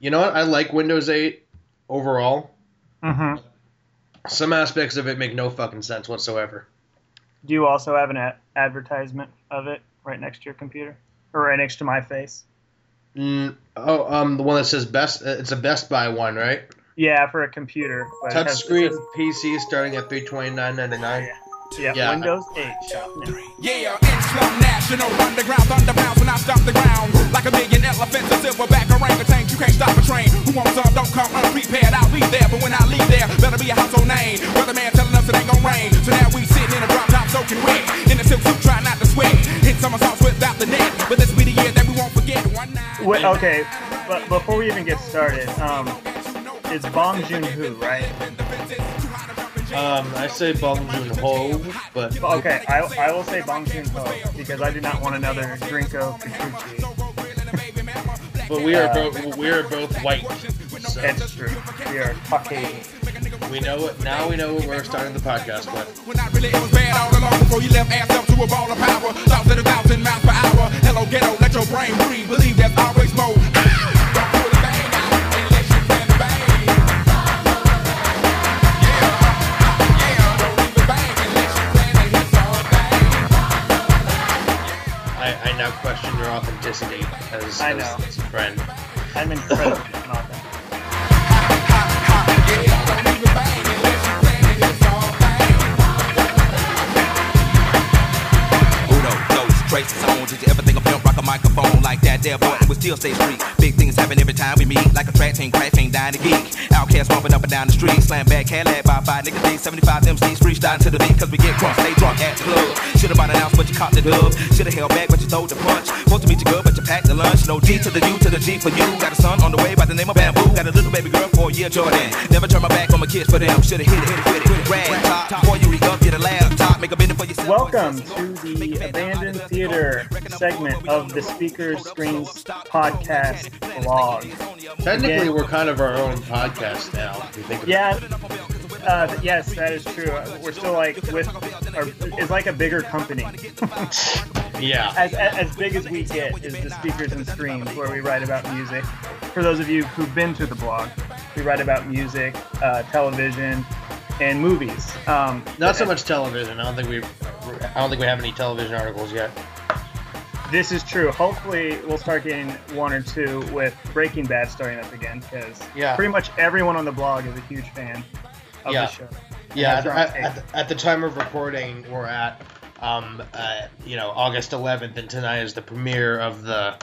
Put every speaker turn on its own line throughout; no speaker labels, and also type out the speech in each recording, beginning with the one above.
You know what? I like Windows 8 overall.
Mm-hmm.
Some aspects of it make no fucking sense whatsoever.
Do you also have an a- advertisement of it right next to your computer, or right next to my face?
Mm, oh, um, the one that says best. uh, It's a Best Buy one, right?
Yeah, for a computer. but it has-
Touchscreen PC starting at three twenty nine ninety nine.
Says- Yeah,
Yeah.
Windows 8. shop now.
Yeah, Islam national underground thunder bounce when I stop the ground. Like a million elephants, a silverback orangutan. You can't stop a train. Who wants some? Don't come unprepared. I'll be there, but when I leave there, better be a household name. Weatherman telling us it ain't gonna rain. So now we sitting in a drop top soaking wet. In a silk suit, trying not to sweat. Hit somersaults without the net. But this be the year that we won't forget. One night.
Wait, okay, but before we even get started, um, it's Bong Joon Ho, right?
Um, I say Bong Joon Ho, but
Okay, I, I will say Bong Joon Ho because I do not want another Drinko Petrucci.
but we are both we are both white. So
That's true. We are Caucasian.
we know it now. We know what we're starting the podcast with.
When I really it was bad all along before you left ass up to a ball of power. Thoughts at a thousand miles per hour. Hello ghetto, let your brain breathe. Believe there's always more.
Now question your authenticity as,
I
as,
know.
as a friend.
I'm incredibly not that.
Yeah, don't leave the bang unless you plan to rock a microphone like that? There, we still stay street. Big things happen every time we meet. Like a track team, crack team, dying to geek. Outcast bumping up and down the street. Slam back, Cadillac by five niggas. D 75 MCs freestyle to the beat. Cause we get crunk, stay drunk at the club. Should've bought an ounce, but you caught the dub. Should've held back, but you throw the punch. Supposed to meet you good, but you packed the lunch. No D to the U to the G for you. Got a son on the way by the name of Bamboo. Got a little baby girl for a year, Jordan. Never turn my back on my kids for them. Should've hit it, hit it, hit it, hit it. Rag top. Before you re up, get a laptop. Make a minute for yourself.
Welcome to the Abandoned Theater segment of the Speaker Screens podcast vlog.
Technically,
Again.
we're kind of our own podcast now.
Yeah, uh, yes, that is true. We're still like with, our, it's like a bigger company.
Yeah.
As, as big as we get is the Speakers and Screens, where we write about music. For those of you who've been to the blog, we write about music, uh, television, and movies. Um,
Not so much television. I don't think we. I don't think we have any television articles yet.
This is true. Hopefully, we'll start getting one or two with Breaking Bad starting up again because
Yeah.
pretty much everyone on the blog is a huge fan of
Yeah.
the show.
Yeah. At, at, the, at the time of recording, we're at, um, uh, you know, August 11th, and tonight is the premiere of the.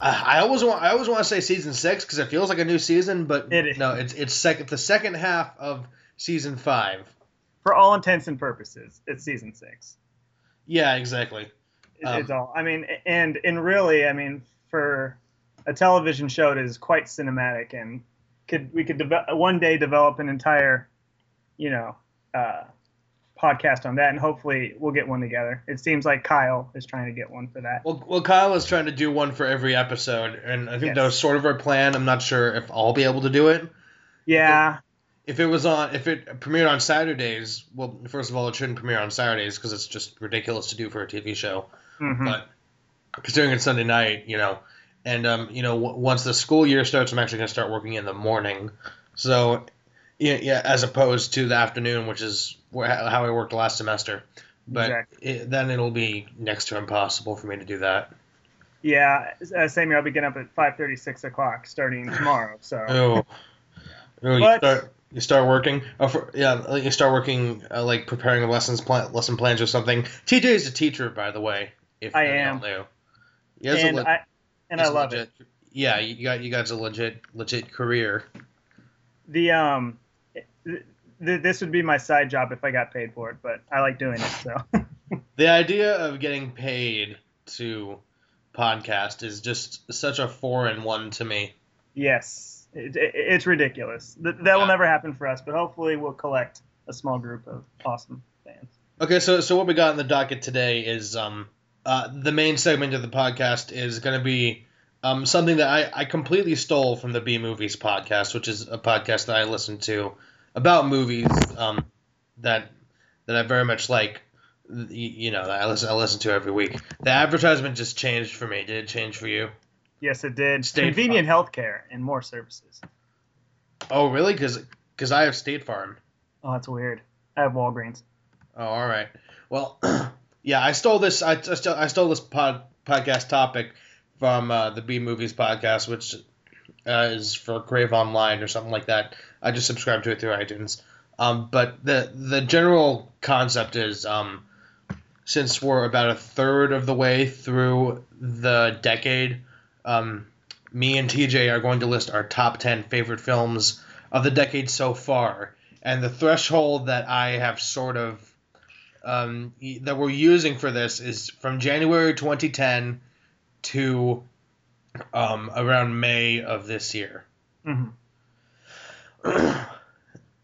Uh, I always want. I always want to say season six because it feels like a new season, but
It is.
no, it's it's second the second half of season five.
For all intents and purposes, it's season six.
Yeah, exactly.
It-
Um,
it's all. I mean, and and really, I mean, for a television show, it is quite cinematic, and could we could deve- one day develop an entire, you know, uh, podcast on that, and hopefully we'll get one together. It seems like Kyle is trying to get one for that.
Well, well, Kyle is trying to do one for every episode, and I think
Yes.
that was sort of our plan. I'm not sure if I'll be able to do it.
Yeah,
If it was on, if it premiered on Saturdays, well, first of all, it shouldn't premiere on Saturdays because it's just ridiculous to do for a TV show.
Mhm.
But considering it's Sunday night, you know, and um, you know, w- once the school year starts, I'm actually gonna start working in the morning. So, yeah, yeah, as opposed to the afternoon, which is wh- how I worked last semester. But
Exactly.
it, then it'll be next to impossible for me to do that.
Yeah, uh, same here. I'll be getting up at five thirty, six o'clock starting tomorrow. So
Oh, oh you start you start working. Oh, for, yeah, you start working uh, like preparing lessons plan lesson plans or something. TJ is a teacher, by the way. If
I am.
don't know. He has
and
le-
I and I love
legit,
it.
Yeah, you got you got a legit legit career.
The um, th- th- this would be my side job if I got paid for it, but I like doing it. So
The idea of getting paid to podcast is just such a foreign one to me.
yes, it, it, it's ridiculous. Th- that will never happen for us, but hopefully we'll collect a small group of awesome fans.
Okay, so so what we got in the docket today is um uh the main segment of the podcast is going to be um something that I I completely stole from the B Movies podcast, which is a podcast that I listen to about movies um that that I very much like. You, you know, that I listen I listen to every week. The advertisement just changed for me. Did it change for you?
Yes, it did.
State
Convenient healthcare and more services.
Oh, really? Because Because I have State Farm.
Oh, that's weird. I have Walgreens.
Oh, all right. Well, yeah, I stole this. I, I stole, I stole this pod, podcast topic from uh, the B Movies podcast, which uh, is for Crave Online or something like that. I just subscribed to it through iTunes. Um, but the the general concept is um, since we're about a third of the way through the decade, um, me and TJ are going to list our top ten favorite films of the decade so far. And the threshold that I have sort of um, that we're using for this is from January 2010 to um, around May of this year.
hmm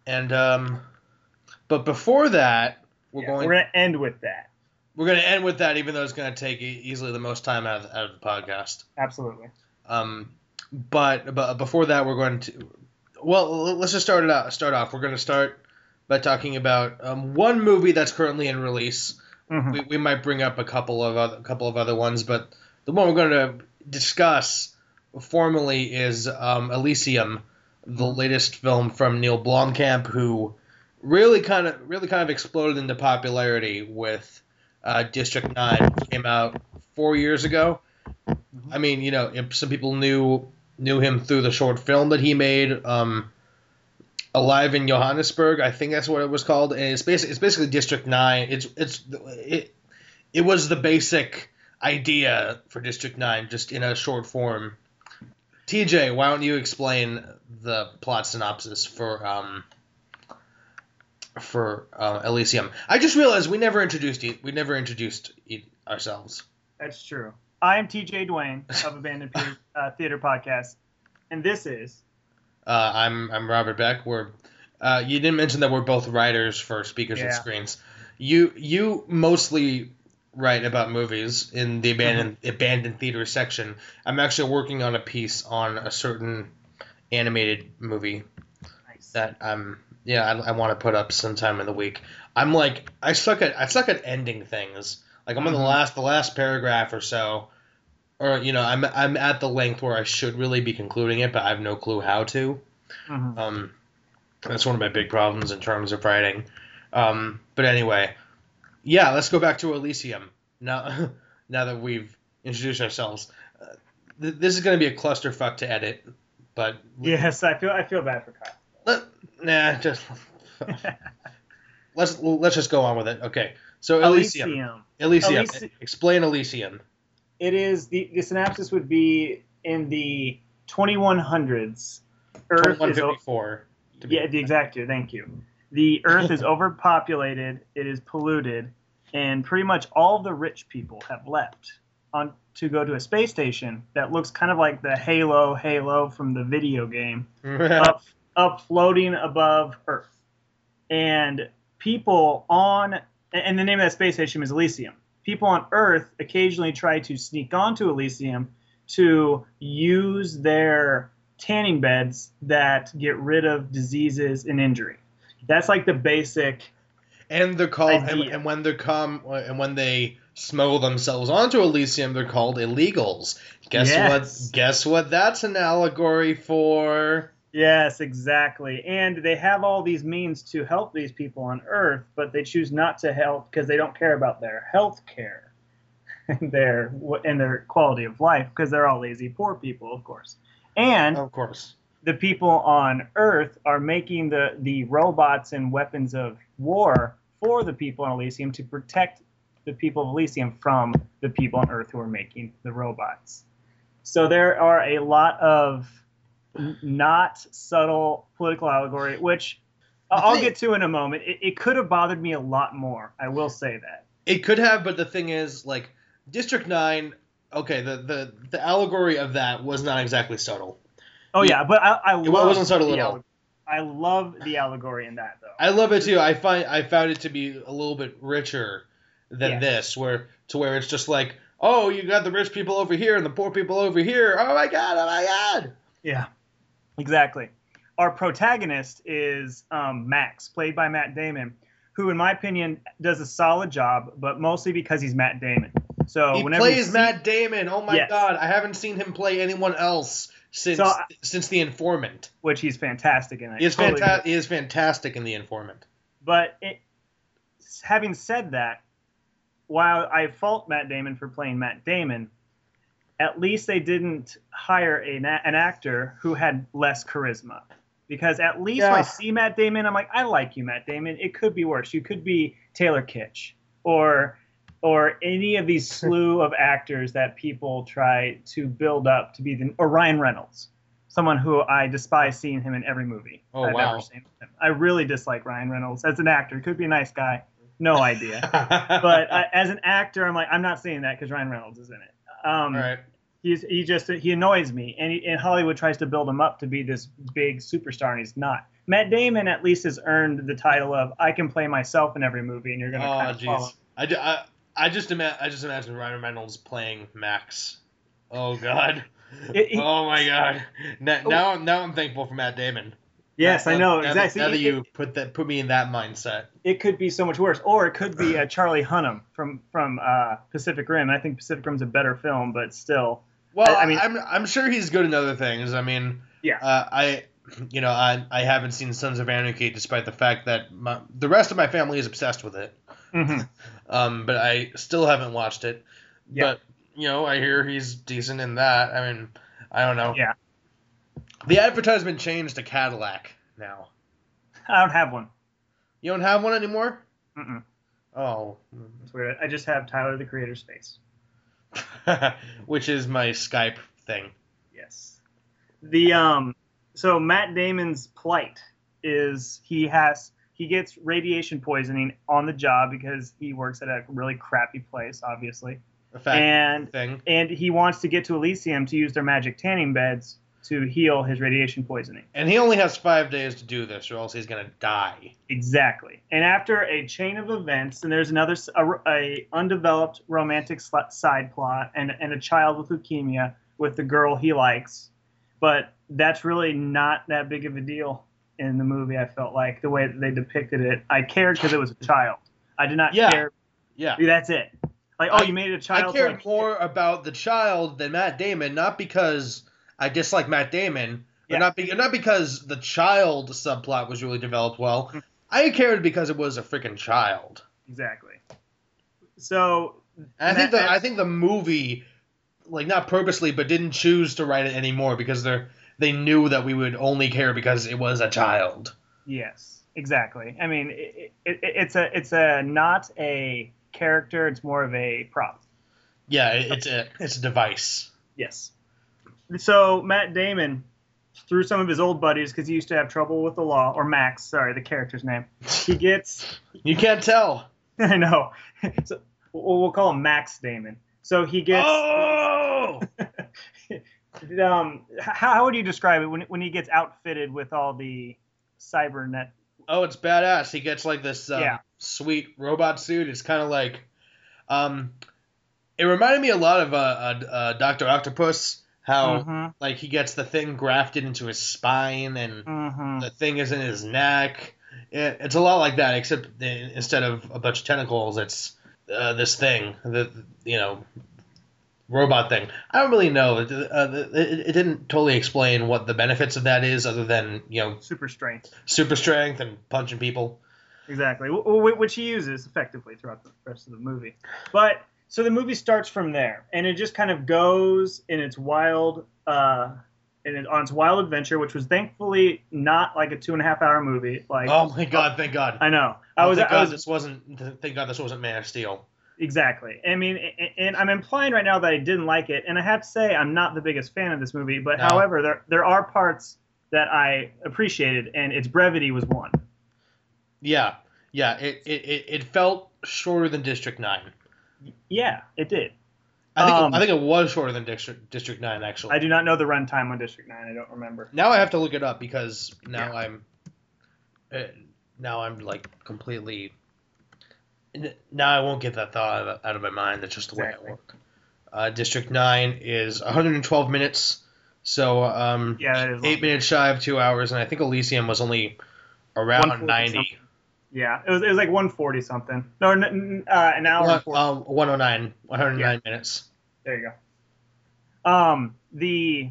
and um, but before that, we're
Yeah,
going
we're gonna end with that.
we're going to end with that, even though it's going to take easily the most time out of, out of the podcast.
Absolutely.
Um, but but before that, we're going to well, let's just start it out. Start off. We're going to start by talking about um, one movie that's currently in release.
Mhm.
We, we might bring up a couple of other, a couple of other ones, but the one we're going to discuss formally is um, Elysium, the latest film from Neil Blomkamp, who really kind of really kind of exploded into popularity with uh, District Nine, came out four years ago. I mean, you know, if some people knew knew him through the short film that he made, um, Alive in Johannesburg. I think that's what it was called. And it's basically it's basically District Nine. It's it's it it was the basic idea for District Nine, just in a short form. TJ, why don't you explain the plot synopsis for um for uh, Elysium? I just realized we never introduced we never introduced ourselves.
That's true. I am TJ Dwayne of Abandoned uh, Theater Podcast, and this is
Uh, I'm I'm Robert Beck. We're uh, you didn't mention that we're both writers for Speakers and Screens. You you mostly write about movies in the abandoned abandoned theater section. I'm actually working on a piece on a certain animated movie
nice.
that I'm yeah I, I want to put up sometime in the week. I'm like I suck at I suck at ending things. Like I'm on the last the last paragraph or so, or you know I'm I'm at the length where I should really be concluding it, but I have no clue how to.
Mhm.
Um, that's one of my big problems in terms of writing. Um, but anyway, yeah, let's go back to Elysium now. now that we've introduced ourselves, uh, th- this is going to be a clusterfuck to edit, but
Yes, I feel I feel bad for Kyle.
let, nah, just let's let's just go on with it. Okay, so Elysium,
Elysium.
Elysium,
Elysi-
explain Elysium.
It is the the synopsis would be in the 2100s. Earth is o-
2154. to be-
yeah, the exact year. Thank you. The Earth is overpopulated. It is polluted, and pretty much all the rich people have left on to go to a space station that looks kind of like the Halo Halo from the video game, up up floating above Earth. And people on and the name of that space station is Elysium. People on Earth occasionally try to sneak onto Elysium to use their tanning beds that get rid of diseases and injury. That's like the basic
And they're called, and, and when they come, and when they smuggle themselves onto Elysium, they're called illegals. Guess
Yes.
what? Guess what? That's an allegory for.
Yes, exactly. And they have all these means to help these people on Earth, but they choose not to help because they don't care about their health care and their and their quality of life because they're all lazy poor people, of course. And
Of course.
the people on Earth are making the the robots and weapons of war for the people on Elysium to protect the people of Elysium from the people on Earth who are making the robots. So there are a lot of not subtle political allegory, which I'll get to in a moment. It, it could have bothered me a lot more. I will say that.
It could have, but the thing is, like District Nine. Okay, the the the allegory of that was not exactly subtle.
Oh
Yeah.
but I, I
It wasn't subtle at all.
I love the allegory in that though.
I love it too. I find I found it to be a little bit richer than
Yes.
this, where to where it's just like, oh, you got the rich people over here and the poor people over here. Oh my god! Oh my god!
Yeah, exactly. Our protagonist is um, Max, played by Matt Damon, who, in my opinion, does a solid job, but mostly because he's Matt Damon. So
he
whenever
plays
see-
Matt Damon. Oh my
Yes.
god, I haven't seen him play anyone else since
So
since The Informant.
which he's fantastic in. I
He is
totally
fanta-. He is fantastic in The Informant.
But it, having said that, while I fault Matt Damon for playing Matt Damon, at least they didn't hire a, an actor who had less charisma. Because at least when I see Matt Damon, I'm like, I like you, Matt Damon. It could be worse. You could be Taylor Kitsch or or any of these slew of actors that people try to build up to be the or Ryan Reynolds, someone who I despise seeing him in every movie
Oh,
I've
wow.
ever seen. Him. I really dislike Ryan Reynolds as an actor. Could be a nice guy, no idea. but I, as an actor, I'm like, I'm not saying that because Ryan Reynolds is in it. Um,
right.
He's he just he annoys me, and, he, and Hollywood tries to build him up to be this big superstar, and he's not. Matt Damon at least has earned the title of I can play myself in every movie, and you're gonna kind
Oh
follow.
jeez. I, I, I just ima- I just imagine Ryan Reynolds playing Max. Oh god.
It- it-
oh my god. Now, now, now I'm thankful for Matt Damon.
Yes,
Now-
I know
now
exactly.
Now that
It-
you put that put me in that mindset.
it could be so much worse, or it could be uh, Charlie Hunnam from from uh, Pacific Rim. I think Pacific Rim's a better film, but still,
Well,
I- I mean-
I'm I'm sure he's good in other things. I mean,
Yeah.
Uh, I, you know, I I haven't seen Sons of Anarchy, despite the fact that my, the rest of my family is obsessed with it.
Mhm.
Um, but I still haven't watched it.
Yeah.
But you know, I hear he's decent in that. I mean, I don't know.
Yeah.
The advertisement changed to Cadillac now.
I don't have one.
You don't have one anymore.
Mm-mm.
Oh,
It's weird. I just have Tyler the Creator's face.
which is my Skype thing.
Yes. The um so Matt Damon's plight is he has he gets radiation poisoning on the job because he works at a really crappy place, obviously.
A fact
And
thing.
and he wants to get to Elysium to use their magic tanning beds to heal his radiation poisoning.
And he only has five days to do this, or else he's gonna die.
Exactly. And after a chain of events, and there's another a, a undeveloped romantic side plot, and and a child with leukemia with the girl he likes, but that's really not that big of a deal in the movie. I felt like the way that they depicted it. I cared because it was a child. I did not
Yeah.
care.
Yeah.
That's it. Like, oh,
I-
you made it a child.
I
cared
more about the child than Matt Damon, not because I dislike Matt Damon,
Yeah.
not be, not because the child subplot was really developed well.
Hmm.
I cared because it was a freaking child.
Exactly. So
I think the I think the movie, like not purposely, but didn't choose to write it anymore because they're they knew that we would only care because it was a child.
Yes, exactly. I mean, it, it, it's a it's a not a character. It's more of a prop.
Yeah, it, it's a it's a device.
Yes. So Matt Damon, through some of his old buddies, because he used to have trouble with the law, or Max, sorry, the character's name. He gets.
You can't tell.
I know. So we'll, call him Max Damon. So he gets.
Oh,
Um, how, how would you describe it when when he gets outfitted with all the cybernet?
oh, it's badass. He gets like this um,
Yeah.
sweet robot suit. It's kind of like, um, it reminded me a lot of uh, uh, uh Doctor Octopus. How
Mhm,
like he gets the thing grafted into his spine and
mhm.
the thing is in his neck. It, it's a lot like that, except the, instead of a bunch of tentacles, it's uh, this thing, the you know, robot thing. I don't really know. It, uh, it, it didn't totally explain what the benefits of that is, other than you know,
Super strength.
super strength and punching people.
Exactly, wh- wh- which he uses effectively throughout the rest of the movie. But so the movie starts from there, and it just kind of goes in its wild, uh, in it, on its wild adventure, which was thankfully not like a two and a half hour movie. Like,
Oh my god! Thank God.
I know, I
Oh,
was,
thank
I
God
was
this wasn't. Thank God this wasn't Man of Steel.
exactly. I mean, and I'm implying right now that I didn't like it, and I have to say I'm not the biggest fan of this movie. But
No.
however, there there are parts that I appreciated, and its brevity was one.
Yeah, yeah. It it, it, it felt shorter than District Nine.
Yeah, it did.
I think
Um,
I think it was shorter than District District Nine actually.
I do not know the runtime on District Nine. I don't remember.
Now I have to look it up because now
Yeah.
I'm uh, now I'm like completely now I won't get that thought out of, my mind. That's just the way
Exactly.
I work. Uh, District Nine is 112 minutes, so um,
Yeah,
eight minutes shy of two hours, and I think Elysium was only around 90.
something. Yeah, it was it was like 140 something. No, uh, an hour. and 40.
Um, 109, 109 minutes.
There you go. Um, the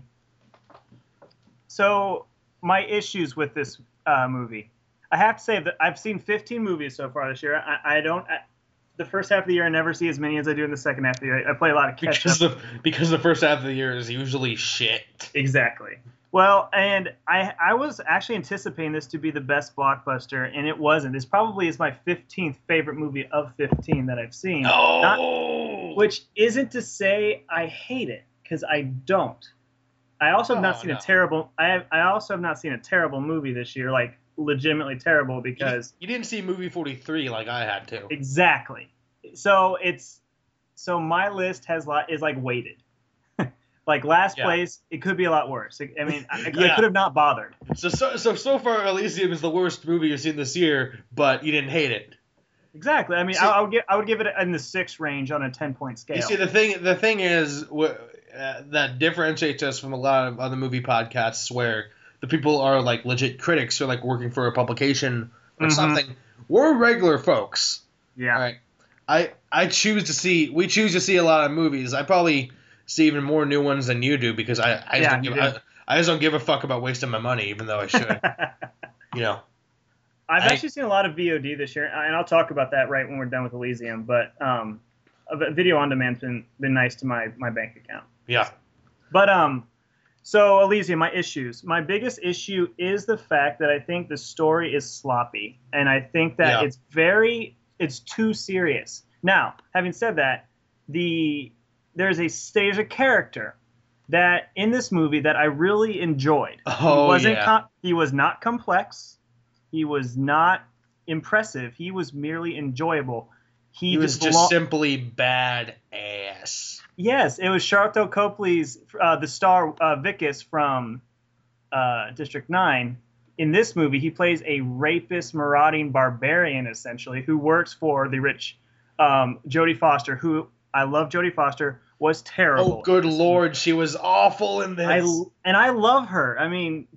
so my issues with this uh, movie, I have to say that I've seen 15 movies so far this year. I, I don't. I, the first half of the year, I never see as many as I do in the second half of the year. I, I play a lot of catch
Because
up.
the because the first half of the year is usually shit.
Exactly. Well, and I I was actually anticipating this to be the best blockbuster, and it wasn't. This probably is my 15th favorite movie of 15 that I've seen.
Oh,
Which isn't to say I hate it, because I don't. I also have not
Oh,
seen
no.
a terrible. I have, I also have not seen a terrible movie this year, like legitimately terrible, because
you didn't see movie 43 like I had to.
exactly. So it's so my list has lot is like weighted. Like last
Yeah.
place, it could be a lot worse. I mean, I, I could have not bothered.
So, so so so far, Elysium is the worst movie you've seen this year, but you didn't hate it.
Exactly. I mean,
See-
I, I would give I would give it in the six range on a ten point scale.
You see, the thing the thing is uh, that differentiates us from a lot of other movie podcasts where the people are like legit critics or like working for a publication or
Mhm.
something. We're regular folks.
yeah.
All right. I I choose to see we choose to see a lot of movies. I probably see even more new ones than you do because I I just,
Yeah,
don't, give. I, I just don't give a fuck about wasting my money even though I should. you know.
I've
I-
actually seen a lot of VOD this year, and I'll talk about that right when we're done with Elysium. But um, video on demand's been been nice to my my bank account.
Yeah.
But um, so Elysium, my issues. My biggest issue is the fact that I think the story is sloppy, and I think that
Yeah.
it's very, it's too serious. Now, having said that, the there's a there's a character that in this movie that I really enjoyed.
Oh
he wasn't
yeah.
com- he was not complex. He was not impressive. He was merely enjoyable. He,
he was
just, belo-
simply bad ass.
Yes, it was Sharlto Copley's uh, the star uh, Wikus from uh, District Nine. In this movie, he plays a rapist, marauding barbarian, essentially, who works for the rich um, Jodie Foster. Who I love, Jodie Foster was terrible.
Oh good lord, she was awful in this.
I and I love her. I mean,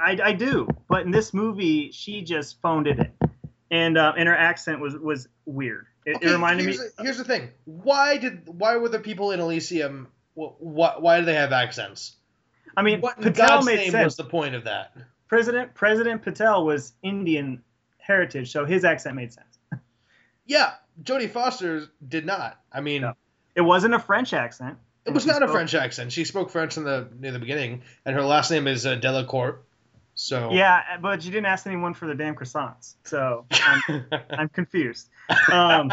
I, I do. But in this movie, she just phoned it in, and uh, and her accent was was weird. It,
Okay,
it reminded me.
here's The, here's the thing. Why did why were the people in Elysium? Wh- wh- why do they have accents?
I mean,
What
Patel
God's
made
name
sense.
was the point of that?
President President Patel was Indian heritage, so his accent made sense.
Yeah, Jodie Foster did not. I mean,
No. It wasn't a French accent.
it was not a French accent. She spoke French in the near the beginning, and her last name is uh, Delacourt. So
Yeah, but you didn't ask anyone for the damn croissants, so I'm, I'm confused. Um,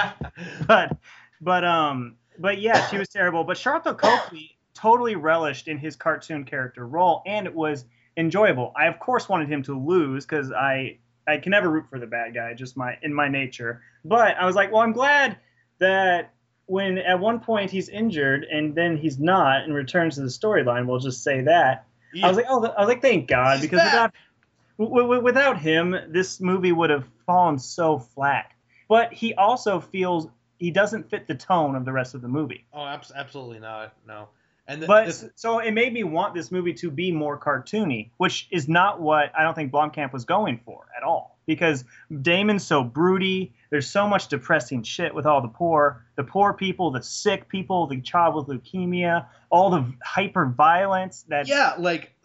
but but um but yeah, she was terrible. But Sharlto Copley totally relished in his cartoon character role, and it was enjoyable. I of course wanted him to lose because I I can never root for the bad guy, just my in my nature. But I was like, well, I'm glad that when at one point he's injured and then he's not and returns to the storyline. We'll just say that. I was like, oh, I was like, thank God, because without without him, this movie would have fallen so flat. But he also feels he doesn't fit the tone of the rest of the movie.
oh, abs- absolutely not. No. And the,
But
the-
so it made me want this movie to be more cartoony, which is not what I don't think Blomkamp was going for at all. Because Damon's so broody. There's so much depressing shit with all the poor, the poor people, the sick people, the child with leukemia, all the hyper violence. That
yeah, like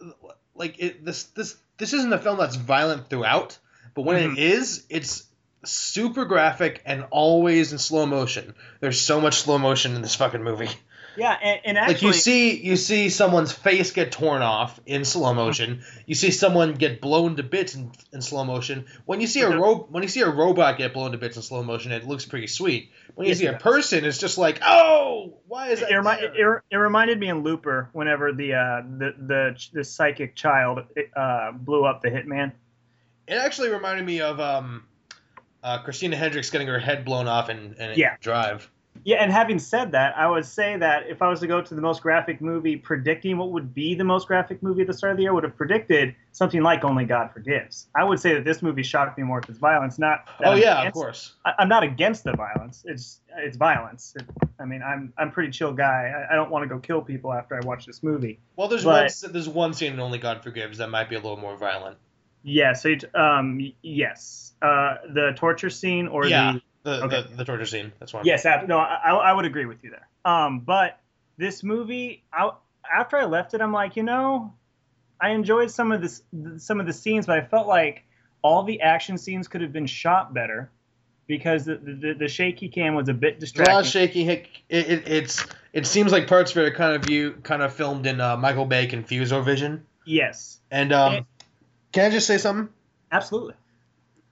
like it, this this this isn't a film that's violent throughout, but when
Mhm.
it is, it's super graphic and always in slow motion. There's so much slow motion in this fucking movie.
Yeah, and, and
like you see you see someone's face get torn off in slow motion. You see someone get blown to bits in, in slow motion. When you see a ro- when you see a robot get blown to bits in slow motion, it looks pretty sweet. When you
Yes,
see a person, it's just like, oh, why is
it, remi- it, it reminded me in Looper whenever the uh, the, the the psychic child uh, blew up the hitman.
It actually reminded me of um, uh, Christina Hendricks getting her head blown off in, in
Yeah.
Drive.
Yeah, and having said that, I would say that if I was to go to the most graphic movie, predicting what would be the most graphic movie at the start of the year, would have predicted something like Only God Forgives. I would say that this movie shocked me more with its violence. Not
Oh
I'm
yeah, of course.
I, I'm not against the violence. It's it's violence. It, I mean, I'm I'm a pretty chill guy. I, I don't want to go kill people after I watch this movie.
Well, there's
But-
one there's one scene in Only God Forgives that might be a little more violent.
Yeah. So um yes, uh, the torture scene or
yeah,
the
the,
okay.
the the torture scene. That's one.
Yes, ab- no, I, I would agree with you there. Um, but this movie, I, after I left it, I'm like, you know, I enjoyed some of this, some of the scenes, but I felt like all the action scenes could have been shot better because the the, the shaky cam was a bit
There's a lot of shaky. It, it, it's it seems like parts of it are kind of view kind of filmed in uh, Michael Bay Confuso vision.
yes,
And um,
And-
can I just say something?
absolutely.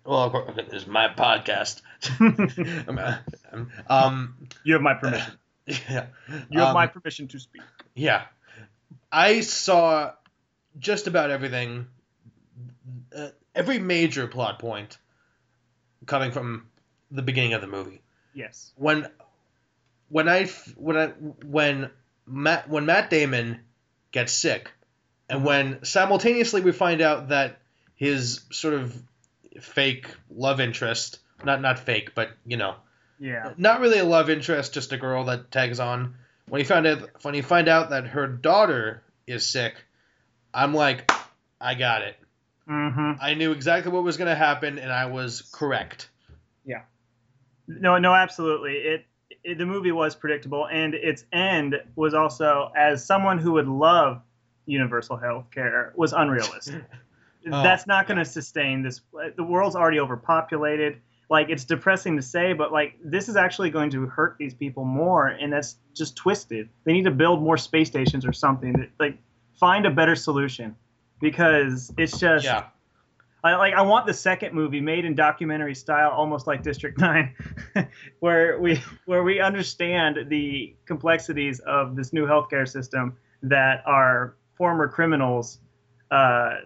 Well, of course, okay, this is my podcast. Um,
you have my permission.
yeah.
You have
Um,
my permission to speak.
Yeah. I saw just about everything, uh, every major plot point coming from the beginning of the movie.
Yes.
When when I when I when Matt when Matt Damon gets sick and when simultaneously we find out that his sort of fake love interest, not not fake, but you know,
Yeah.
not really a love interest, just a girl that tags on. When you found out when you find out that her daughter is sick, I'm like, I got it.
Mm-hmm.
I knew exactly what was gonna happen, and I was correct. Yeah.
No, no, absolutely. It, it the movie was predictable, and its end was also, as someone who would love universal health care, was unrealistic.
Oh,
That's not going to sustain this. The world's already overpopulated. Like it's depressing to say, but like this is actually going to hurt these people more, and that's just twisted. They need to build more space stations or something. Like find a better solution, because it's just.
Yeah,
I, like I want the second movie made in documentary style, almost like District Nine, where we where we understand the complexities of this new healthcare system that our former criminals. Uh,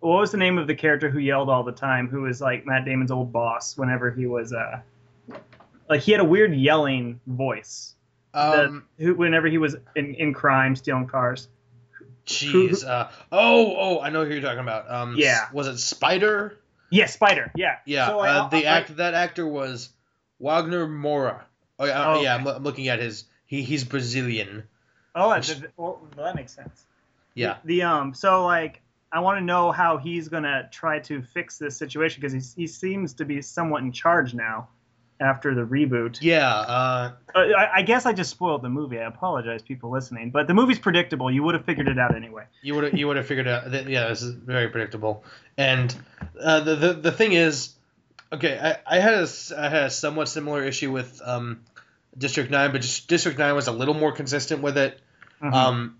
what was the name of the character who yelled all the time? Who was like Matt Damon's old boss whenever he was uh, like he had a weird yelling voice.
um,
the, who whenever he was in, in crime stealing cars.
jeez. Uh, oh, oh, I know who you're talking about. Um,
Yeah.
Was it Spider?
Yeah, Spider. Yeah.
Yeah.
So,
uh,
I-
the
I-
act that actor was Wagner Moura. Oh yeah,
Oh,
yeah. I'm, I'm looking at his. He he's Brazilian.
Oh, that, that- well, that makes sense.
Yeah.
The um, so like, I want to know how he's gonna try to fix this situation because he he seems to be somewhat in charge now, after the reboot.
Yeah. Uh,
Uh, I, I guess I just spoiled the movie. I apologize, people listening, but the movie's predictable. You would have figured it out anyway.
You would you would have figured out that yeah, this is very predictable. And uh, the, the the thing is, okay, I, I had a I had a somewhat similar issue with um, District Nine, but just District Nine was a little more consistent with it.
Mhm.
Um,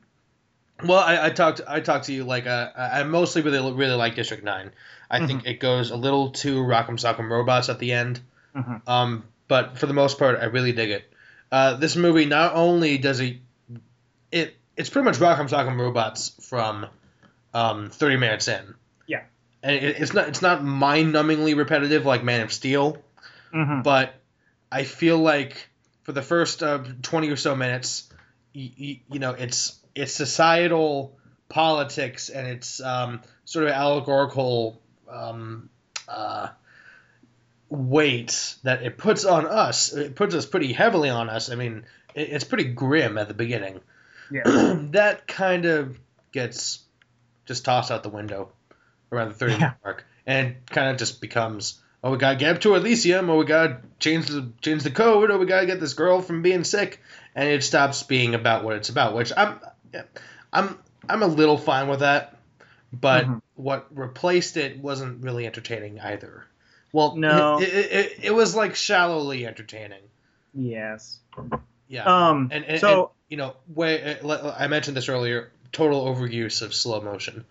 well, I, I talked I talked to you like uh, I mostly really really like District Nine. I think it goes a little too Rock'em Sock'em Robots at the end.
Mhm.
Um, but for the most part, I really dig it. Uh, this movie not only does it, it it's pretty much Rock'em Sock'em Robots from um, 30 minutes in.
Yeah.
And it, it's not it's not mind-numbingly repetitive like Man of Steel,
Mhm.
but I feel like for the first uh, 20 or so minutes, you, you, you know, it's it's societal politics and it's um, sort of allegorical um, uh, weight that it puts on us. It puts us pretty heavily on us. I mean, it, it's pretty grim at the beginning.
Yeah.
that kind of gets just tossed out the window around the 30
Yeah.
mark and kind of just becomes oh we gotta get up to Elysium or we gotta change the change the code or we gotta get this girl from being sick and it stops being about what it's about which I'm I'm I'm a little fine with that but
Mhm.
what replaced it wasn't really entertaining either well
No.
it, it, it, it was like shallowly entertaining
Yes.
yeah
Um.
and, and,
so
and, you know, way uh, I mentioned this earlier. Total overuse of slow motion.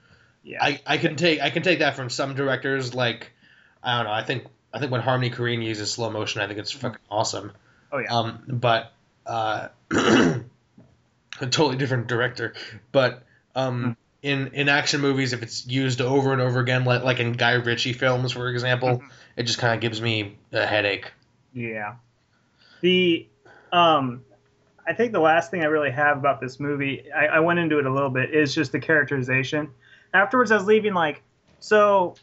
yeah.
I, I can take I can take that from some directors. Like I don't know. I think I think when Harmony Korine uses slow motion, I think it's fucking awesome.
oh yeah.
Um, but uh, a totally different director. But um, in in action movies, if it's used over and over again, like like in Guy Ritchie films, for example, it just kind of gives me a headache.
Yeah. The um I think the last thing I really have about this movie, I, I went into it a little bit, is just the characterization. Afterwards I was leaving like so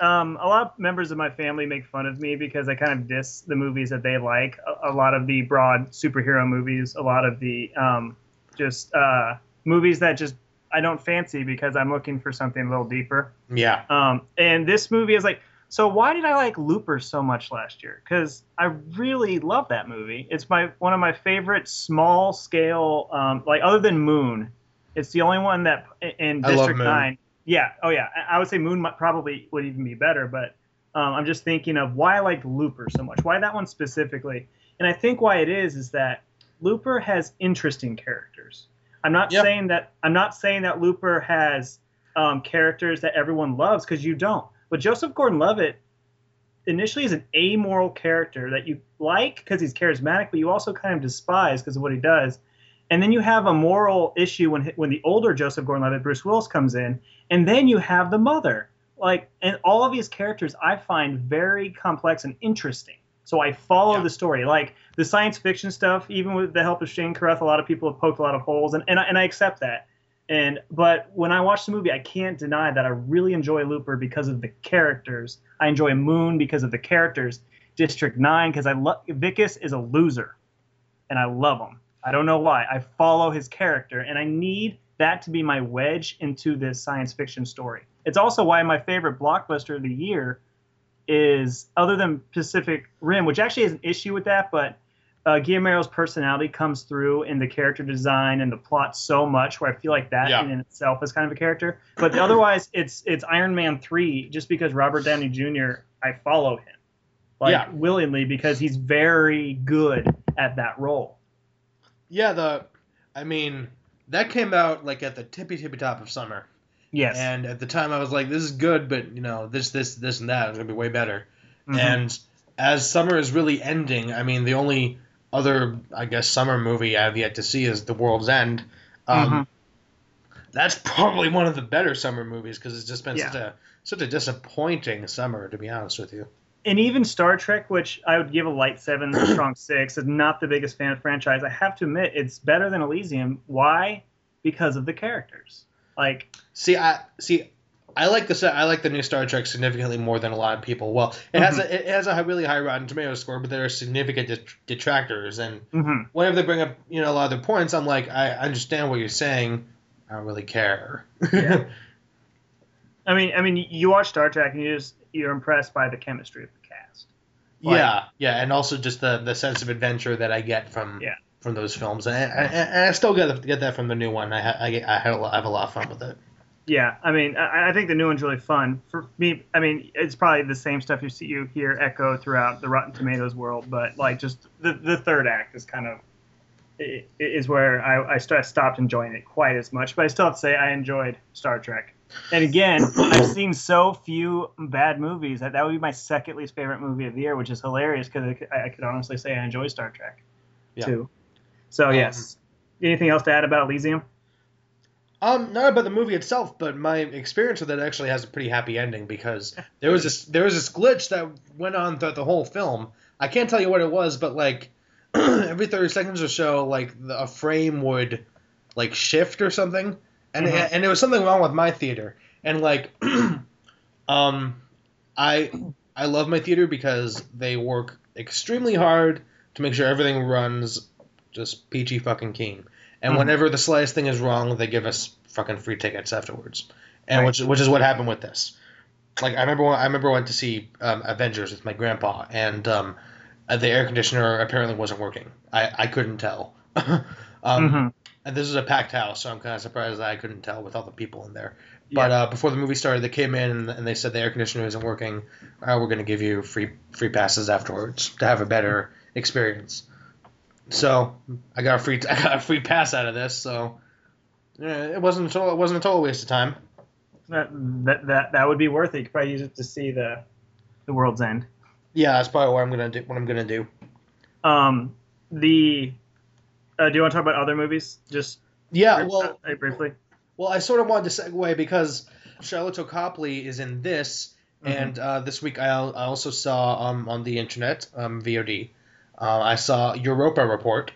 um, a lot of members of my family make fun of me because I kind of diss the movies that they like. A, a lot of the broad superhero movies, a lot of the um, just uh, movies that just I don't fancy because I'm looking for something a little deeper.
Yeah.
Um, and this movie is like, so why did I like Looper so much last year? Because I really love that movie. It's my one of my favorite small scale, um, like other than Moon, it's the only one that in District. Nine. Yeah, oh yeah, I I would say Moon probably would even be better, but um, I'm just thinking of why I liked Looper so much. Why that one specifically? And I think why it is is that Looper has interesting characters. I'm not
Yep.
saying that I'm not saying that Looper has um, characters that everyone loves because you don't. But Joseph Gordon-Levitt initially is an amoral character that you like because he's charismatic, but you also kind of despise because of what he does. And then you have a moral issue when when the older Joseph Gordon-Levitt, Bruce Willis, comes in, and then you have the mother. Like, and all of these characters I find very complex and interesting. So I follow
Yeah.
the story. Like the science fiction stuff, even with the help of Shane Carruth, a lot of people have poked a lot of holes, and and I, and I accept that. And but when I watch the movie, I can't deny that I really enjoy Looper because of the characters. I enjoy Moon because of the characters. District Nine because I love Wikus is a loser, and I love him. I don't know why. I follow his character, and I need that to be my wedge into this science fiction story. It's also why my favorite blockbuster of the year is, other than Pacific Rim, which actually has an issue with that, but uh, Guillermo's personality comes through in the character design and the plot so much, where I feel like that
Yeah.
in itself is kind of a character. But otherwise, it's it's Iron Man three, just because Robert Downey Jr. I follow him, like
Yeah.
willingly, because he's very good at that role.
Yeah. The, I mean, that came out like at the tippy tippy top of summer,
Yes,
and at the time I was like, this is good, but you know, this this this and that is gonna be way better.
Mhm.
And as summer is really ending, I mean, the only other, I guess, summer movie I've yet to see is The World's End. Um,
Mhm.
That's probably one of the better summer movies because it's just been
Yeah.
such a such a disappointing summer, to be honest with you.
and even Star Trek, which I would give a light seven, a strong six, is not the biggest fan of franchise. I have to admit, it's better than Elysium. Why? Because of the characters. Like,
See, I see. I like the. I like the new Star Trek significantly more than a lot of people. Well, it has a it has a really high Rotten Tomatoes score, but there are significant det- detractors. And
mhm.
whenever they bring up you know a lot of their points, I'm like, I understand what you're saying. I don't really care.
Yeah. I mean, I mean, you watch Star Trek and you just you're impressed by the chemistry of the cast. Like-
yeah, yeah, and also just the the sense of adventure that I get from
Yeah.
from those films, and, and, and I still get get that from the new one. I I, get- I had a lot, I have a lot of fun with it.
Yeah, I mean, I, I think the new one's really fun. For me, I mean, it's probably the same stuff you see you hear echo throughout the Rotten Tomatoes world, but like just the the third act is kind of is where I, I st- stopped enjoying it quite as much. But I still have to say I enjoyed Star Trek. And again, I've seen so few bad movies that that would be my second least favorite movie of the year, which is hilarious because I, I could honestly say I enjoy Star Trek
Yeah.
too. So
Um,
yes. Anything else to add about Elysium?
Um, not about the movie itself, but my experience with it actually has a pretty happy ending because there was this there was this glitch that went on throughout the whole film. I can't tell you what it was, but like every thirty seconds or so, like the, a frame would like shift or something, and
Mhm.
and there was something wrong with my theater, and like, um, I I love my theater because they work extremely hard to make sure everything runs just peachy fucking keen. And
Mhm.
whenever the slightest thing is wrong, they give us fucking free tickets afterwards. And
Right.
which which is what happened with this. Like I remember when, I remember I went to see um, Avengers with my grandpa, and um, uh, the air conditioner apparently wasn't working. I, I couldn't tell. um,
Mhm.
And this is a packed house, so I'm kind of surprised that I couldn't tell with all the people in there.
Yeah.
But uh, before the movie started, they came in and, and they said the air conditioner isn't working. Uh, we're going to give you free free passes afterwards to have a better experience. So I got a free I got a free pass out of this. So yeah, it wasn't a total, it wasn't a total waste of time.
That, that that that would be worth it. You could probably use it to see the the world's end.
Yeah, that's probably what I'm gonna do. What I'm gonna do.
Um, the uh, do you want to talk about other movies? Just
Yeah,
uh,
well,
uh, briefly.
Well, I sort of wanted to segue because Sharlto Copley is in this,
Mhm.
and uh, this week I, I also saw um, on the internet um, VOD. Uh, I saw Europa Report.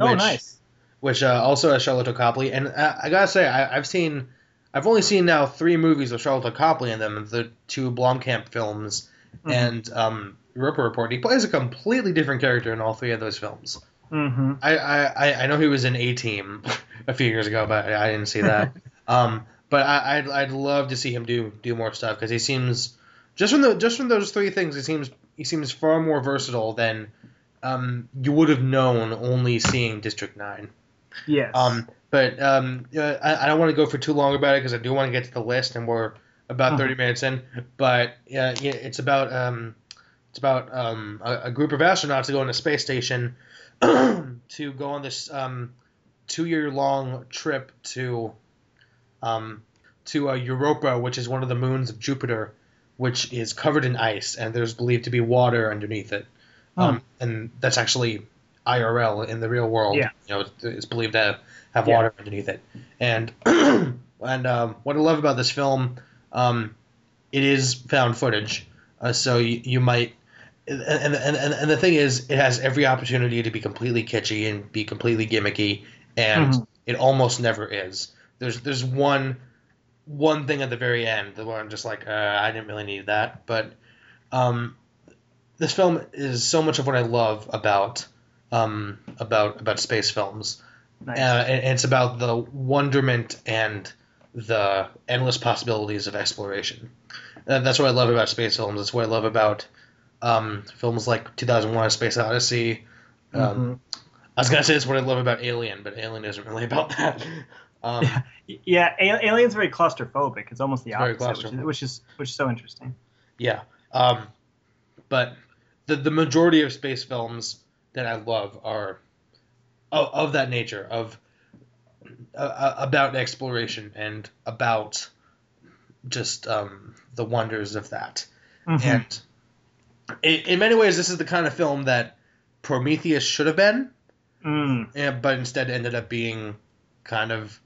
oh,
which-
nice.
Which uh, also has Sharlto Copley, and uh, I gotta say I, I've seen, I've only seen now three movies with Sharlto Copley in them. The two Blomkamp films
Mhm.
and um, Europa Report. He plays a completely different character in all three of those films.
Mm-hmm.
I, I, I- I know he was in A Team a few years ago, but I, I didn't see that. Um, but I, I'd I'd love to see him do do more stuff because he seems just from the just from those three things, he seems he seems far more versatile than um, you would have known only seeing District Nine.
Yes.
Um, but um, uh, I, I don't want to go for too long about it because I do want to get to the list, and we're about
Mhm.
30 minutes in. But yeah, yeah it's about um, it's about um, a, a group of astronauts to go on a space station to go on this um, two-year-long trip to um, to uh, Europa, which is one of the moons of Jupiter, which is covered in ice, and there's believed to be water underneath it. Um, and that's actually IRL in the real world.
Yeah.
You know, it's, believed to have, have
Yeah.
water underneath it. And and um, what I love about this film, um, it is found footage, uh, so you, you might. And, and, and, and the thing is, it has every opportunity to be completely kitschy and be completely gimmicky, and
Mhm.
it almost never is. There's there's one one thing at the very end where I'm just like, uh, I didn't really need that, but um, this film is so much of what I love about um, about about space films.
Nice.
Uh, and it's about the wonderment and the endless possibilities of exploration. Uh, that's what I love about space films. That's what I love about um, films like 2001: A Space Odyssey. Um,
Mhm.
I was gonna say that's what I love about Alien, but Alien isn't really about that. Um,
Yeah, A- Alien's very claustrophobic. It's almost the
It's
opposite, which is, which is which is so interesting.
Yeah. Um, but the the majority of space films that I love are of, of that nature of uh, about exploration and about just um, the wonders of that.
Mhm.
And in, in many ways, this is the kind of film that Prometheus should have been,
Mm,
yeah, but instead ended up being kind of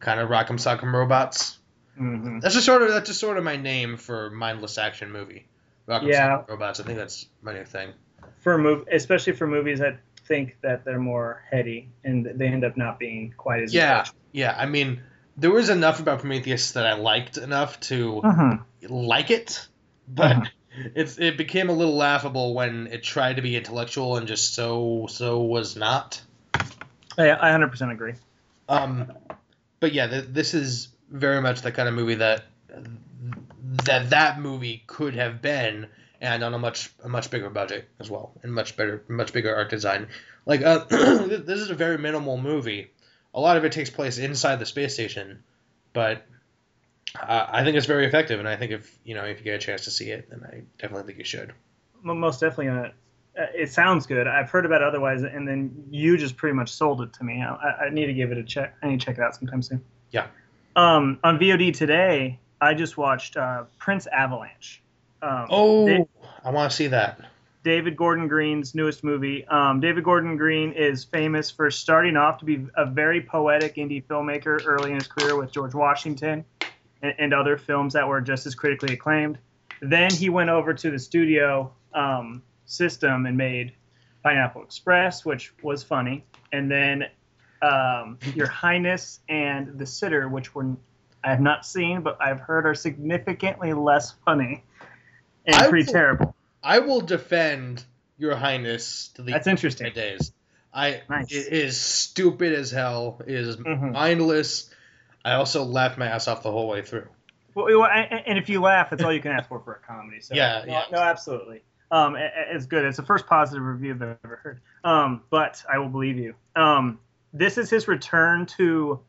kind of Rock'em Sock'em Robots.
mhm.
That's just sort of that's just sort of my name for mindless action movie.
Yeah.
Robots. I think that's my new thing.
For a mov- especially for movies that think that they're more heady and they end up not being quite as
Yeah, yeah. I mean, there was enough about Prometheus that I liked enough to
Mhm.
like it, but
Mhm.
it's it became a little laughable when it tried to be intellectual and just so so was not.
I, I 100% agree.
Um, but yeah, th- this is very much the kind of movie that that that movie could have been, and on a much a much bigger budget as well, and much better, much bigger art design. Like uh, this is a very minimal movie. A lot of it takes place inside the space station, but uh, I think it's very effective, and I think if you know if you get a chance to see it, then I definitely think you should.
Most definitely. Uh, uh, it sounds good. I've heard about it otherwise, and then you just pretty much sold it to me. I, I- I need to give it a check. I need to check it out sometime soon.
Yeah.
Um, on VOD today, I just watched uh, Prince Avalanche. Um,
Oh,
Da-
I want to see that.
David Gordon Green's newest movie. Um, David Gordon Green is famous for starting off to be a very poetic indie filmmaker early in his career with George Washington and, and other films that were just as critically acclaimed. Then he went over to the studio um, system and made Pineapple Express, which was funny, and then um, Your Highness and The Sitter, which were I have not seen, but I've heard are significantly less funny and
I
pretty
will-
terrible.
I will defend Your Highness to the
That's interesting.
days. I
Nice.
it is stupid as hell. It is
Mhm.
mindless. I also laughed my ass off the whole way through.
Well, and if you laugh, that's all you can ask for for a comedy. So
Yeah,
no,
yeah.
no, absolutely. Um, it's good. It's the first positive review I've ever heard. Um, but I will believe you. Um, this is his return to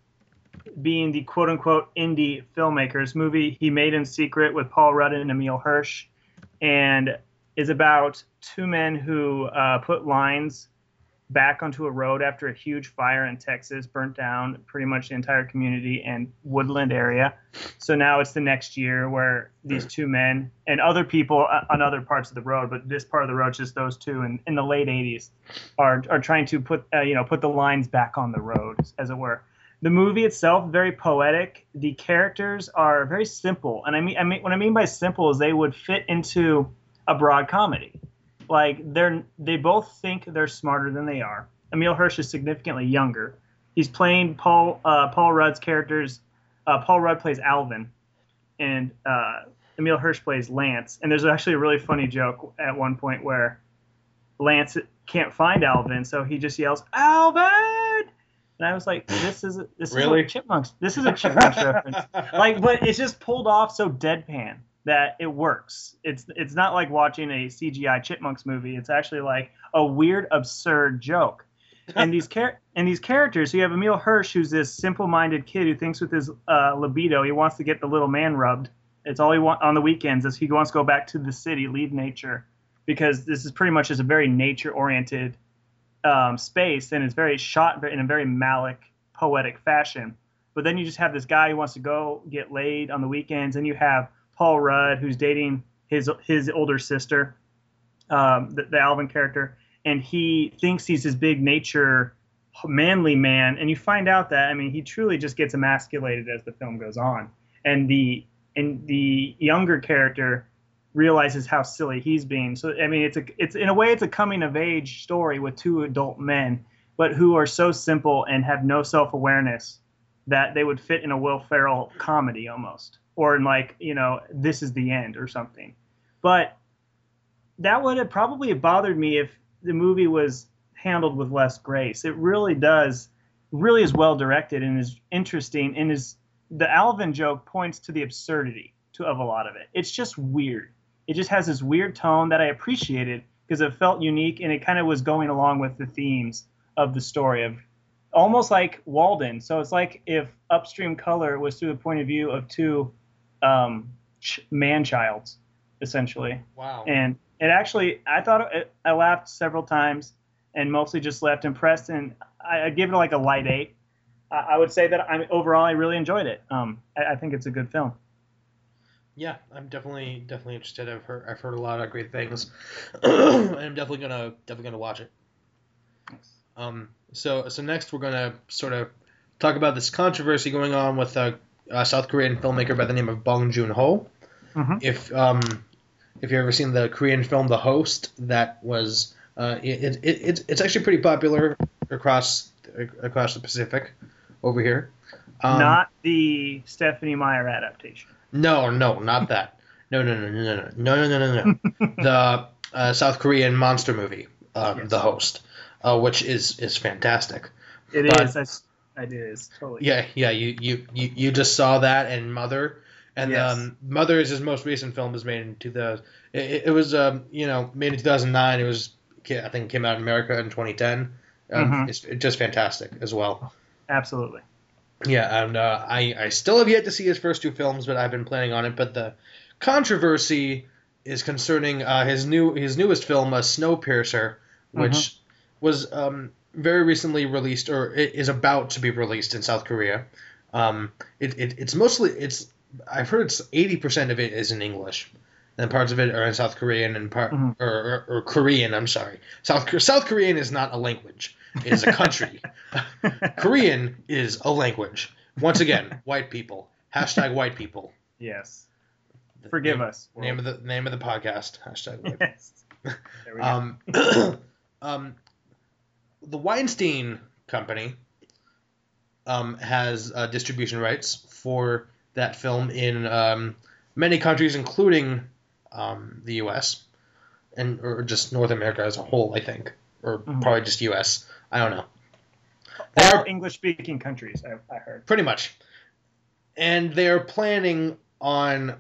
being the quote unquote indie filmmakers movie he made in secret with Paul Rudd and Emile Hirsch, and is about two men who uh, put lines back onto a road after a huge fire in Texas burnt down pretty much the entire community and woodland area. So now it's the next year where these two men and other people uh, on other parts of the road, but this part of the road, just those two, in, in the late '80s, are are trying to put uh, you know put the lines back on the road, as it were. The movie itself very poetic. The characters are very simple, and I mean I mean what I mean by simple is they would fit into a broad comedy. Like they're they both think they're smarter than they are. Emile Hirsch is significantly younger. He's playing Paul uh, Paul Rudd's characters. Uh, Paul Rudd plays Alvin, and uh, Emile Hirsch plays Lance. And there's actually a really funny joke at one point where Lance can't find Alvin, so he just yells Alvin, and I was like, this is this
Really?
is a chipmunks. This is a chipmunks reference. Like, but it's just pulled off so deadpan that it works. It's it's not like watching a CGI chipmunks movie. It's actually like a weird, absurd joke. And these char- and these characters, so you have Emile Hirsch, who's this simple-minded kid who thinks with his uh, libido, he wants to get the little man rubbed. It's all he wants on the weekends. Is he wants to go back to the city, leave nature, because this is pretty much just a very nature-oriented um, space, and it's very shot in a very Malick poetic fashion. But then you just have this guy who wants to go get laid on the weekends, and you have Paul Rudd who's dating his his older sister, um, the, the Alvin character, and he thinks he's this big nature manly man, and you find out that I mean he truly just gets emasculated as the film goes on, and the and the younger character realizes how silly he's being. So I mean, it's a it's in a way it's a coming of age story with two adult men, but who are so simple and have no self awareness that they would fit in a Will Ferrell comedy almost, or in like you know this is the end or something. But that would have probably bothered me if the movie was handled with less grace. It really does, really is well directed and is interesting and is the Alvin joke points to the absurdity to, of a lot of it. It's just weird. It just has this weird tone that I appreciated because it felt unique and it kind of was going along with the themes of the story of almost like Walden. So it's like if Upstream Color was through the point of view of two um, ch- man childs, essentially.
Wow.
And it actually, I thought it, I laughed several times and mostly just left impressed. And I, I'd give it like a light eight. I, I would say that I overall I really enjoyed it. Um, I, I think it's a good film.
Yeah, I'm definitely definitely interested. I've heard I've heard a lot of great things, and I'm definitely gonna definitely gonna watch it. Um, so so next we're gonna sort of talk about this controversy going on with a, a South Korean filmmaker by the name of Bong Joon Ho.
Mhm.
If um, if you've ever seen the Korean film The Host, that was uh, it, it, it it's actually pretty popular across across the Pacific over here. Um,
Not the Stephenie Meyer adaptation.
No, no, not that. No, no, no, no, no, no, no, no, no, no. the uh, South Korean monster movie, um,
Yes.
The Host, uh, which is is fantastic.
It
But-
is. That's, it is totally.
Yeah, yeah. You you, you, you just saw that in Mother, and
Yes.
um, Mother is his most recent film. was made in 2000. It, it- it was um, you know made in 2009. It was I think it came out in America in 2010. Um,
Mhm.
It's just fantastic as well.
Absolutely.
Yeah, and uh, I I still have yet to see his first two films, but I've been planning on it. But the controversy is concerning uh, his new his newest film, uh, Snowpiercer, which was um, very recently released or is about to be released in South Korea. Um, it, it it's mostly it's I've heard it's eighty percent of it is in English, and parts of it are in South Korean and part
Mhm.
or, or, or Korean. I'm sorry, South South Korean is not a language; is a country. Korean is a language. Once again, white people. Hashtag white people.
yes. Forgive
name,
us.
Name of the name of the podcast. Hashtag white.
Yes. There we go.
Um, um, the Weinstein Company um, has uh, distribution rights for that film in um, many countries, including um, the U.S. and or just North America as a whole, I think, or
Mhm.
probably just U.S. I don't know.
All
They're
English-speaking countries, I, I heard.
pretty much, and they're planning on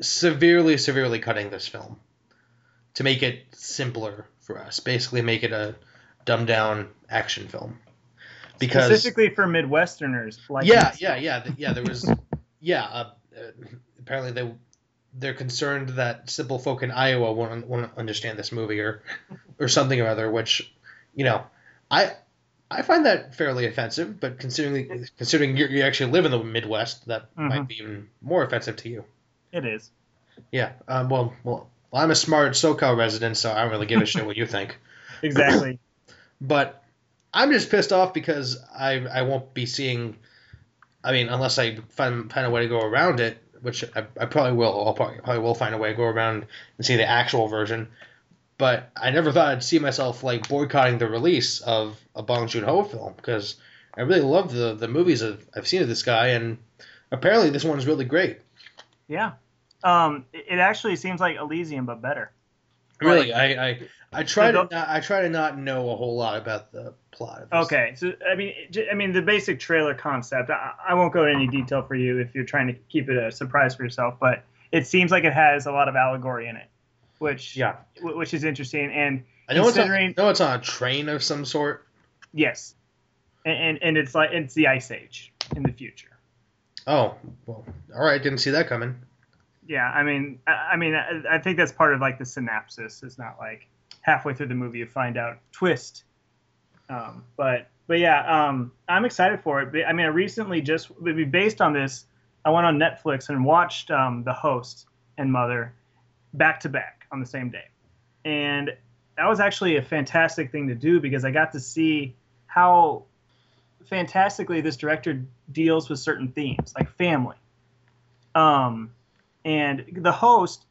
severely, severely cutting this film to make it simpler for us. Basically, make it a dumbed down action film. Because
Specifically for Midwesterners. Like
yeah,
us.
yeah, yeah, yeah. There was yeah. Uh, uh, apparently they they're concerned that simple folk in Iowa won't won't understand this movie or or something or other. Which you know, I I find that fairly offensive. But considering considering you you actually live in the Midwest, that
Mhm.
might be even more offensive to you.
It is.
Yeah. Um, well, well, I'm a smart SoCal resident, so I don't really give a shit what you think.
Exactly.
But I'm just pissed off because I I won't be seeing. I mean, unless I find find a way to go around it, which I, I probably will. I'll probably, probably will find a way to go around and see the actual version. But I never thought I'd see myself like boycotting the release of a Bong Joon Ho film because I really love the the movies I've, I've seen of this guy, and apparently this one's really great.
yeah. Um, it, actually seems like Elysium, but better.
Really, I, I I try to not, I try to not know a whole lot about the plot. Of this.
Okay, so I mean, I mean the basic trailer concept. I, I won't go into any detail for you if you're trying to keep it a surprise for yourself, but it seems like it has a lot of allegory in it, which
Yeah,
wh- which is interesting. And
I know it's on, I know it's on a train of some sort.
yes, and and, and it's like it's the Ice Age in the future.
Oh, well, all right, didn't see that coming.
Yeah, I mean, I, I mean, I, I think that's part of like the synopsis. It's not like halfway through the movie you find out twist. Um, but but yeah, um, I'm excited for it. I mean, I recently just based on this, I went on Netflix and watched um, The Host and Mother back to back on the same day, and that was actually a fantastic thing to do because I got to see how fantastically this director deals with certain themes like family. Um, and the host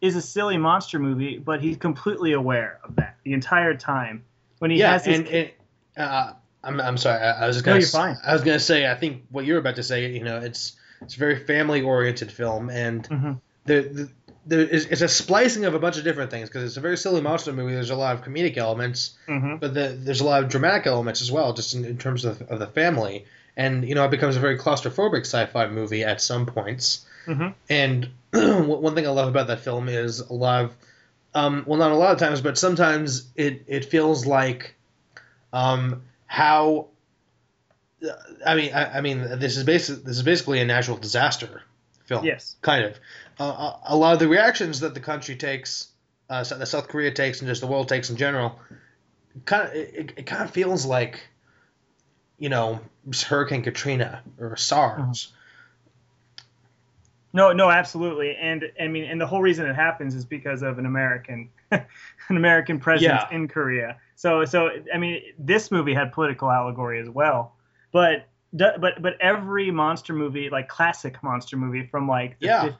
is a silly monster movie, but he's completely aware of that the entire time. When he
yeah,
has his
and, and uh, I'm I'm sorry. I, I was just gonna.
No, you're
s-
fine.
I was gonna say. I think what you were about to say. You know, it's it's a very family oriented film, and
Mhm.
there the, there is it's a splicing of a bunch of different things because it's a very silly monster movie. There's a lot of comedic elements,
Mhm.
but the, there's a lot of dramatic elements as well, just in, in terms of, of the family. And you know, it becomes a very claustrophobic sci-fi movie at some points.
Mhm.
And one thing I love about that film is a lot of, um, well, not a lot of times, but sometimes it it feels like, um, how. I mean, I, I mean, this is basic. This is basically a natural disaster film
yes,
kind of. Uh, a lot of the reactions that the country takes, uh, that South Korea takes, and just the world takes in general, kind of it, it kind of feels like, you know, Hurricane Katrina or SARS.
no, no, absolutely, and I mean, and the whole reason it happens is because of an American, an American presence
Yeah.
in Korea. So, so I mean, this movie had political allegory as well, but. But but every monster movie, like classic monster movie from like the
Yeah.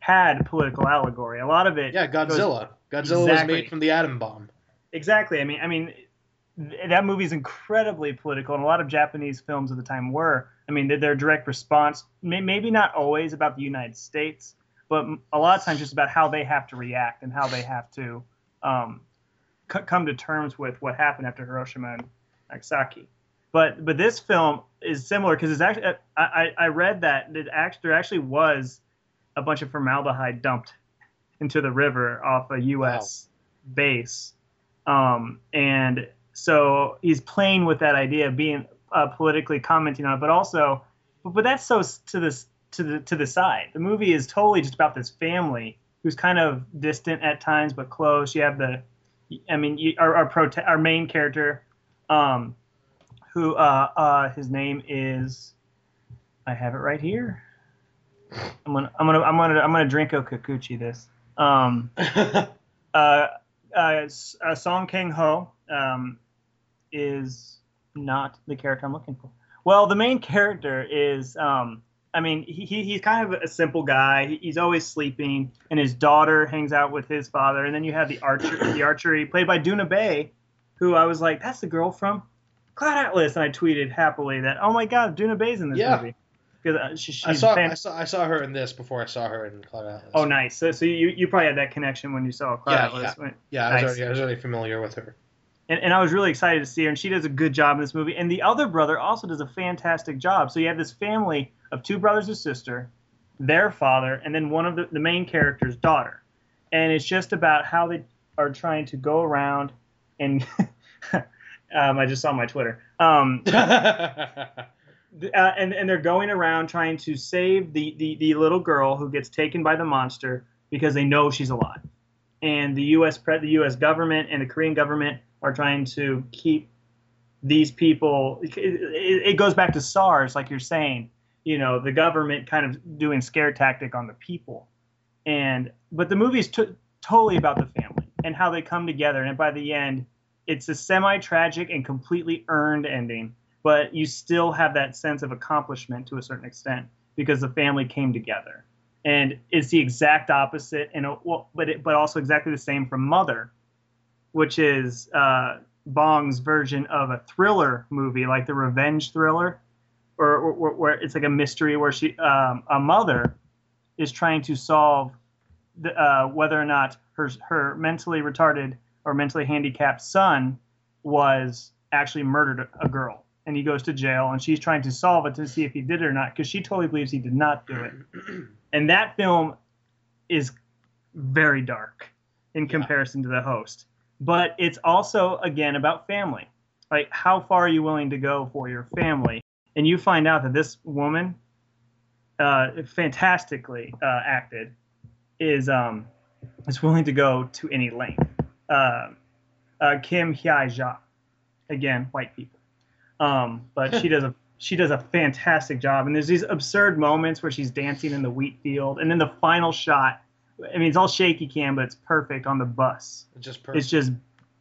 50s, had political allegory. A lot of it
Yeah,
goes-
Godzilla. Godzilla
Exactly.
was made from the atom bomb.
Exactly. I mean, I mean, th- that movie is incredibly political, and a lot of Japanese films at the time were. I mean, they're, they're direct response, may, maybe not always about the United States, but m- a lot of times just about how they have to react and how they have to um, c- come to terms with what happened after Hiroshima and Nagasaki. But but this film is similar because it's actually I, I I read that it act, there actually was a bunch of formaldehyde dumped into the river off a U.S. base, um, and so he's playing with that idea of being uh, politically commenting on it, but also, but, but that's so to this to the to the side. The movie is totally just about this family who's kind of distant at times but close. You have the, I mean, you, our our, prote- our main character, um, who uh, uh, his name is, I have it right here. I'm gonna I'm gonna I'm gonna I'm gonna drinko Kikuchi this. Um, uh, uh, uh, Song Kang Ho um, is not the character I'm looking for. Well, the main character is, um, I mean, he, he- he's kind of a simple guy. He- He's always sleeping, and his daughter hangs out with his father. And then you have the archer, the archery played by Doona Bae, who I was like, that's the girl from Cloud Atlas, and I tweeted happily that, oh my God, Doona Bae's in this
Yeah.
movie because uh, she, she's
I saw I saw I saw her in this before I saw her in Cloud Atlas.
Oh, nice. So, so you, you probably had that connection when you saw Cloud
Yeah,
Atlas. When-
yeah, I was
nice.
already I was already familiar with her.
and, and I was really excited to see her, and she does a good job in this movie. And the other brother also does a fantastic job. So you have this family of two brothers and sister, their father, and then one of the, the main character's daughter. And it's just about how they are trying to go around and um, I just saw my Twitter. Um, uh, and, and they're going around trying to save the, the, the little girl who gets taken by the monster because they know she's alive. And the U.S. Pre- the U.S. government and the Korean government are trying to keep these people. It, it, goes back to SARS, like you're saying. You know, the government kind of doing scare tactic on the people. And but the movie's t- totally about the family and how they come together. And by the end, it's a semi-tragic and completely earned ending but you still have that sense of accomplishment to a certain extent because the family came together. And it's the exact opposite, and well, but it, but also exactly the same from Mother, which is uh, Bong's version of a thriller movie, like the revenge thriller, or, or, or where it's like a mystery where she um, a mother is trying to solve the, uh, whether or not her her mentally retarded or mentally handicapped son was actually murdered a girl, and he goes to jail, and she's trying to solve it to see if he did it or not, because she totally believes he did not do it. And that film is very dark in comparison to the host, but it's also again about family. Like, how far are you willing to go for your family? And you find out that this woman, uh, fantastically uh, acted, is um, is willing to go to any length. Uh, uh, Kim Hye Ja, again, white people, um, but she does a she does a fantastic job. And there's these absurd moments where she's dancing in the wheat field, and then the final shot. I mean, it's all shaky cam, but it's perfect on the bus.
It's just perfect.
It's just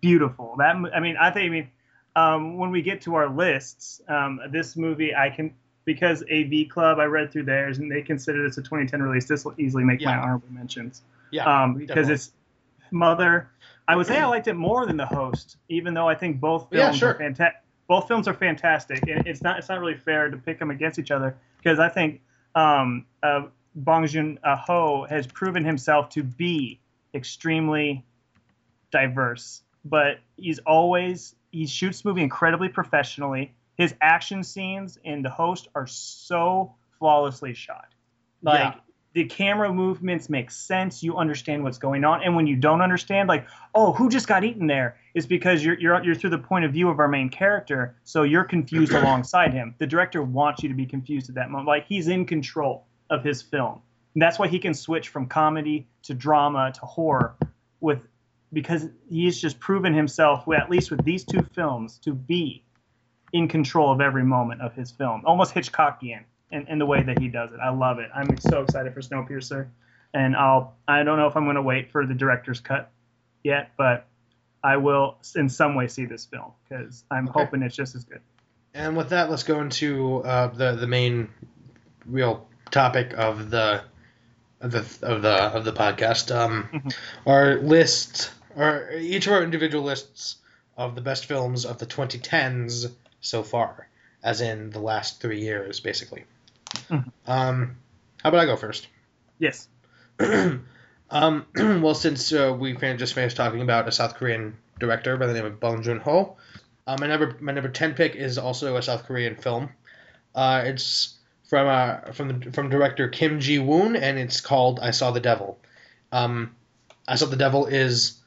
beautiful. That I mean, I think I mean, um, when we get to our lists, um, this movie I can because AV Club I read through theirs and they consider this a 2010 release. This will easily make my honorable mentions.
yeah.
Um, because
definitely.
it's Mother. I would say I liked it more than the host, even though I think both
Yeah,
films
sure.
are fantastic. Both films are fantastic, and it's not it's not really fair to pick them against each other because I think um, uh, Bong Joon Ho has proven himself to be extremely diverse, but he's always he shoots movie incredibly professionally. His action scenes in the host are so flawlessly shot. Like
Yeah.
The camera movements make sense. You understand what's going on, and when you don't understand, like, oh, who just got eaten there? It's because you're you're you're through the point of view of our main character, so you're confused alongside him. The director wants you to be confused at that moment, like he's in control of his film. And that's why he can switch from comedy to drama to horror with because he's just proven himself, at least with these two films, to be in control of every moment of his film, almost Hitchcockian in, in the way that he does it. I love it. I'm so excited for Snowpiercer, and I'll I don't know if I'm going to wait for the director's cut yet, but I will in some way see this film because I'm
Okay.
hoping it's just as good.
And with that, let's go into uh, the the main real topic of the of the of the of the podcast. Um,
Mhm.
Our list, our each of our individual lists of the best films of the 2010s so far, as in the last three years, basically.
Mhm.
Um, how about I go first?
Yes.
um, well, since uh, we fin- just finished talking about a South Korean director by the name of Bong Joon Ho, uh, my number my number ten pick is also a South Korean film. Uh, it's from uh, from the, from director Kim Jee Woon, and it's called I Saw the Devil. Um, I Saw the Devil is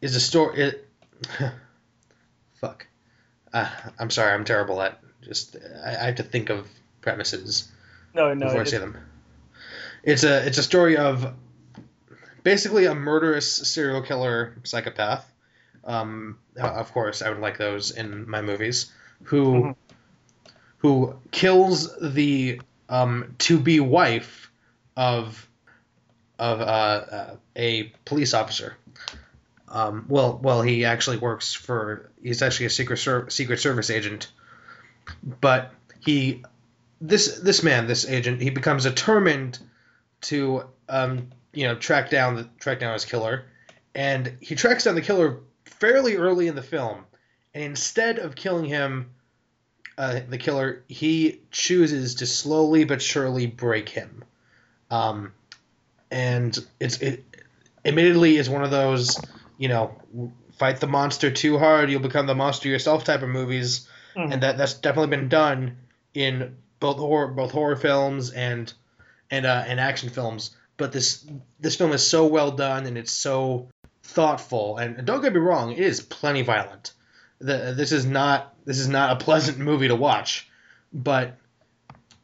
is a story. It, fuck. Uh, I'm sorry. I'm terrible at just. I, I have to think of premises
No, no.
before I say them. It's a it's a story of basically a murderous serial killer psychopath. Um, uh, of course, I would like those in my movies. Who
Mhm.
who kills the um, to be wife of of uh, uh, a police officer. Um, well, well, he actually works for. He's actually a secret Ser- secret service agent, but he this this man, this agent, he becomes determined to um, you know track down the track down his killer, and he tracks down the killer fairly early in the film, and instead of killing him, uh, the killer, he chooses to slowly but surely break him, um, and it's it admittedly is one of those you know fight the monster too hard you'll become the monster yourself type of movies.
Mhm.
and that that's definitely been done in both horror both horror films and and uh, and action films. But this this film is so well done and it's so thoughtful. And don't get me wrong, it is plenty violent. The, this is not this is not a pleasant movie to watch, but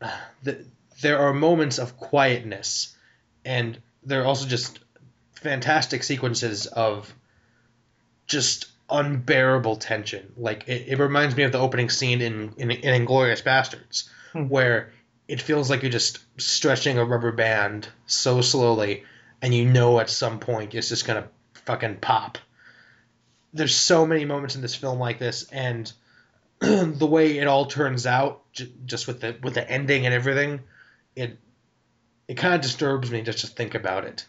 uh, the, there are moments of quietness, and there are also just fantastic sequences of just unbearable tension. Like it, it reminds me of the opening scene in in, in Inglourious Basterds,
Hmm.
where it feels like you're just stretching a rubber band so slowly, and you know at some point it's just gonna fucking pop. There's so many moments in this film like this, and the way it all turns out, j- just with the with the ending and everything, it it kind of disturbs me just to think about it.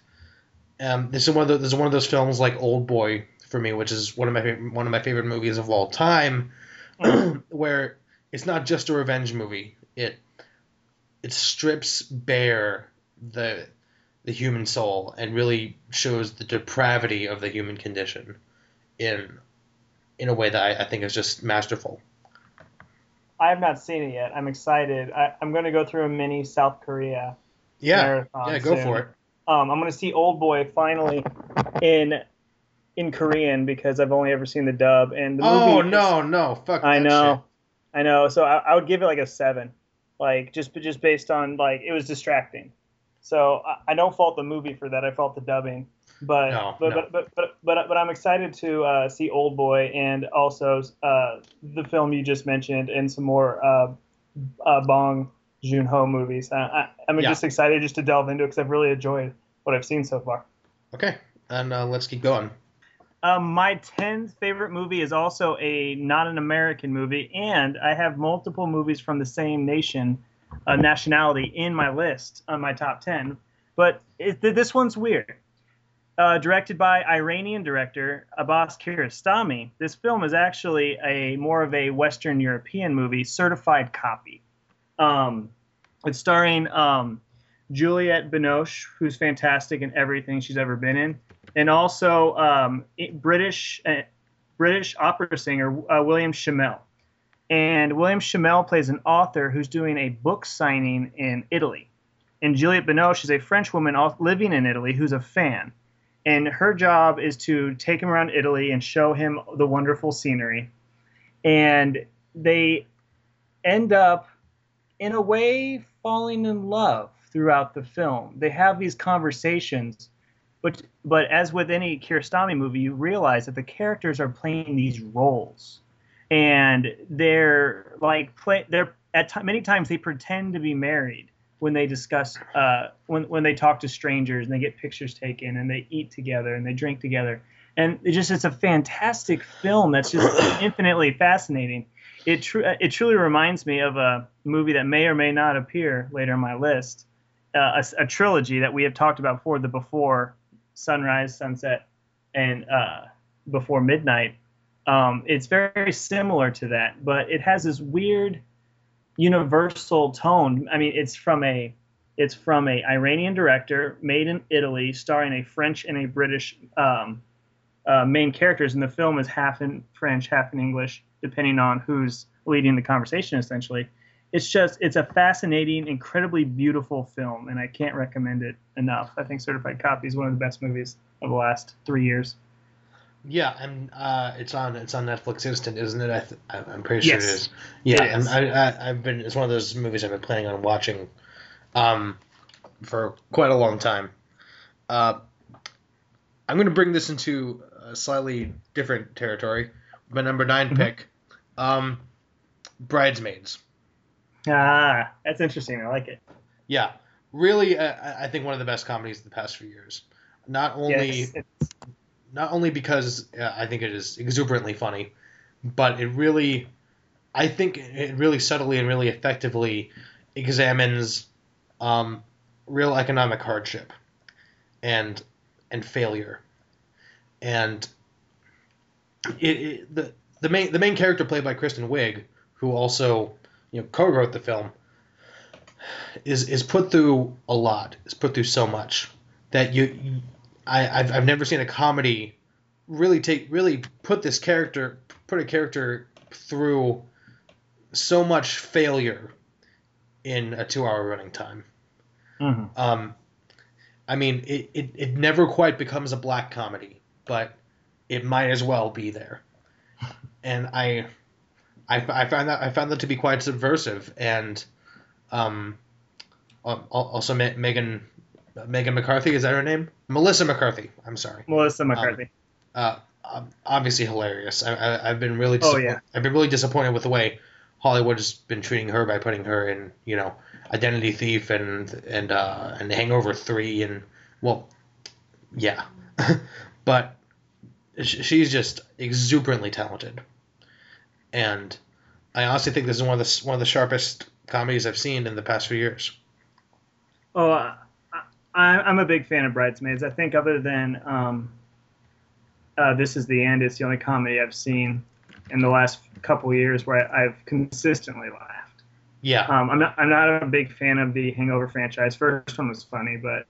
Um, this is one of the, this is one of those films like Old Boy for me, which is one of my favorite, one of my favorite movies of all time, where it's not just a revenge movie. It it strips bare the the human soul and really shows the depravity of the human condition in in a way that I, I think is just masterful.
I have not seen it yet. I'm excited. I, I'm going to go through a mini South Korea
Yeah,
marathon.
yeah, go
soon.
for it.
Um, I'm going to see Old Boy finally in in Korean because I've only ever seen the dub and the movie.
Oh
is-
no, no, fuck.
I know, I know. So I, I would give it like a seven, like just just based on like it was distracting. So I, I don't fault the movie for that. I fault the dubbing. But
No,
but,
no.
but, but but but but I'm excited to uh, see Old Boy and also uh, the film you just mentioned and some more uh, uh, Bong Joon Ho movies. I, I, I'm
Yeah.
just excited just to delve into it because I've really enjoyed what I've seen so far.
Okay, and uh, let's keep going.
Um, my tenth favorite movie is also a not an American movie, and I have multiple movies from the same nation, uh, nationality in my list on my top ten. But it, this one's weird. Uh, directed by Iranian director Abbas Kiarostami, this film is actually a more of a Western European movie, Certified Copy. Um, it's starring um, Juliette Binoche, who's fantastic in everything she's ever been in and also um, British uh, British opera singer uh, William Shimell. And William Shimell plays an author who's doing a book signing in Italy. And Juliette Binoche is a French woman living in Italy who's a fan. And her job is to take him around Italy and show him the wonderful scenery. And they end up, in a way, falling in love throughout the film. They have these conversations but but as with any Kiarostami movie, you realize that the characters are playing these roles, and they're like play. They're at ti many times they pretend to be married when they discuss uh, when when they talk to strangers and they get pictures taken and they eat together and they drink together. And it just it's a fantastic film that's just infinitely fascinating. It tru- it truly reminds me of a movie that may or may not appear later in my list, uh, a, a trilogy that we have talked about before, the Before, Sunrise, Sunset, and uh, Before Midnight. Um, it's very similar to that, but it has this weird universal tone. I mean, it's from a it's from a Iranian director, made in Italy, starring a French and a British um, uh, main characters, and the film is half in French, half in English, depending on who's leading the conversation. Essentially, it's just it's a fascinating, incredibly beautiful film, and I can't recommend it enough. I think Certified Copy is one of the best movies of the last three years.
Yeah, and uh, it's on it's on Netflix Instant, isn't it? I th- I'm pretty sure
Yes,
it is. Yeah,
it is.
I'm- I, I, I've been. It's one of those movies I've been planning on watching, um, for quite a long time. Uh, I'm going to bring this into a slightly different territory. My number 9
Mhm.
pick, um, Bridesmaids.
Ah, that's interesting. I like it.
Yeah, really, uh, I I think one of the best comedies of the past few years. Not only
Yes,
not only because uh, I think it is exuberantly funny, but it really, I think it really subtly and really effectively examines um, real economic hardship and and failure, and it, it the the main the main character played by Kristen Wiig, who also you know co-wrote the film, is is put through a lot. Is put through so much that you, you I I've, I've never seen a comedy really take really put this character put a character through so much failure in a two hour running time.
mhm.
Um, I mean, it, it, it never quite becomes a black comedy, but it might as well be there. And I, I, I found that I found that to be quite subversive, and um, um, also Me- Megan Megan McCarthy is that her name? Melissa McCarthy. I'm sorry.
Melissa McCarthy.
Uh, um, obviously hilarious. I, I, I've been really
Oh,
disappointed.
yeah.
I've been really disappointed with the way Hollywood has been treating her by putting her in, you know, Identity Thief and and uh, and Hangover Three and well, yeah, but she's just exuberantly talented, and I honestly think this is one of the one of the sharpest comedies I've seen in the past few years.
Oh, I, I'm a big fan of Bridesmaids. I think other than um, uh, This Is the End, it's the only comedy I've seen in the last couple years where I, I've consistently laughed.
Yeah,
Um, I'm not I'm not a big fan of the Hangover franchise. First one was funny, but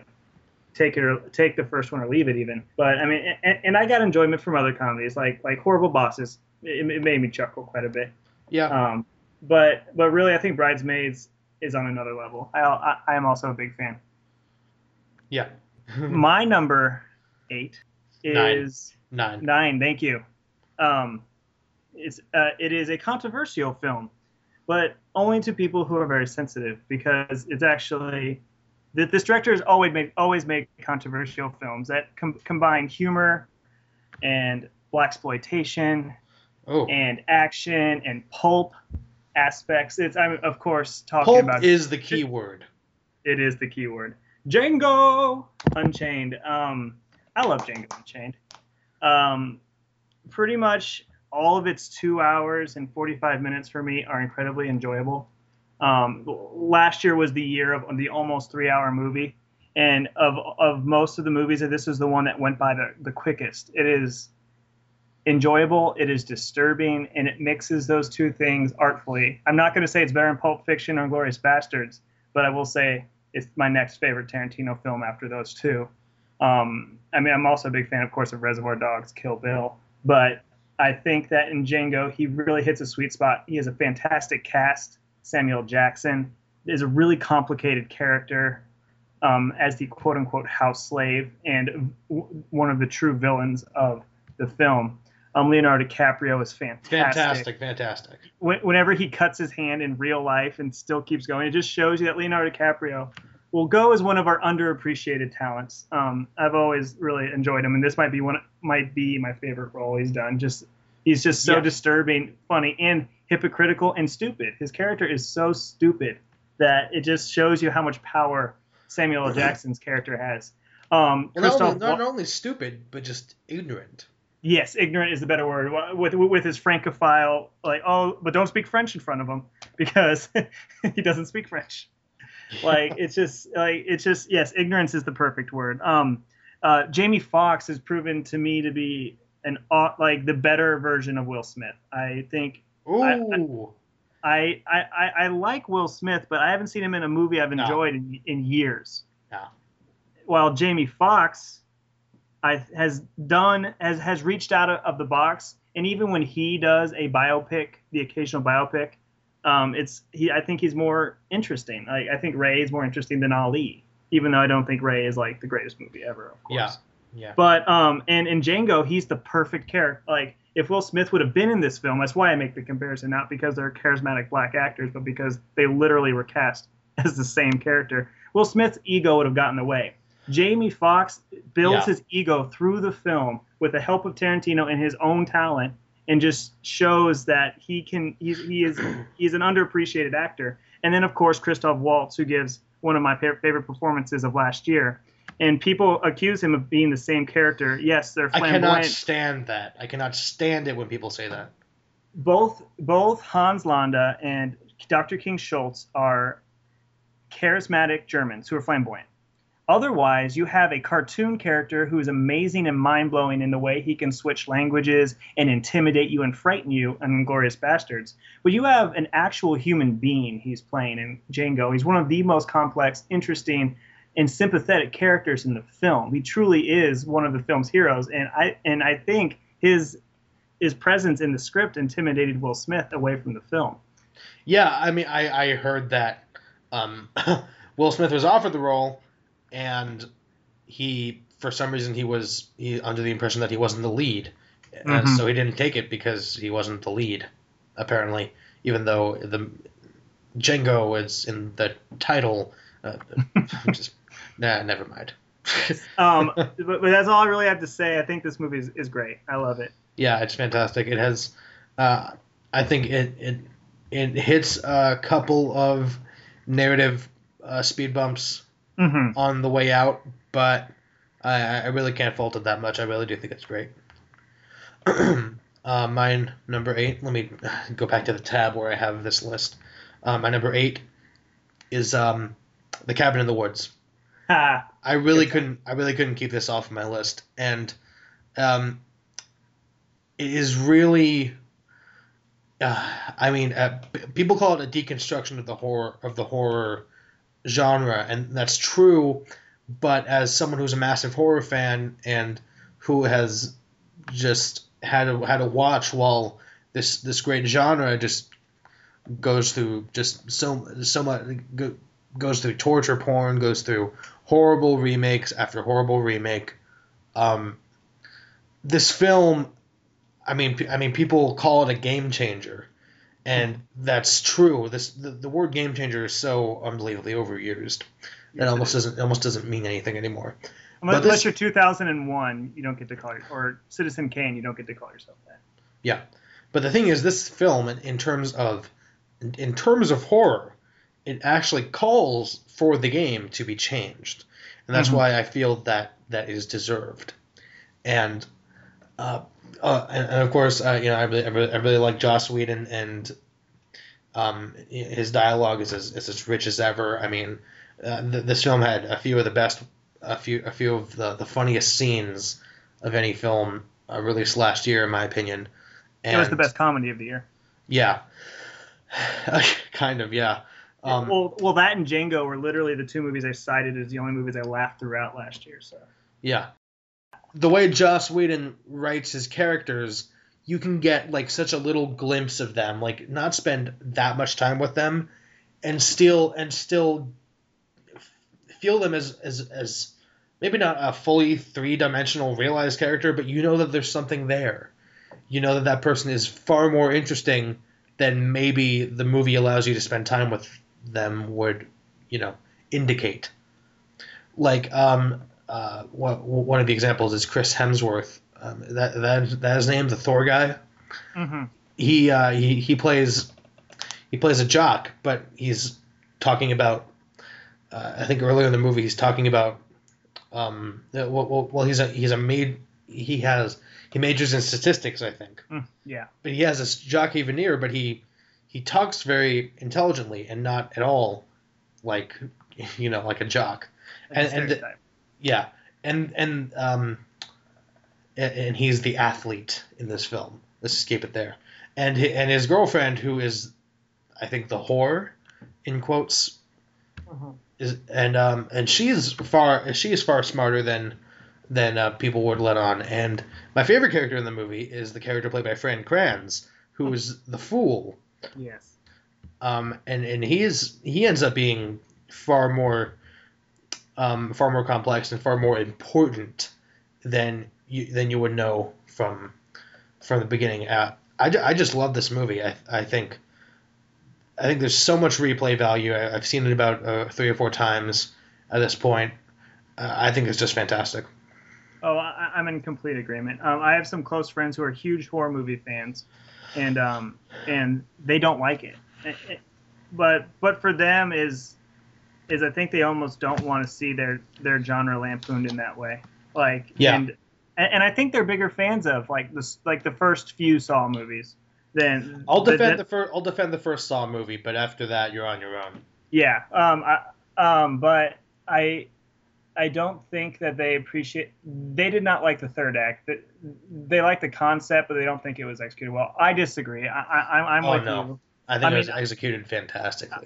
take it or take the first one or leave it even. But I mean, and, and I got enjoyment from other comedies like like Horrible Bosses. It, it made me chuckle quite a bit.
Yeah.
Um, but but really, I think Bridesmaids is on another level. I I, I am also a big fan.
yeah.
My number eight is
Nine.
nine. nine Thank you. Um, it's uh, it is a controversial film, but only to people who are very sensitive because it's actually th- this director has always made always made controversial films that com- combine humor and black exploitation
Oh.
and action and pulp aspects. It's I'm of course talking
Pulp
about
is the key word.
it is the keyword. Django Unchained. Um, I love Django Unchained. Um, pretty much all of its two hours and 45 minutes for me are incredibly enjoyable. Um, last year was the year of the almost three hour movie. And of, of most of the movies, this is the one that went by the, the quickest. It is enjoyable, it is disturbing, and it mixes those two things artfully. I'm not going to say it's better than Pulp Fiction or Glorious Bastards, but I will say it's my next favorite Tarantino film after those two. Um, I mean, I'm also a big fan, of course, of Reservoir Dogs, Kill Bill, but I think that in Django, he really hits a sweet spot. He has a fantastic cast. Samuel Jackson is a really complicated character um, as the quote unquote house slave and w- one of the true villains of the film. Um, Leonardo DiCaprio is fantastic
Fantastic, fantastic.
when- whenever he cuts his hand in real life and still keeps going, it just shows you that Leonardo DiCaprio will go as one of our underappreciated talents. Um, I've always really enjoyed him, and this might be one might be my favorite role he's done. Just he's just so
Yeah.
disturbing, funny, and hypocritical and stupid. His character is so stupid that it just shows you how much power Samuel L. Jackson's character has. Um,
not, only, not only stupid, but just ignorant.
Yes, ignorant is the better word. With with his francophile, like oh, but don't speak French in front of him because he doesn't speak French. Like it's just like it's just yes, ignorance is the perfect word. Um, uh, Jamie Foxx has proven to me to be an like the better version of Will Smith. I think
Ooh.
I I, I, I like Will Smith, but I haven't seen him in a movie I've
No.
enjoyed in, in years.
No.
While Jamie Foxx I, has done has has reached out of, of the box, and even when he does a biopic, the occasional biopic, um, it's he. I think he's more interesting. Like I think Ray is more interesting than Ali, even though I don't think Ray is like the greatest movie ever. Of course.
Yeah. Yeah.
But um, and in Django, he's the perfect character. Like if Will Smith would have been in this film, that's why I make the comparison, not because they're charismatic black actors, but because they literally were cast as the same character. Will Smith's ego would have gotten in the way. Jamie Foxx builds
Yeah.
his ego through the film with the help of Tarantino and his own talent, and just shows that he can. He's he is he's an underappreciated actor. And then of course Christoph Waltz, who gives one of my favorite performances of last year. And people accuse him of being the same character. Yes, they're flamboyant.
I cannot stand that. I cannot stand it when people say that.
both both Hans Landa and Dr. King Schultz are charismatic Germans who are flamboyant. Otherwise, you have a cartoon character who is amazing and mind blowing in the way he can switch languages and intimidate you and frighten you in Inglourious Basterds. But you have an actual human being he's playing in Django. He's one of the most complex, interesting, and sympathetic characters in the film. He truly is one of the film's heroes, and I and I think his his presence in the script intimidated Will Smith away from the film.
Yeah, I mean, I, I heard that um, Will Smith was offered the role, and he, for some reason, he was he under the impression that he wasn't the lead, and
Mhm.
so he didn't take it because he wasn't the lead, apparently. Even though the Django is in the title, uh, just nah, never mind.
Um, but, but that's all I really have to say. I think this movie is, is great. I love it.
Yeah, it's fantastic. It has, uh, I think it it it hits a couple of narrative uh, speed bumps
hmm
on the way out, but I, I really can't fault it that much. I really do think it's great. uh, mine number eight. Let me go back to the tab where I have this list. Uh, my number eight is um, the Cabin in the Woods.
Ha.
I really couldn't. I really couldn't keep this off my list, and um, it is really. Uh, I mean, uh, people call it a deconstruction of the horror of the horror genre, and that's true. but as someone who's a massive horror fan and who has just had to had to watch while this this great genre just goes through just so so much goes through torture porn, goes through horrible remakes after horrible remake. Um, this film, I mean, I mean, people call it a game changer, and that's true. This the, the word game changer is so unbelievably overused. It almost doesn't almost doesn't mean anything anymore.
Unless,
But this-
unless you're 2001, you don't get to call your, or Citizen Kane, you don't get to call yourself that.
Yeah, but the thing is, this film, in, in terms of in, in terms of horror, it actually calls for the game to be changed, and that's
Mhm.
why I feel that that is deserved. And uh, uh, and, and of course, uh, you know, I really, I really, I really like Joss Whedon, and um, his dialogue is as, is as rich as ever. I mean, uh, th- this film had a few of the best, a few, a few of the, the funniest scenes of any film uh, released last year, in my opinion. And,
it was the best comedy of the year.
Yeah, kind of. Yeah. Um,
well, well, that and Django were literally the two movies I cited as the only movies I laughed throughout last year. So
Yeah. The way Joss Whedon writes his characters, you can get like such a little glimpse of them, like not spend that much time with them, and still and still feel them as as as maybe not a fully three dimensional realized character, but you know that there's something there. You know that that person is far more interesting than maybe the movie allows you to spend time with them would, you know, indicate. Like um, uh, one one of the examples is Chris Hemsworth. Um, that that that is named the Thor guy.
hmm
He uh, he he plays he plays a jock, but he's talking about. Uh, I think earlier in the movie he's talking about. Um, uh, well, well, he's a he's a made he has he majors in statistics, I think,
Mm, yeah,
but he has this jockey veneer, but he he talks very intelligently and not at all like you know like a jock.
like
And- and. Yeah, and and um, and, and he's the athlete in this film. Let's keep it there. And and his girlfriend, who is, I think, the whore, in quotes,
Mhm.
is and um and she's far she is far smarter than than uh, people would let on. And my favorite character in the movie is the character played by Fran Kranz, who is the fool.
yes,
Um, and and he is he ends up being far more um, far more complex and far more important than you than you would know from from the beginning. Uh, I, I just love this movie. I, I think I think there's so much replay value. I, I've seen it about uh, three or four times at this point. Uh, I think it's just fantastic.
Oh, I, I'm in complete agreement. Um, I have some close friends who are huge horror movie fans, and um, and they don't like it. Eh, eh, But but for them is is I think they almost don't want to see their their genre lampooned in that way. Like
Yeah.
and and I think they're bigger fans of like this like the first few Saw movies than
I'll defend
the-
the first I'll defend the first Saw movie, but after that you're on your own.
Yeah, um, I, um, but I, I don't think that they appreciate. They did not like the third act. That they like the concept, but they don't think it was executed well. I disagree. I, I, I'm, I'm
Oh,
with
no.
you.
I think
I
it was executed fantastically.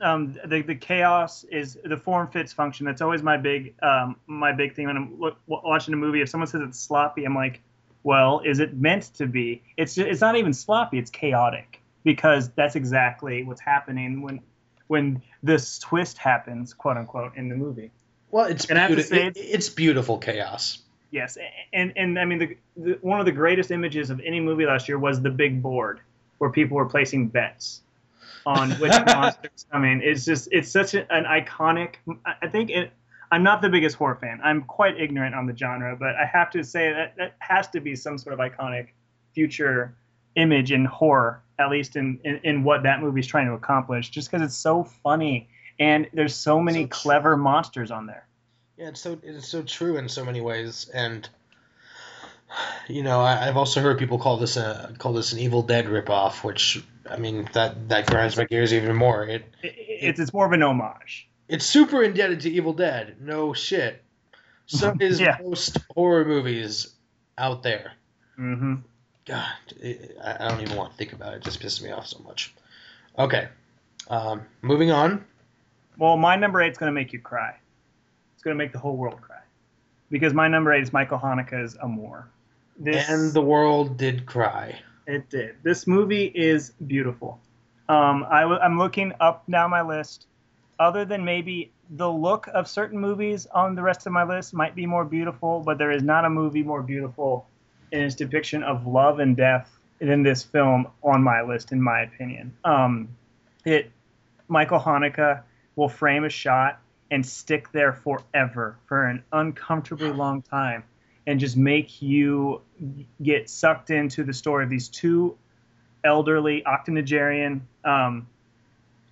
Um, the the chaos is the form fits function. That's always my big um my big thing when I'm look, watching a movie. If someone says it's sloppy, I'm like, well, is it meant to be? It's ju- it's not even sloppy. It's chaotic because that's exactly what's happening when when this twist happens, quote unquote, in the movie.
Well, it's
And I have to say
it- it's beautiful chaos.
Yes, and and I mean the, the one of the greatest images of any movie last year was the big board where people were placing bets on which monsters. I mean, it's just it's such a, an iconic. I I think it. I'm not the biggest horror fan. I'm quite ignorant on the genre, but I have to say that that has to be some sort of iconic future image in horror, at least in in, in what that movie's trying to accomplish. Just because it's so funny and there's so many
So
clever monsters on there.
Yeah, it's so it's so true in so many ways, and you know I, I've also heard people call this a call this an Evil Dead ripoff, which I mean that that grinds my gears even more. It
It, it's it's more of an homage.
it's super indebted to Evil Dead, no shit. So is
Yeah.
most horror movies out there.
hmm
God, it, I I don't even want to think about it. It just pisses me off so much. Okay, um, moving on.
Well, my number eight's gonna make you cry. It's going to make the whole world cry. Because my number eight is Michael Haneke's Amour. This,
And the world did cry.
It did. This movie is beautiful. Um, I w- I'm looking up now my list. Other than maybe the look of certain movies on the rest of my list might be more beautiful, but there is not a movie more beautiful in its depiction of love and death than this film on my list, in my opinion. Um, it Michael Haneke will frame a shot and stick there forever for an uncomfortably long time and just make you get sucked into the story of these two elderly octogenarian um,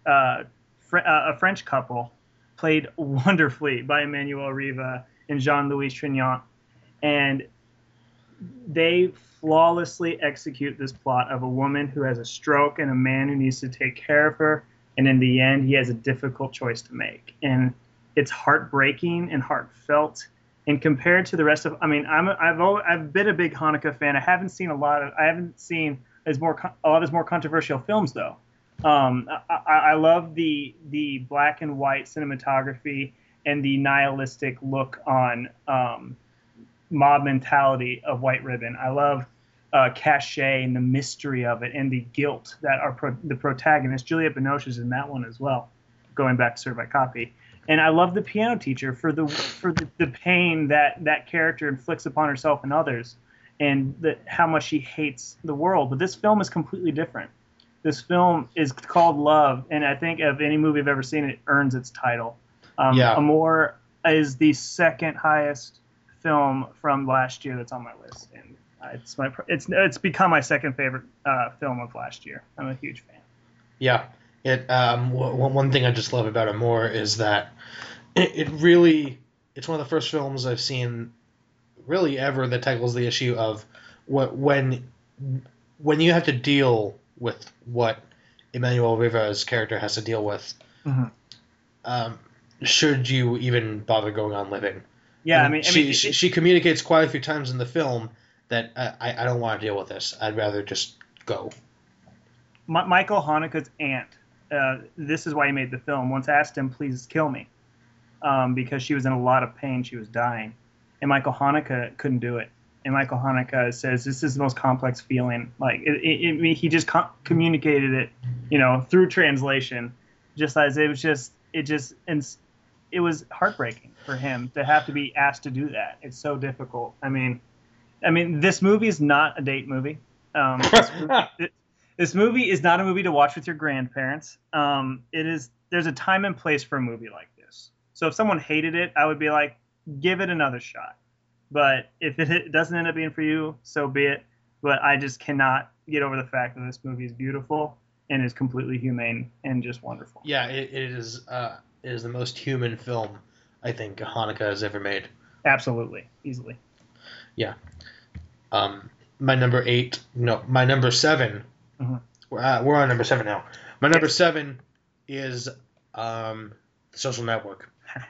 uh, fr- uh, a French couple played wonderfully by Emmanuelle Riva and Jean-Louis Trintignant and they flawlessly execute this plot of a woman who has a stroke and a man who needs to take care of her. And in the end he has a difficult choice to make. And it's heartbreaking and heartfelt and compared to the rest of i mean i'm i've always, i've been a big Haneke fan i haven't seen a lot of i haven't seen as more a lot of his more controversial films though um, I, I love the the black and white cinematography and the nihilistic look on um, mob mentality of White Ribbon. I love uh, Caché and the mystery of it and the guilt that our pro- the protagonist Juliette Binoche is in that one as well. Going back to certified copy, and I love the piano teacher for the for the, the pain that that character inflicts upon herself and others, and the, how much she hates the world. But this film is completely different. This film is called Love, and I think of any movie I've ever seen, it earns its title. Um,
Yeah.
Amour is the second highest film from last year that's on my list, and it's my it's it's become my second favorite uh, film of last year. I'm a huge fan.
Yeah. It um w- one thing I just love about it more is that it, it really it's one of the first films I've seen really ever that tackles the issue of what when when you have to deal with what Emmanuelle Riva's character has to deal with.
Mhm.
Um, should you even bother going on living?
Yeah, I mean, I
she,
mean,
she
it-
she communicates quite a few times in the film that I, I, I don't want to deal with this. I'd rather just go.
Mi- Michael Haneke's aunt. Uh, this is why he made the film. Once asked him, "Please kill me," um, because she was in a lot of pain. She was dying, and Michael Haneke couldn't do it. And Michael Haneke says this is the most complex feeling. Like it, it, it, he just co- communicated it, you know, through translation, just as it was just it just and it was heartbreaking for him to have to be asked to do that. It's so difficult. I mean, I mean, this movie is not a date movie. Um, this, movie, this movie is not a movie to watch with your grandparents. Um, it is. There's a time and place for a movie like this. So if someone hated it, I would be like, give it another shot. But if it, doesn't end up being for you, so be it. But I just cannot get over the fact that this movie is beautiful and is completely humane and just wonderful.
Yeah, it, it is. Uh, it is the most human film I think Haneke has ever made.
Absolutely, easily. Yeah.
Um, my number eight, no, my number 7
Mhm.
We're, uh, we're on number seven now. My number seven is um, The Social Network.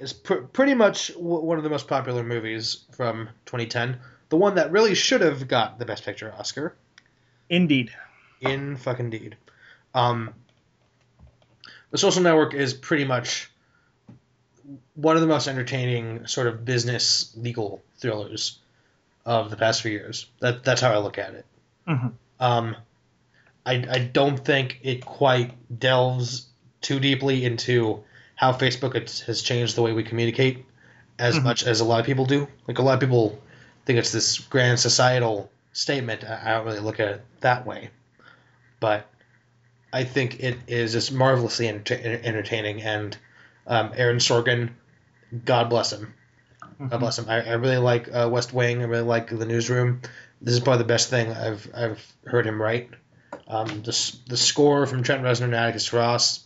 It's pr- pretty much w- one of the most popular movies from 2010. The one that really should have got the Best Picture Oscar.
Indeed.
In fucking deed. Um, the Social Network is pretty much one of the most entertaining sort of business legal thrillers of the past few years. That that's how I look at it.
Mhm.
Um, I I don't think it quite delves too deeply into how Facebook has- has changed the way we communicate as
Mhm.
much as a lot of people do. Like a lot of people think it's this grand societal statement. I don't really look at it that way, but I think it is just marvelously enter- entertaining. And um, Aaron Sorkin, God bless him. God
Mhm.
bless him. I, I really like uh, West Wing. I really like The Newsroom. This is probably the best thing I've I've heard him write. Um, the the score from Trent Reznor and Atticus Ross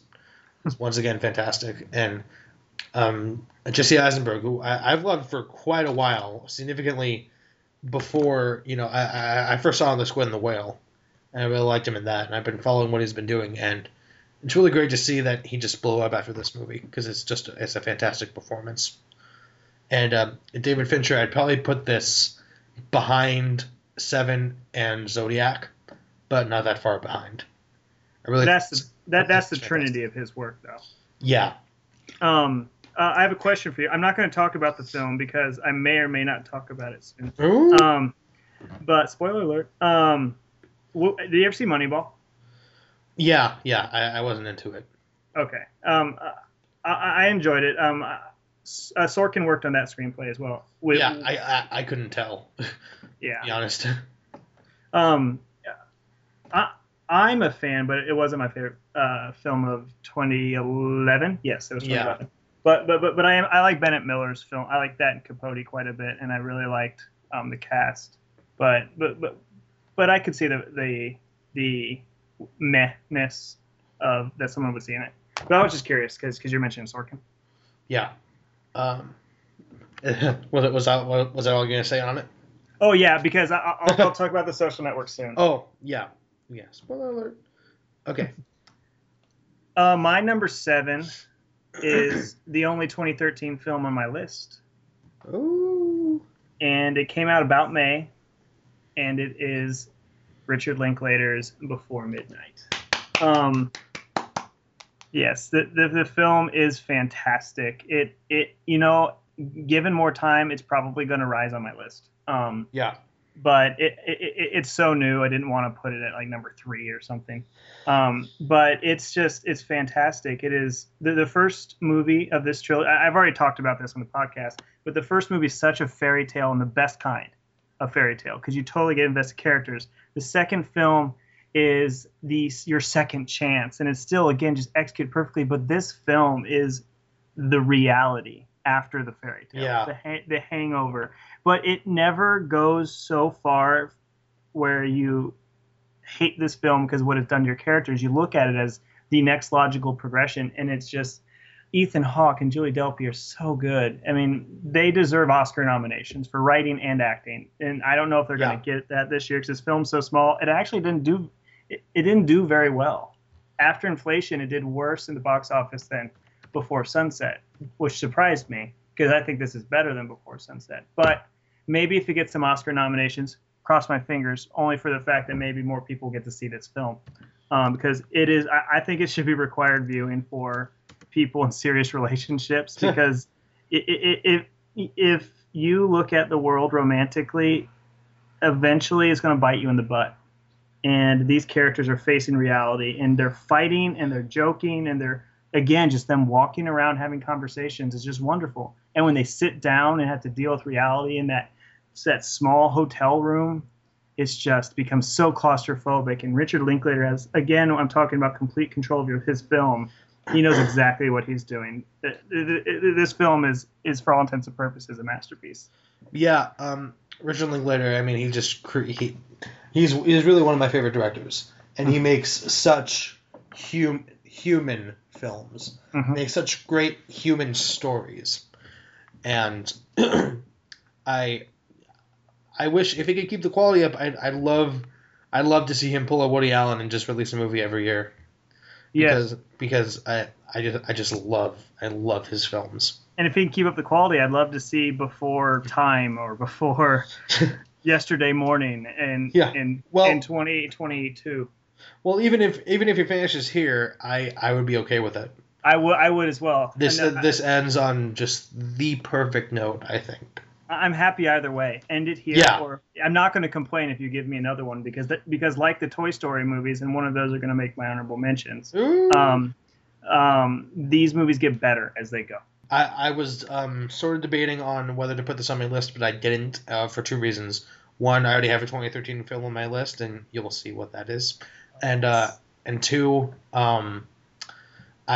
is once again fantastic, and um, Jesse Eisenberg, who I, I've loved for quite a while, significantly before you know I, I, I first saw him in The Squid and the Whale, and I really liked him in that, and I've been following what he's been doing, and it's really great to see that he just blew up after this movie because it's just it's a fantastic performance. And um, David Fincher, I'd probably put this behind Seven and Zodiac, but not that far behind. I really
That's the, that that's the trinity of his work, though.
yeah
Um, Uh, I have a question for you. I'm not going to talk about the film because I may or may not talk about it soon.
Ooh.
Um, but spoiler alert. Um, wh- did you ever see Moneyball?
yeah, yeah. I, I wasn't into it.
Okay. Um, I, I enjoyed it. Um, uh, Sorkin worked on that screenplay as well. With,
yeah, I, I I couldn't tell.
Yeah.
be honest.
Um, I, I'm a fan, but it wasn't my favorite uh, film of 2011. Yes, it was
Yeah.
2011. But but but but I am I like Bennett Miller's film. I like that and Capote quite a bit, and I really liked um, the cast. But but but but I could see the the the mehness of that someone would see in it. But I was just curious because because you're mentioning Sorkin.
Yeah. Um, was it was that was that all you're gonna say on it?
Oh yeah, because I, I'll, I'll talk about the social network soon.
Oh yeah, yeah. Spoiler alert. Okay.
Uh, my number seven is the only 2013 film on my list,
Ooh.
and it came out about May, and it is Richard Linklater's Before Midnight. Um, yes, the, the the film is fantastic. It it you know, given more time, it's probably going to rise on my list. Um,
Yeah.
But it, it, it it's so new. I didn't want to put it at like number three or something. Um, but it's just it's fantastic. It is the, the first movie of this trilogy. I've already talked about this on the podcast, but the first movie is such a fairy tale and the best kind of fairy tale because you totally get invested characters. The second film is the your second chance, and it's still again just executed perfectly. But this film is the reality after the fairy tale,
Yeah.
the, ha- the hangover. But it never goes so far where you hate this film because what it's done to your characters. You look at it as the next logical progression, and it's just Ethan Hawke and Julie Delpy are so good. I mean, they deserve Oscar nominations for writing and acting, and I don't know if they're
Yeah.
going to get that this year because this film's so small. It actually didn't do it, it didn't do very well. After inflation, it did worse in the box office than Before Sunset, which surprised me because I think this is better than Before Sunset. But maybe if it gets some Oscar nominations, cross my fingers, only for the fact that maybe more people get to see this film. Um, because it is, I, I think it should be required viewing for people in serious relationships because i i if if you look at the world romantically, eventually it's going to bite you in the butt. And these characters are facing reality, and they're fighting, and they're joking, and they're again just them walking around having conversations is just wonderful. And when they sit down and have to deal with reality in that that small hotel room, it's just becomes so claustrophobic. And Richard Linklater has again, I'm talking about complete control of his film. He knows exactly what he's doing. Th- th- th- This film is is for all intents and purposes a masterpiece.
Yeah. Um, Richard Linklater. I mean, he just cre- he, he's he's really one of my favorite directors, and he mm-hmm. makes such hum, human films.
Mhm.
Makes such great human stories, and I I wish if he could keep the quality up, I'd, I'd love I'd love to see him pull a Woody Allen and just release a movie every year.
Yes,
Because because I I just I just love I love his films.
and if he can keep up the quality, I'd love to see before Time or before Yesterday Morning and
Yeah.
in
Well-
in 2022.
Well, even if even if he finishes here, I I would be okay with it.
I would I would as well.
This
uh,
this ends on just the perfect note, I think.
I'm happy either way. End it here,
Yeah.
or I'm not going to complain if you give me another one because that, because like the Toy Story movies, and one of those are going to make my honorable mentions.
Ooh.
Um, um, these movies get better as they go.
I, I was um, sort of debating on whether to put this on my list, but I didn't uh, for two reasons. One, I already have a 2013 film on my list, and you'll see what that is. And uh, and two, um,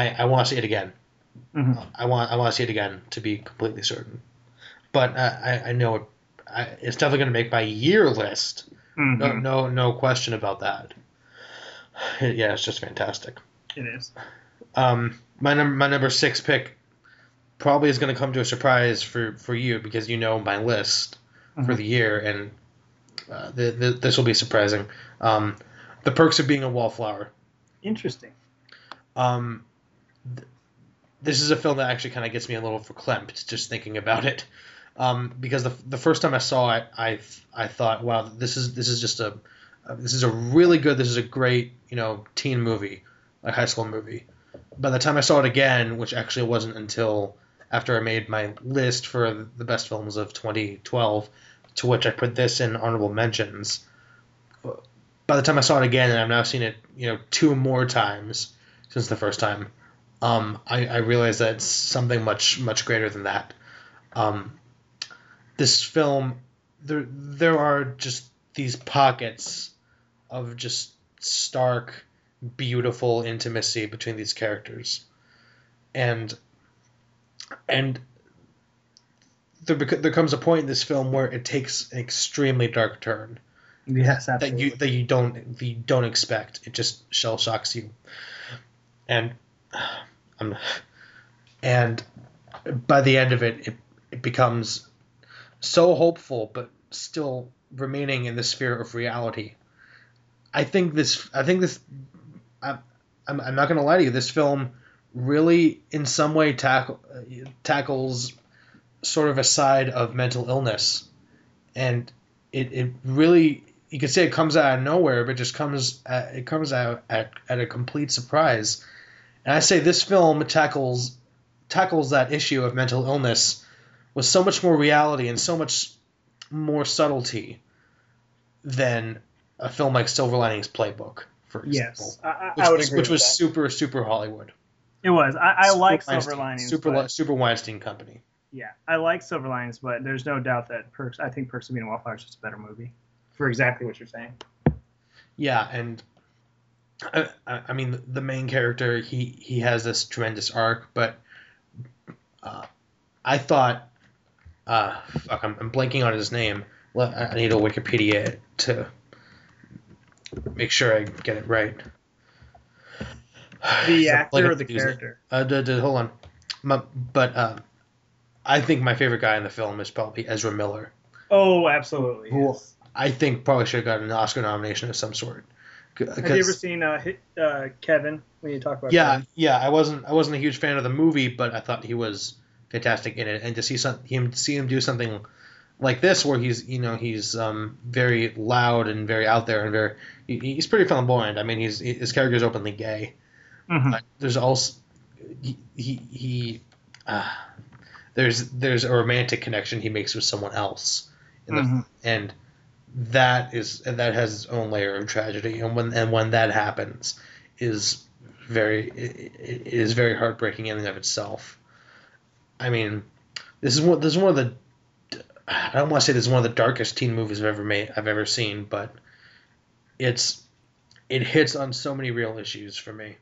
I I want to see it again.
Mhm.
I want I want to see it again to be completely certain. But uh, I I know it, I, it's definitely going to make my year list.
Mhm.
No no no question about that. Yeah, it's just fantastic.
It is.
Um, my number my number six pick probably is going to come to a surprise for for you because you know my list for
Mhm.
the year, and uh, the, the, this will be surprising. Um, the perks of being a wallflower.
Interesting.
Um, this is a film that actually kind of gets me a little verklempt just thinking about it. Um, because the, the first time I saw it, I I thought, wow, this is this is just a uh, this is a really good, this is a great you know teen movie, a high school movie. By the time I saw it again, which actually wasn't until after I made my list for the best films of 2012, to which I put this in honorable mentions. By the time I saw it again, and I've now seen it, you know, two more times since the first time, um, I, I realized that it's something much much greater than that. Um, this film, there there are just these pockets of just stark, beautiful intimacy between these characters, and and there bec- there comes a point in this film where it takes an extremely dark turn
Yes, absolutely.
that you that you don't that you don't expect. It just shell shocks you, and I'm, and by the end of it, it it becomes so hopeful, but still remaining in the sphere of reality. I think this. I think this. I, I'm, I'm not gonna lie to you. This film really, in some way, tackle, tackles sort of a side of mental illness, and it, it really you could say it comes out of nowhere, but just comes at, it comes out at, at a complete surprise. And I say this film tackles tackles that issue of mental illness with so much more reality and so much more subtlety than a film like Silver Linings Playbook, for example.
yes, I, I,
Which
would
was,
agree
which was super super Hollywood.
It was. I, I like Silver Linings.
Super
but-
Super Weinstein Company.
Yeah, I like Silver Linings, but there's no doubt that Perks. I think Perks of Being a Wallflower is just a better movie for exactly what you're saying.
Yeah, and I, I mean the main character he he has this tremendous arc, but uh, I thought, uh, fuck, I'm, I'm blanking on his name. I I need a Wikipedia to make sure I get it right.
The actor or the
on his name.
character?
Uh, d- d- hold on, My, but uh, I think my favorite guy in the film is probably Ezra Miller.
Oh, absolutely.
Who-
yes.
I think probably should have gotten an Oscar nomination of some sort.
Have you ever seen uh, uh, Kevin? When you talk about
yeah,
Kevin?
yeah. I wasn't I wasn't a huge fan of the movie, but I thought he was fantastic in it, and to see some him see him do something like this, where he's you know he's um, very loud and very out there and very he, he's pretty flamboyant. I mean, he's his character is openly gay.
Mhm.
But there's also he he, he uh, there's there's a romantic connection he makes with someone else, in the, and that is that has its own layer of tragedy, and when and when that happens, is very it, it is very heartbreaking in and of itself. I mean, this is one this is one of the I don't want to say this is one of the darkest teen movies I've ever made I've ever seen, but it's it hits on so many real issues for me,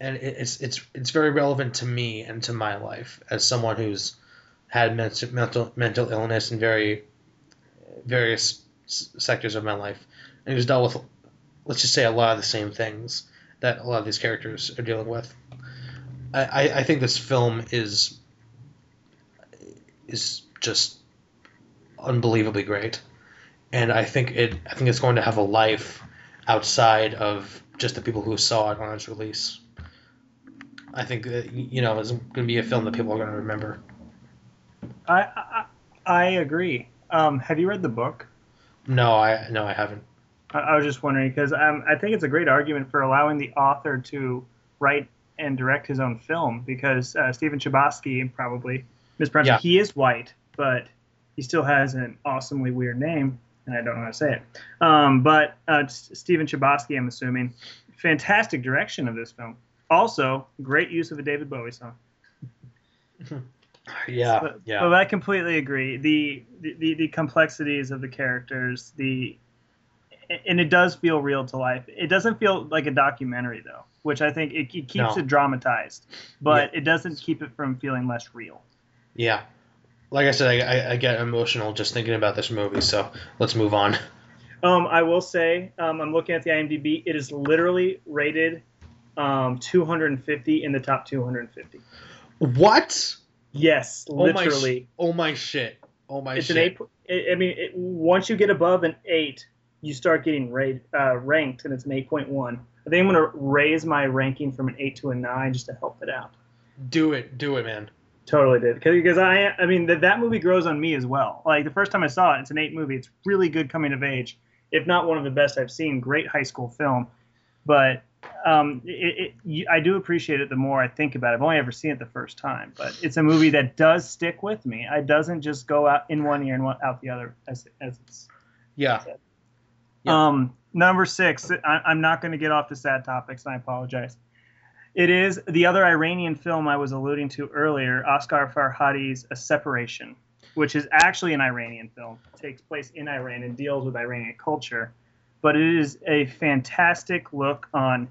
and it's it's it's very relevant to me and to my life as someone who's had mental mental mental illness and very various sectors of my life, and who's dealt with let's just say a lot of the same things that a lot of these characters are dealing with. I, I, think this film is is just unbelievably great, and I think it I think it's going to have a life outside of just the people who saw it on its release. I think that you know it's going to be a film that people are going to remember.
I, I I agree. Um, have you read the book?
No, I no I haven't.
I, I was just wondering because um, I think it's a great argument for allowing the author to write and direct his own film because uh, Stephen Chbosky probably mispronounced.
Yeah.
He is white, but he still has an awesomely weird name, and I don't know how to say it. Um, but uh, Stephen Chbosky, I'm assuming, fantastic direction of this film. Also, great use of a David Bowie song.
Yeah,
But,
yeah.
but I completely agree. The, the the complexities of the characters, the and it does feel real to life. It doesn't feel like a documentary though, which I think it, it keeps
No.
it dramatized, but it doesn't keep it from feeling less real.
Yeah. Like I said, I, I, I get emotional just thinking about this movie, so let's move on.
Um, I will say, um, I'm looking at the IMDb. It is literally rated um, 250 in the top 250.
What?
Yes,
Oh my,
literally.
oh my shit. Oh my
it's
shit.
an eight. I I mean, it, once you get above an eight, you start getting rate, uh, ranked, and it's an eight point one. I think I'm gonna raise my ranking from an eight to a nine just to help it out.
Do it. Do it, man.
Totally did because I I mean that that movie grows on me as well. Like the first time I saw it, it's an eight movie. It's really good coming of age, if not one of the best I've seen. Great high school film, but um, it, it, I do appreciate it the more I think about it. I've only ever seen it the first time, but it's a movie that does stick with me. It doesn't just go out in one ear and one, out the other, as as it's.
Yeah. Yeah.
Um, number six. I, I'm not going to get off the sad topics, and I apologize. It is the other Iranian film I was alluding to earlier, Asghar Farhadi's A Separation, which is actually an Iranian film. It takes place in Iran and deals with Iranian culture. But it is a fantastic look on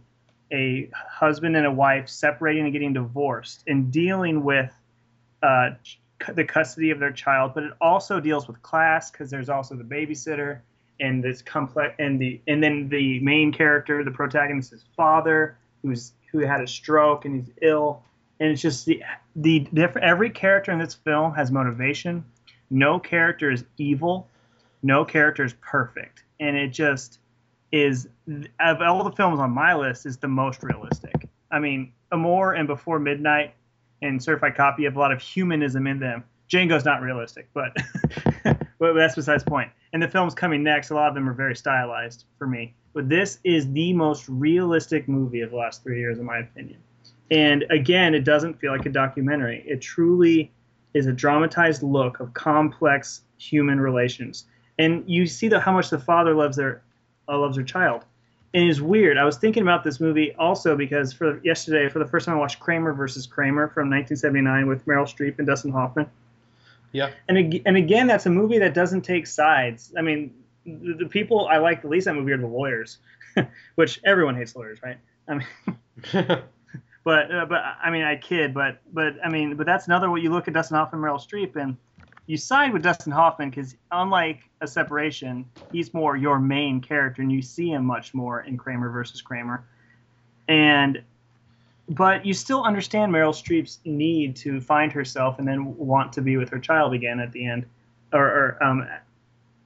a husband and a wife separating and getting divorced and dealing with uh, the custody of their child. But it also deals with class because there's also the babysitter and this complex and the and then the main character, the protagonist, is father who's who had a stroke and he's ill. And it's just the the different every character in this film has motivation. No character is evil. No character is perfect. And it just is of all the films on my list is the most realistic. I mean, Amour and Before Midnight and Certified Copy have a lot of humanism in them. Django's not realistic, but but that's besides the point. And the films coming next, a lot of them are very stylized for me. But this is the most realistic movie of the last three years, in my opinion. And again, it doesn't feel like a documentary. It truly is a dramatized look of complex human relations. And you see the, how much the father loves their uh, loves her child. And it's weird. I was thinking about this movie also because for yesterday, for the first time, I watched Kramer versus Kramer from 1979 with Meryl Streep and Dustin Hoffman.
Yeah.
And ag- and again, that's a movie that doesn't take sides. I mean, the, the people I like the least in that movie are the lawyers, which everyone hates lawyers, right? I mean, but uh, but I mean, I kid, but but I mean, but that's another way you look at Dustin Hoffman, and Meryl Streep, and you side with Dustin Hoffman because unlike a separation, he's more your main character, and you see him much more in Kramer versus Kramer. And but you still understand Meryl Streep's need to find herself and then want to be with her child again at the end, or, or um,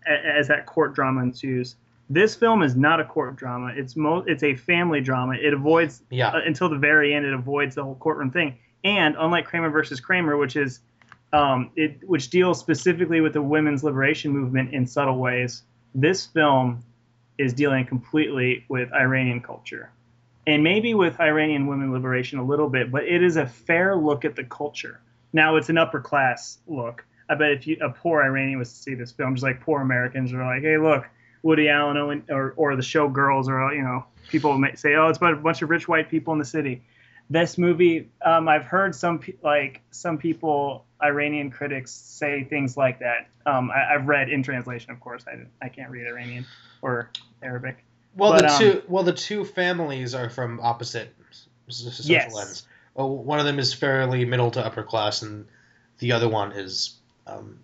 as that court drama ensues. This film is not a court drama. It's mo- it's a family drama. It avoids
Yeah.
uh, until the very end. It avoids the whole courtroom thing. And unlike Kramer versus Kramer, which is um, it which deals specifically with the women's liberation movement in subtle ways, this film is dealing completely with Iranian culture and maybe with Iranian women liberation a little bit, but it is a fair look at the culture. Now it's an upper class look. I bet if you, a poor Iranian was to see this film, just like poor Americans are like, hey, look, Woody Allen Owen, or or the show Girls, or you know, people may say, oh, it's about a bunch of rich white people in the city. This movie, um, I've heard some like some people, Iranian critics, say things like that. Um, I, I've read in translation, of course. I, I can't read Iranian or Arabic.
Well,
But,
the
um,
two well the two families are from opposite social
Yes.
ends. Oh, one of them is fairly middle to upper class, and the other one is um,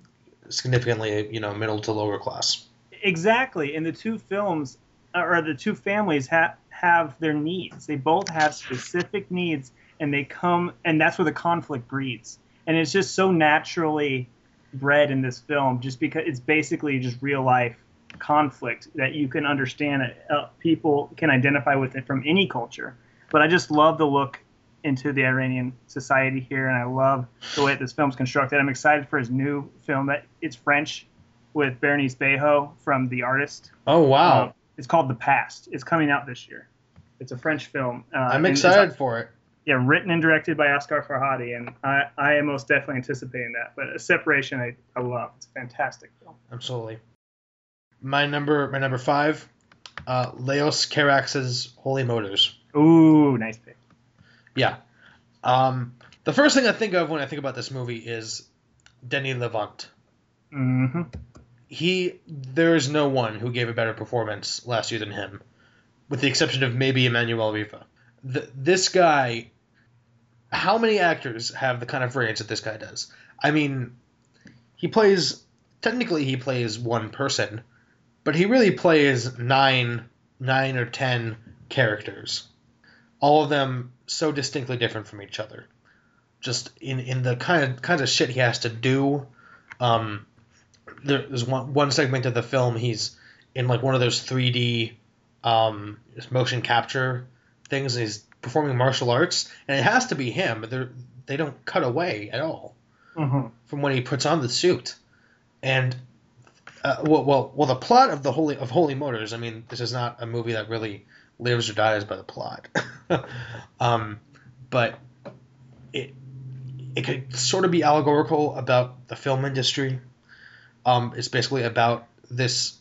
significantly you know middle to lower class.
exactly and the two films or the two families have have their needs they both have specific needs and they come and that's where the conflict breeds and it's just so naturally bred in this film just because it's basically just real life conflict that you can understand it. Uh, people can identify with it from any culture but i just love the look into the iranian society here and i love the way this film's constructed i'm excited for his new film that it's french with Bernice Bejo from The Artist.
Oh wow,
Um, it's called The Past. It's coming out this year. It's a French film. Uh,
I'm excited for it.
Yeah, written and directed by Asghar Farhadi, and I, I am most definitely anticipating that. But a separation, I, I love. It's a fantastic film.
Absolutely. My number my number five, uh, Leos Carax's Holy Motors.
Ooh, nice pick.
Yeah. Um, the first thing I think of when I think about this movie is Denis Lavant.
hmm
He there is no one who gave a better performance last year than him, with the exception of maybe Emmanuelle Riva. This guy, how many actors have the kind of range that this guy does? I mean, he plays technically he plays one person, but he really plays nine nine or ten characters, all of them so distinctly different from each other. Just in, in the kind of kinds of shit he has to do. Um, there's one one segment of the film he's in like one of those 3D um, motion capture things. And he's performing martial arts, and it has to be him. But they they don't cut away at all
hmm
from when he puts on the suit. And uh, well, well, well, the plot of the Holy of Holy Motors. I mean, this is not a movie that really lives or dies by the plot. um, but it it could sort of be allegorical about the film industry. Um, it's basically about this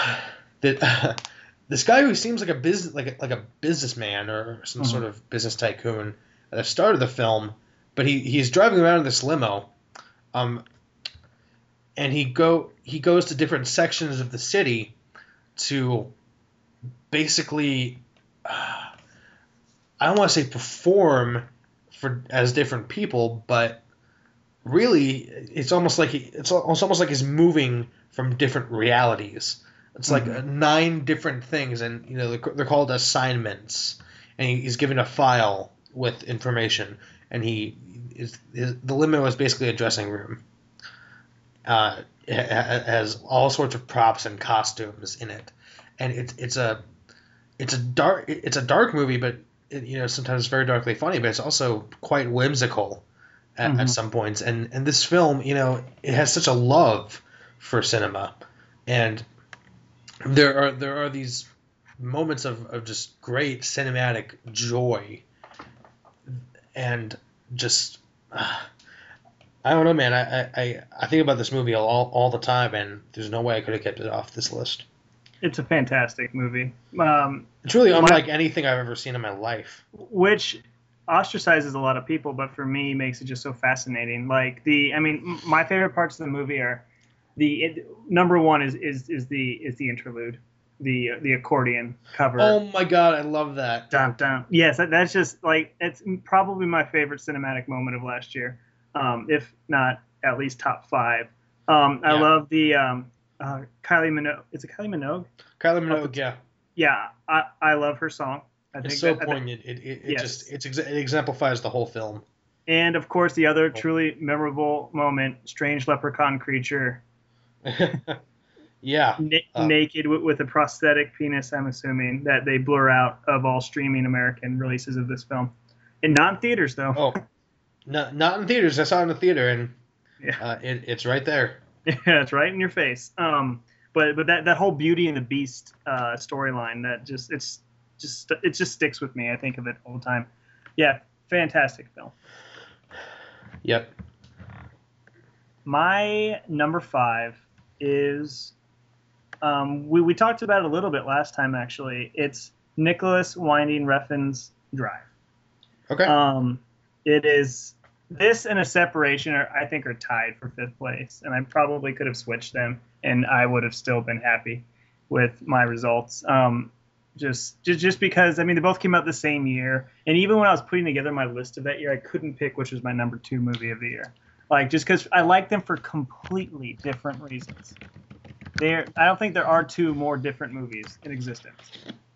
that this guy who seems like a business like a, like a businessman or some
Mhm.
sort of business tycoon at the start of the film, but he he's driving around in this limo, um, and he go he goes to different sections of the city to basically uh, I don't want to say perform for as different people, but really it's almost like he, it's it's almost like he's moving from different realities. It's like
Mhm.
uh, nine different things, and you know they're, they're called assignments, and he, he's given a file with information, and he is his, the limo is basically a dressing room. Uh, it ha- ha- has all sorts of props and costumes in it, and it's it's a it's a dark it's a dark movie, but it, you know sometimes very darkly funny, but it's also quite whimsical at,
Mhm.
at some points. And and this film, you know, it has such a love for cinema, and there are there are these moments of, of just great cinematic joy, and just. Uh, I don't know, man. I, I, I- think about this movie all, all the time, and there's no way I could have kept it off this list.
It's a fantastic movie, um,
It's really
My-
unlike anything I've ever seen in my life.
which ostracizes a lot of people, but for me makes it just so fascinating. Like the, I mean, m- my favorite parts of the movie are the it, number one is is is the is the interlude, the the accordion cover.
Oh my god, I love that.
Dun, dun. Yes, that, that's just like it's probably my favorite cinematic moment of last year, um, if not at least top five. Um, I
Yeah.
love the um, uh, Kylie Minogue. Is it Kylie Minogue?
Kylie Minogue, yeah,
Yeah, I, I love her song. I
it's
think
so
that- I think-
poignant. It, it, it
Yes.
just it's it exemplifies the whole film.
and of course the other truly memorable moment: strange leprechaun creature
yeah,
na-
Uh.
naked with, with a prosthetic penis. I'm assuming that they blur out of all streaming American releases of this film, and not in theaters though.
oh, no, not in theaters. I saw it in the theater, and
Yeah.
uh, it, it's right there.
Yeah, it's right in your face. Um, but but that, that whole Beauty and the Beast uh, storyline that just it's just it just sticks with me. I think of it all the time. Yeah, fantastic film.
Yep.
My number five is um, we we talked about it a little bit last time actually. It's Nicolas Winding Refn's Drive.
Okay.
Um, it is this and a separation are I think are tied for fifth place, and I probably could have switched them, and I would have still been happy with my results. Um, just, just just because I mean they both came out the same year, and even when I was putting together my list of that year, I couldn't pick which was my number two movie of the year. Like just because I like them for completely different reasons. There, I don't think there are two more different movies in existence,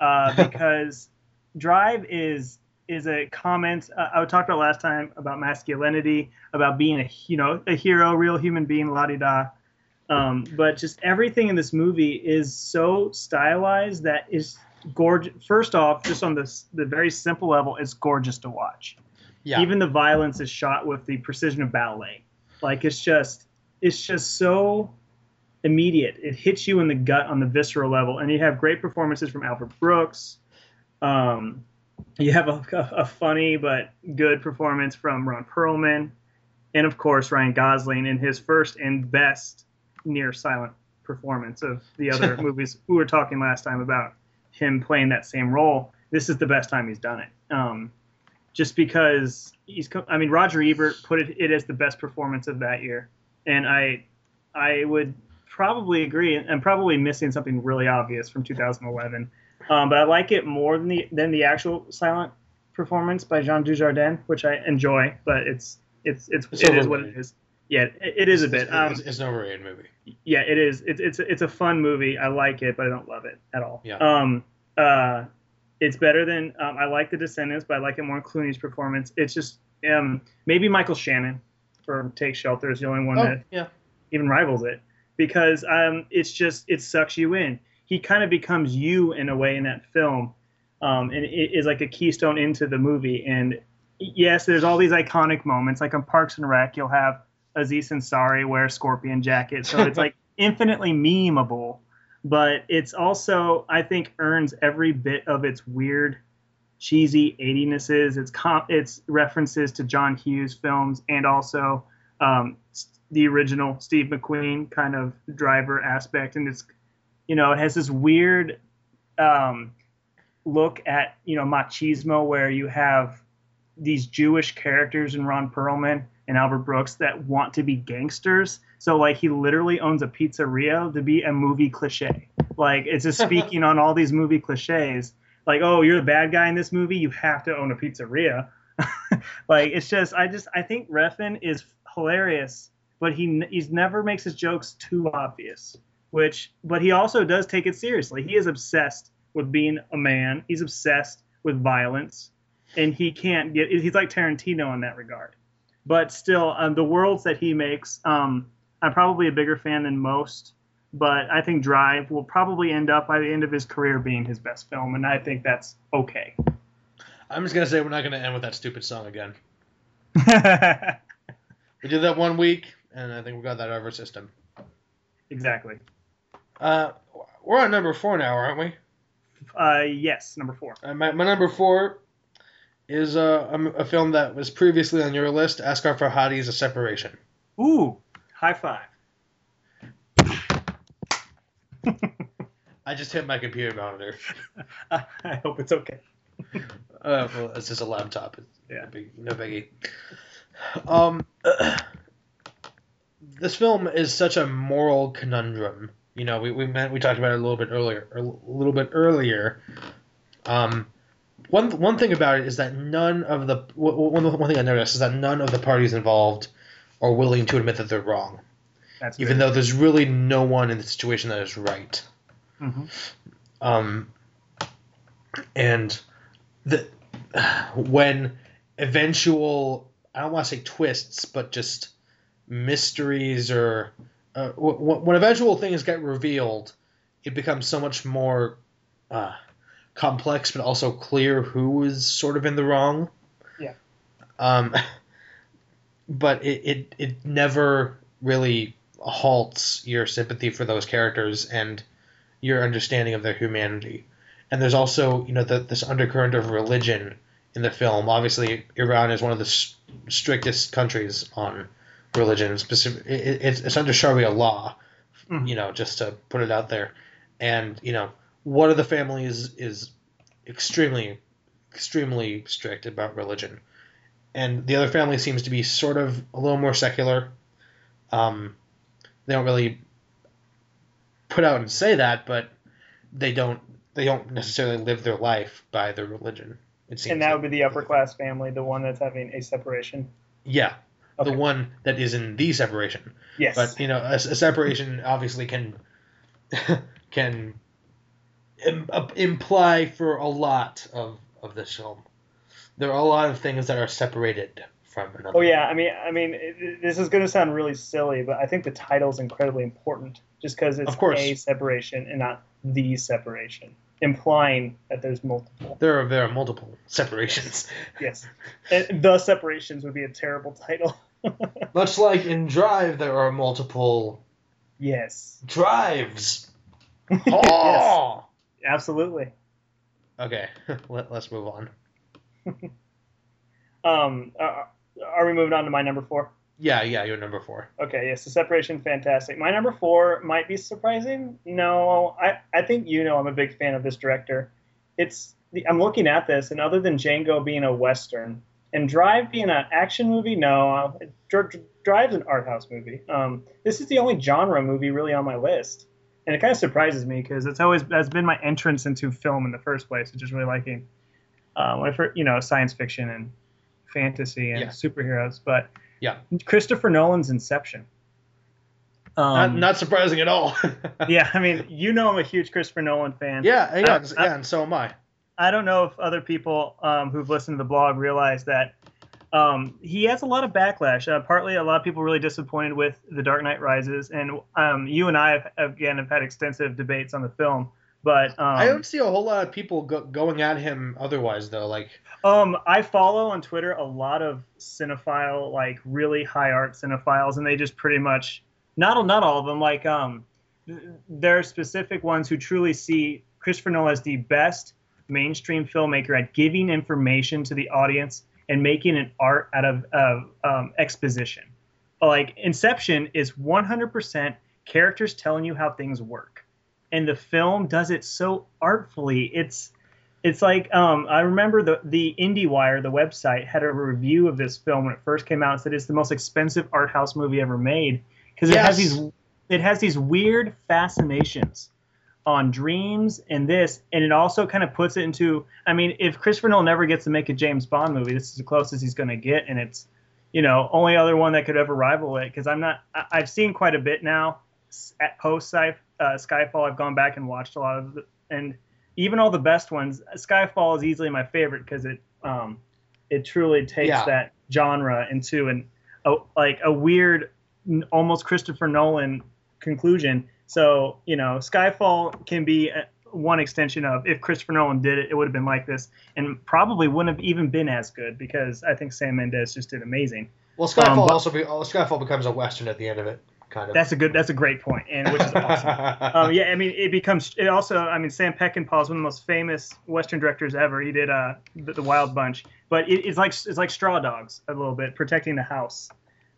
uh, because Drive is is a comment uh, I talked about last time about masculinity, about being a you know a hero, real human being, la di da. Um, but just everything in this movie is so stylized that is gorgeous. First off, just on this the very simple level, it's gorgeous to watch.
Yeah.
Even the violence is shot with the precision of ballet. Like it's just it's just so immediate. It hits you in the gut on the visceral level, and you have great performances from Albert Brooks. Um, you have a, a funny but good performance from Ron Perlman, and of course Ryan Gosling in his first and best near silent performance of the other movies we were talking last time about him playing that same role. This is the best time he's done it. Um, just because he's, I mean, Roger Ebert put it, it as the best performance of that year, and I, I would probably agree. I'm probably missing something really obvious from 2011, um, but I like it more than the than the actual silent performance by Jean Dujardin, which I enjoy. But it's it's it's,
It's
it is what it is. Yeah, it, it is a bit.
It's,
Um,
it's, it's an overrated movie.
yeah, it is. It's it's it's a fun movie. I like it, but I don't love it at all.
Yeah.
Um. Uh, it's better than um, I like The Descendants, but I like it more in Clooney's performance. It's just um maybe Michael Shannon for Take Shelter is the only one
Oh,
that
yeah.
even rivals it because um it's just it sucks you in. He kind of becomes you in a way in that film, um, and it is like a keystone into the movie. And yes, there's all these iconic moments like on Parks and Rec. You'll have Aziz Ansari wear a scorpion jacket, so it's like infinitely memeable. But it's also I think earns every bit of its weird, cheesy 80nesses. It's it's references to John Hughes films and also um, the original Steve McQueen kind of driver aspect, and it's you know it has this weird um, look at you know machismo where you have these Jewish characters in Ron Perlman and Albert Brooks that want to be gangsters. So like he literally owns a pizzeria to be a movie cliche. Like it's just speaking on all these movie cliches. Like oh you're the bad guy in this movie, you have to own a pizzeria. like it's just I just I think Refn is hilarious, but he he's never makes his jokes too obvious. Which but he also does take it seriously. He is obsessed with being a man. He's obsessed with violence, and he can't get. He's like Tarantino in that regard. But still, um, the worlds that he makes, um, I'm probably a bigger fan than most. But I think Drive will probably end up by the end of his career being his best film, and I think that's okay.
I'm just gonna say we're not gonna end with that stupid song again. we did that one week, and I think we got that out of our system.
exactly.
Uh, we're on number four now, aren't we?
Uh, yes, number four.
Uh, my, my number four is uh, a, a film that was previously on your list, Asghar Farhadi's A Separation.
Ooh, high five.
I just hit my computer monitor.
I hope it's okay.
Uh, well, it's just a laptop. It's
Yeah.
no, big, no biggie. Um, this film is such a moral conundrum. You know, we we meant, we talked about it a little bit earlier. A little bit earlier. Um, one one thing about it is that none of the one one thing I noticed is that none of the parties involved are willing to admit that they're wrong,
That's
even though there's really no one in the situation that is right.
hmm
Um, and the when eventual I don't want to say twists, but just mysteries or uh, w- w- when eventual things get revealed, it becomes so much more uh, complex, but also clear who is sort of in the wrong.
Yeah.
Um, but it, it it never really halts your sympathy for those characters and your understanding of their humanity. And there's also, you know, the, this undercurrent of religion in the film. Obviously, Iran is one of the s- strictest countries on religion. Specific, it, it's, it's under Sharia law,
Mhm.
you know, just to put it out there. And you know, one of the families is extremely, extremely strict about religion, and the other family seems to be sort of a little more secular. Um, they don't really put out and say that, but they don't they don't necessarily live their life by their religion. It seems
And that
like.
would be the upper class family, the one that's having a separation.
yeah,
Okay.
the one that is in the separation.
Yes.
But you know, a, a separation obviously can can Im, uh, imply for a lot of of this film. There are a lot of things that are separated from another.
Oh yeah, I mean, I mean, it, this is going to sound really silly, but I think the title is incredibly important, just because it's a separation and not the separation, implying that there's multiple.
There are there are multiple separations.
Yes, and the separations would be a terrible title.
Much like in Drive, there are multiple
yes.
drives.
yes,
Oh!
absolutely.
Okay, let, let's move on.
Um, uh, are we moving on to my number four?
Yeah, yeah, you're number four.
Okay, yes, the separation, fantastic. My number four might be surprising. No, I, I think you know I'm a big fan of this director. It's the, I'm looking at this, and other than Django being a western and Drive being an action movie, no, uh, Dr- Drive's an art house movie. Um, this is the only genre movie really on my list, and it kind of surprises me because it's always has been my entrance into film in the first place, which is really liking, uh, when I fir- you know, science fiction and fantasy and
Yeah.
superheroes, but
Yeah.
Christopher Nolan's Inception.
not,
Um,
not surprising at all.
yeah, I mean, you know, I'm a huge Christopher Nolan fan.
yeah, yeah,
I-
yeah, and so am I.
I don't know if other people um, who've listened to the blog realize that um, he has a lot of backlash. Uh, partly, a lot of people really disappointed with The Dark Knight Rises, and um, you and I have again have had extensive debates on the film. But um,
I don't see a whole lot of people go, going at him otherwise, though. Like,
Um, I follow on Twitter a lot of cinephile, like really high art cinephiles, and they just pretty much not not all of them. Like um, there are specific ones who truly see Christopher Nolan as the best mainstream filmmaker at giving information to the audience and making an art out of, of um, exposition. Like Inception is 100% characters telling you how things work, and the film does it so artfully. It's it's like um, I remember the the IndieWire, the website, had a review of this film when it first came out. and said it's the most expensive art house movie ever made because it has these it has these weird fascinations on dreams and this, and it also kind of puts it into. I mean, if Christopher Nolan never gets to make a James Bond movie, this is the closest he's going to get, and it's you know only other one that could ever rival it. Because I'm not. I, I've seen quite a bit now at post sci uh, Skyfall. I've gone back and watched a lot of it, and even all the best ones. Skyfall is easily my favorite because it um it truly takes
Yeah.
that genre into an a, like a weird, almost Christopher Nolan conclusion. So you know, Skyfall can be a, one extension of if Christopher Nolan did it, it would have been like this, and probably wouldn't have even been as good because I think Sam Mendes just did amazing.
Well, Skyfall
Um,
also be, oh, Skyfall becomes a western at the end of it, kind of.
That's a good. That's a great point, and which is awesome. um, yeah, I mean, it becomes. It also, I mean, Sam Peckinpah is one of the most famous Western directors ever. He did uh, the, the Wild Bunch, but it, it's like it's like Straw Dogs a little bit, protecting the house.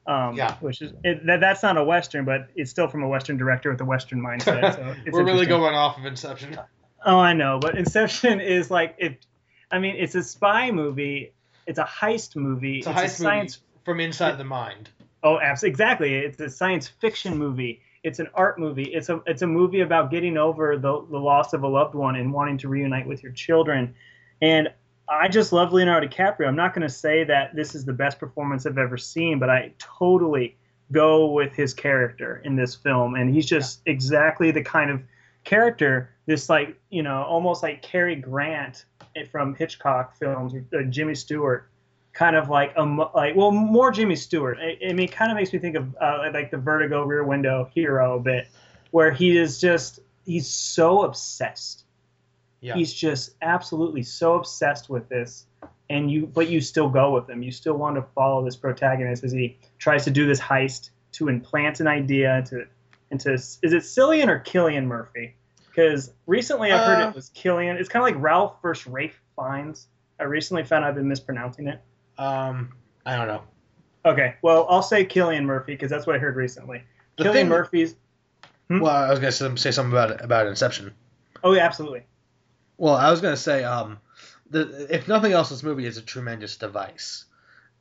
Um,
Yeah.
Which is it, that, that's not a Western, but it's still from a Western director with a Western mindset. So it's
We're really going off of Inception.
Oh, I know, but Inception is like it. I mean, it's a spy movie. It's a heist movie.
It's a heist
science
movie from inside the mind.
Oh, absolutely, exactly. It's a science fiction movie. It's an art movie. It's a it's a movie about getting over the the loss of a loved one and wanting to reunite with your children. And I just love Leonardo DiCaprio. I'm not going to say that this is the best performance I've ever seen, but I totally go with his character in this film, and he's just exactly the kind of character this like you know almost like Cary Grant from Hitchcock films, or uh, Jimmy Stewart kind of like a mo- like well more Jimmy Stewart. I, I mean, it kind of makes me think of uh, like the Vertigo Rear Window hero a bit, where he is just he's so obsessed.
Yeah.
He's just absolutely so obsessed with this, and you but you still go with him. You still want to follow this protagonist as he tries to do this heist to implant an idea to into is it Cillian or Killian Murphy? Because recently I've heard
Uh,
it was Killian. It's kind of like Ralph versus Rafe Fiennes. I recently found I've been mispronouncing it.
Um, I don't know.
Okay, well, I'll say Killian Murphy because that's what I heard recently.
The
Killian
thing-
Murphy's. Hmm?
Well, I was gonna say say something about about Inception.
Oh, yeah, absolutely.
Well, I was gonna say, um, the if nothing else, this movie is a tremendous device.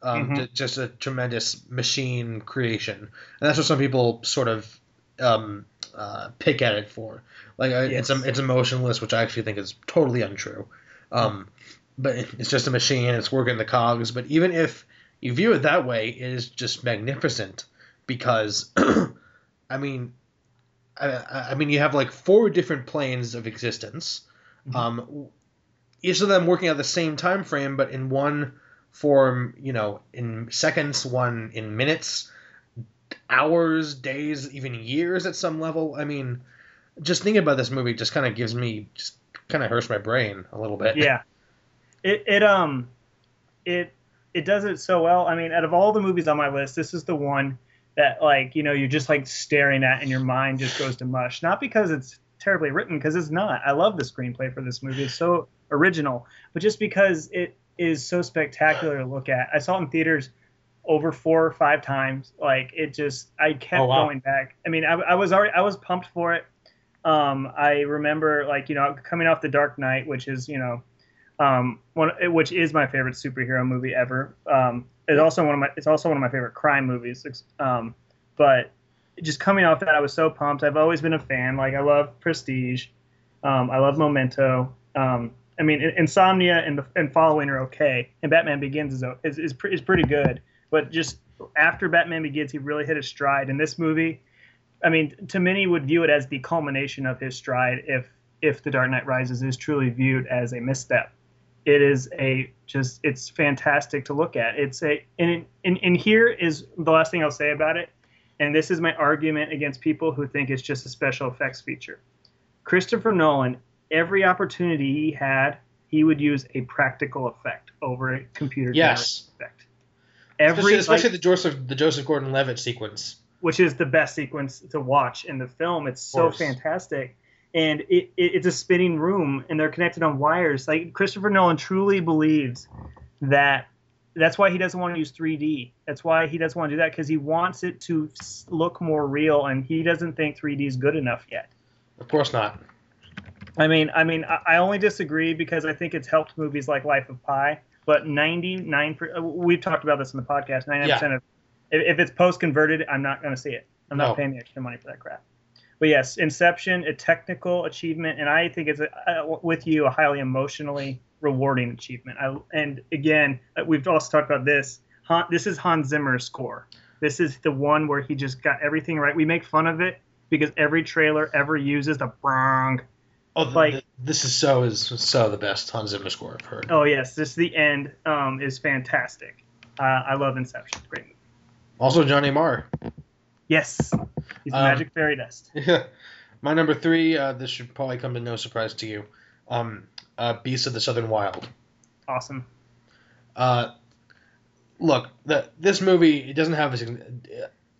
Um,
Mhm.
ju- just a tremendous machine creation, and that's what some people sort of um, uh, pick at it for. Like uh, it's
Yes.
it's emotionless, which I actually think is totally untrue. Um, but it's just a machine; it's working the cogs. But even if you view it that way, it is just magnificent because, I mean, I, I mean, you have like four different planes of existence.
Mhm.
Um, each of them working at the same time frame, but in one form, you know, in seconds, one in minutes, hours, days, even years at some level. I mean, just thinking about this movie just kind of gives me, just kind of hurts my brain a little bit.
Yeah. It it um it it does it so well. I mean, out of all the movies on my list, this is the one that like, you know, you're just like staring at and your mind just goes to mush. Not because it's terribly written because it's not. I love the screenplay for this movie. It's so original, but just because it is so spectacular to look at. I saw it in theaters over four or five times. Like it just, I kept
Oh, wow.
going back. I mean, I, I was already, I was pumped for it. Um, I remember like you know coming off the Dark Knight, which is you know, um, one which is my favorite superhero movie ever. Um, it's also one of my it's also one of my favorite crime movies. Um, but just coming off that, I was so pumped. I've always been a fan. Like I love Prestige. Um, I love Memento. Um, I mean, Insomnia and the and following are okay, and Batman Begins is is is, pre- is pretty good. But just after Batman Begins, he really hit his stride. In this movie, I mean, to many would view it as the culmination of his stride. If if The Dark Knight Rises is truly viewed as a misstep, it is a just it's fantastic to look at. It's a and and, and here is the last thing I'll say about it, and this is my argument against people who think it's just a special effects feature. Christopher Nolan, every opportunity he had, he would use a practical effect over a computer
Yes.
effect. Every
Especially, especially
like-
the Joseph the Joseph Gordon-Levitt sequence.
which is the best sequence to watch in the film. It's so fantastic. And it, it, it's a spinning room, and they're connected on wires. Like Christopher Nolan truly believes that that's why he doesn't want to use 3D. That's why he doesn't want to do that because he wants it to look more real, and he doesn't think 3D is good enough yet.
Of course not.
I mean, I mean, I only disagree because I think it's helped movies like Life of Pi. But 99, per, uh, we've talked about this in the podcast. 99 percent of if, if it's post converted, I'm not going to see it. I'm not paying the extra money for that crap. But yes, Inception, a technical achievement, and I think it's a, uh, with you a highly emotionally rewarding achievement. I, and again, uh, we've also talked about this. Han, this is Hans Zimmer's score. This is the one where he just got everything right. We make fun of it because every trailer ever uses the brong.
Oh, th-
Like-
th- this is so is so the best Hans Zimmer score I've heard.
Oh yes, this the end um, is fantastic. Uh, I love Inception. Great movie.
Also, Johnny Marr.
Yes, he's
Um,
magic fairy dust.
Yeah. My number three. Uh, this should probably come to no surprise to you. Um, uh, Beast of the Southern Wild.
Awesome.
Uh, look, the, this movie it doesn't have a.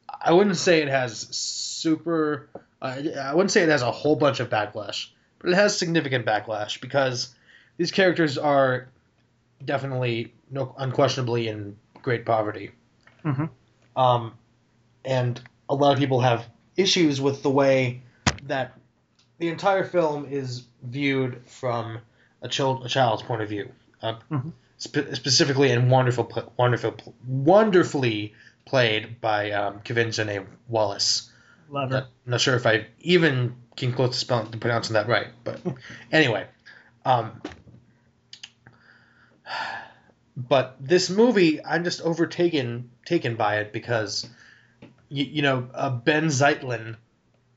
I wouldn't say it has super. Uh, I wouldn't say it has a whole bunch of backlash, but it has significant backlash because these characters are definitely, no, unquestionably, in great poverty.
Mm-hmm.
Um, and a lot of people have issues with the way that the entire film is viewed from a, child, a child's point of view. Uh,
Mhm.
spe- specifically and wonderful, wonderful, wonderfully played by um, Kevin Janae Wallace.
Love
Not,
her.
not sure if I even came close to, spelling, to pronouncing that right, but anyway. Um, but this movie, I'm just overtaken taken by it because, you, you know, uh, Benh Zeitlin,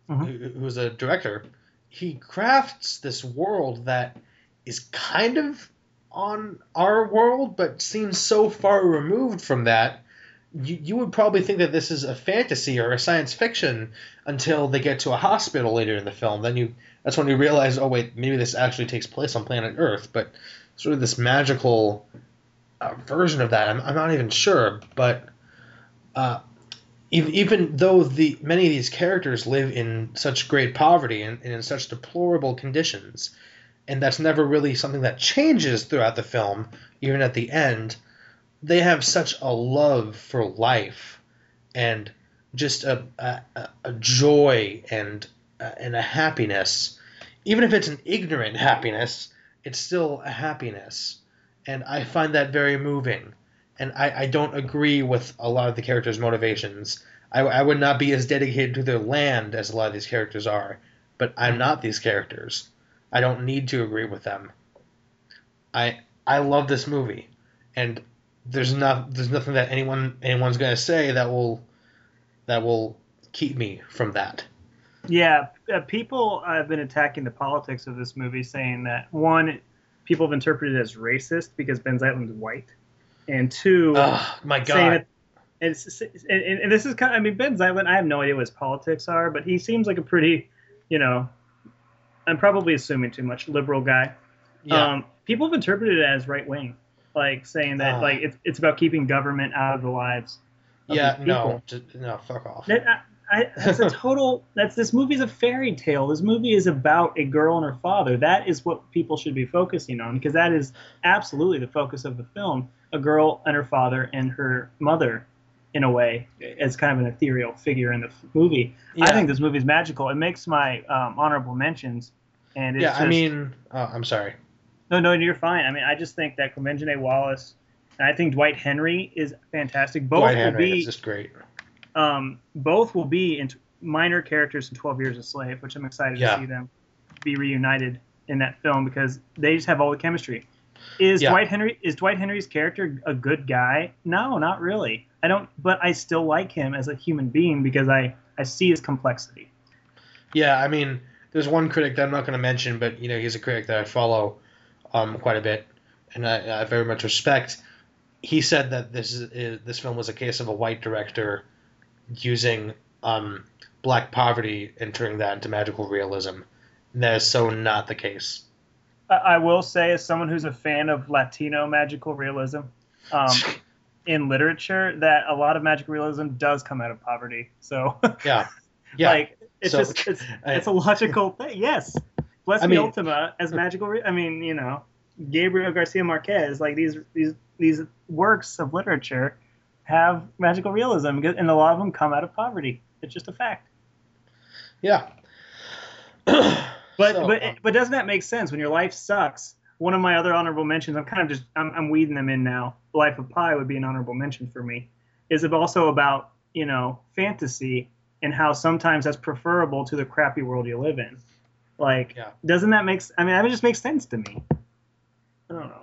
Mhm.
who, who's a director, he crafts this world that is kind of on our world, but seems so far removed from that. You, you would probably think that this is a fantasy or a science fiction until they get to a hospital later in the film. Then you that's when you realize, oh wait, maybe this actually takes place on planet Earth. But sort of this magical uh, version of that, I'm, I'm not even sure. But uh, even, though the many of these characters live in such great poverty and, and in such deplorable conditions, and that's never really something that changes throughout the film, even at the end, they have such a love for life and just a, a, a- a joy and uh, and a happiness. Even if it's an ignorant happiness, it's still a happiness. And I find that very moving. And I, I don't agree with a lot of the characters' motivations. I, I would not be as dedicated to their land as a lot of these characters are. But I'm not these characters. I don't need to agree with them. I I love this movie, and there's not there's nothing that anyone anyone's gonna say that will that will keep me from that.
Yeah, uh, people have been attacking the politics of this movie, saying that one, people have interpreted it as racist because Benh Zeitlin's white, and two,
Oh my
saying
god!
and, and and this is kind. Of, I mean, Benh Zeitlin. I have no idea what his politics are, but he seems like a pretty, you know, I'm probably assuming too much liberal guy.
yeah,
Um, people have interpreted it as right wing, like saying that
Ah.
like it's it's about keeping government out of the lives. Of
yeah, no, just, no, fuck off.
That, I, that's a total. That's this movie's a fairy tale. This movie is about a girl and her father. That is what people should be focusing on because that is absolutely the focus of the film. A girl and her father and her mother, in a way, as kind of an ethereal figure in the movie. I think this movie is magical. It makes my um, honorable mentions, and it's
yeah, I mean, oh, I'm sorry.
no, no, you're fine. I mean, I just think that Quvenzhané Wallis, and I think Dwight Henry is fantastic. Both
Dwight
will
Henry
be
is just great.
Um, both will be in minor characters in 12 Years a Slave, which I'm excited
Yeah.
to see them be reunited in that film because they just have all the chemistry. Is
Yeah.
Dwight Henry is Dwight Henry's character a good guy? No, not really. I don't, but I still like him as a human being because I I see his complexity.
Yeah, I mean, there's one critic that I'm not going to mention, but you know, he's a critic that I follow um, quite a bit, and I, I very much respect. He said that this is, is this film was a case of a white director using um, black poverty and turning that into magical realism. And that is so not the case.
I, I will say, as someone who's a fan of Latino magical realism, um, in literature that a lot of magic realism does come out of poverty. So
Yeah. Yeah.
like it's
So-
just it's
I-
it's a logical thing. Yes. Bless
I
me
mean-
Ultima as magical. Re- I mean, you know, Gabriel Garcia Marquez, like these these these works of literature have magical realism, and a lot of them come out of poverty. It's just a fact.
yeah.
But
So,
but
um,
but doesn't that make sense when your life sucks? One of my other honorable mentions, I'm kind of just I'm, I'm weeding them in now. Life of Pi would be an honorable mention for me. Is it also about you know fantasy and how sometimes that's preferable to the crappy world you live in? Like,
Yeah.
doesn't that make? I mean, that just makes sense to me. I don't know.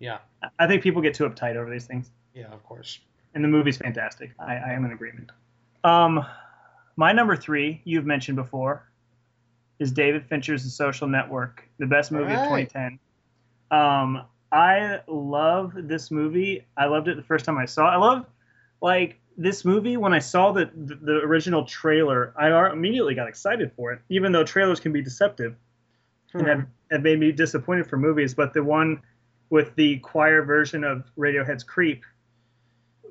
Yeah.
I think people get too uptight over these things,
Yeah, of course.
And the movie's fantastic. I, I am in agreement. Um, my number three, you've mentioned before, is David Fincher's The Social Network, the best movie of 2010. Um, I love this movie. I loved it the first time I saw it. I love like this movie when I saw the the, the original trailer. I immediately got excited for it, even though trailers can be deceptive and have, have made me disappointed for movies. But the one with the choir version of Radiohead's "Creep"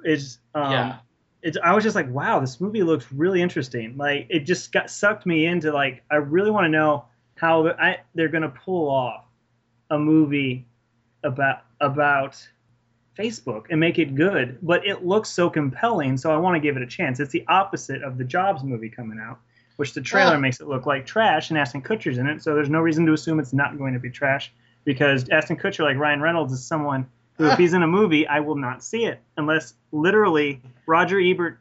is um,
Yeah.
it's I was just like, wow, this movie looks really interesting. Like it just got sucked me into like I really want to know how I, they're gonna pull off a movie about about Facebook and make it good. But it looks so compelling, so I want to give it a chance. It's the opposite of the Jobs movie coming out, which the trailer makes it look like trash, and Ashton Kutcher's in it. So there's no reason to assume it's not going to be trash because Ashton Kutcher, like Ryan Reynolds, is someone who, if he's in a movie, I will not see it unless literally Roger Ebert,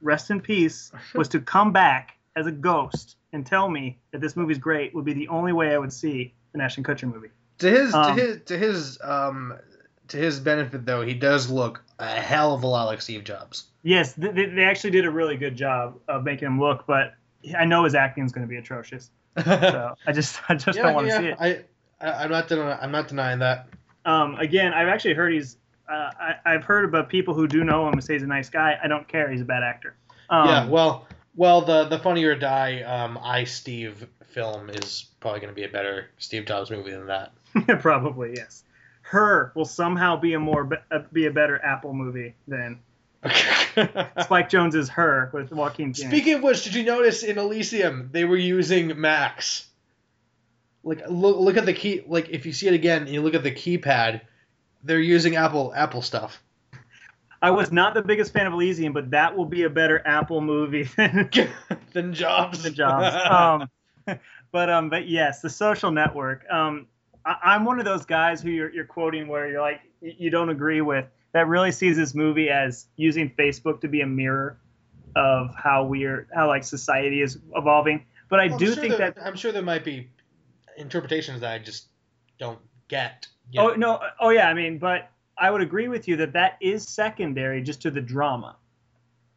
rest in peace, was to come back as a ghost and tell me that this movie's great would be the only way I would see an Ashton Kutcher movie.
To his
Um,
to his to his um to his benefit though, he does look a hell of a lot like Steve Jobs.
Yes, they, they actually did a really good job of making him look, but I know his acting is going to be atrocious. So I just I just don't want to see it.
I, I I'm not denying I'm not denying that.
Um, again, I've actually heard he's. Uh, I, I've heard about people who do know him and say he's a nice guy. I don't care. He's a bad actor. Um,
yeah, well well the the Funny or Die um iSteve film is probably going to be a better Steve Jobs movie than that.
probably yes. Her will somehow be a more be, uh, a better Apple movie than Spike Jonze's Her with Joaquin Phoenix.
Speaking of which, did you notice in Elysium they were using Macs? Like look look at the key like if you see it again and you look at the keypad, they're using Apple Apple stuff.
I was not the biggest fan of Elysium, but that will be a better Apple movie than
than Jobs.
the jobs. Um, but um, but yes, the social network. Um, I, I'm one of those guys who you're, you're quoting where you're like you don't agree with that really sees this movie as using Facebook to be a mirror of how we're how like society is evolving. But I
Well,
do
sure
think
there-
that
I'm sure there might be interpretations that I just don't get. yet.
oh no oh yeah I mean but I would agree with you that that is secondary just to the drama.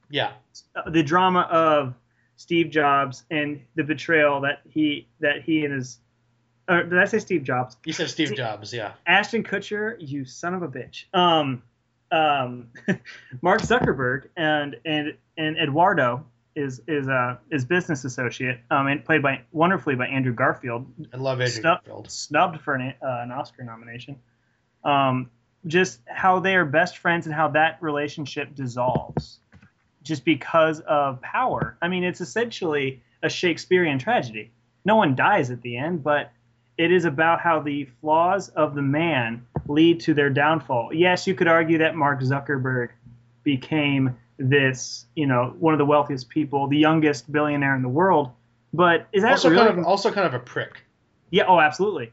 yeah.
uh, the drama of Steve Jobs and the betrayal that he that he and his or did I say Steve Jobs?
You said Steve Jobs, yeah.
Ashton Kutcher, you son of a bitch. Um, um, Mark Zuckerberg and and and Eduardo is is uh is business associate um and played by wonderfully by Andrew Garfield
I love Andrew
Snub-
Garfield.
snubbed for an, uh, an Oscar nomination. Um, just how they are best friends and how that relationship dissolves just because of power. I mean, it's essentially a Shakespearean tragedy. No one dies at the end, but it is about how the flaws of the man lead to their downfall. Yes, you could argue that Mark Zuckerberg became this, you know, one of the wealthiest people, the youngest billionaire in the world. But is that
Also
really
kind of also kind of a prick.
yeah, oh, absolutely.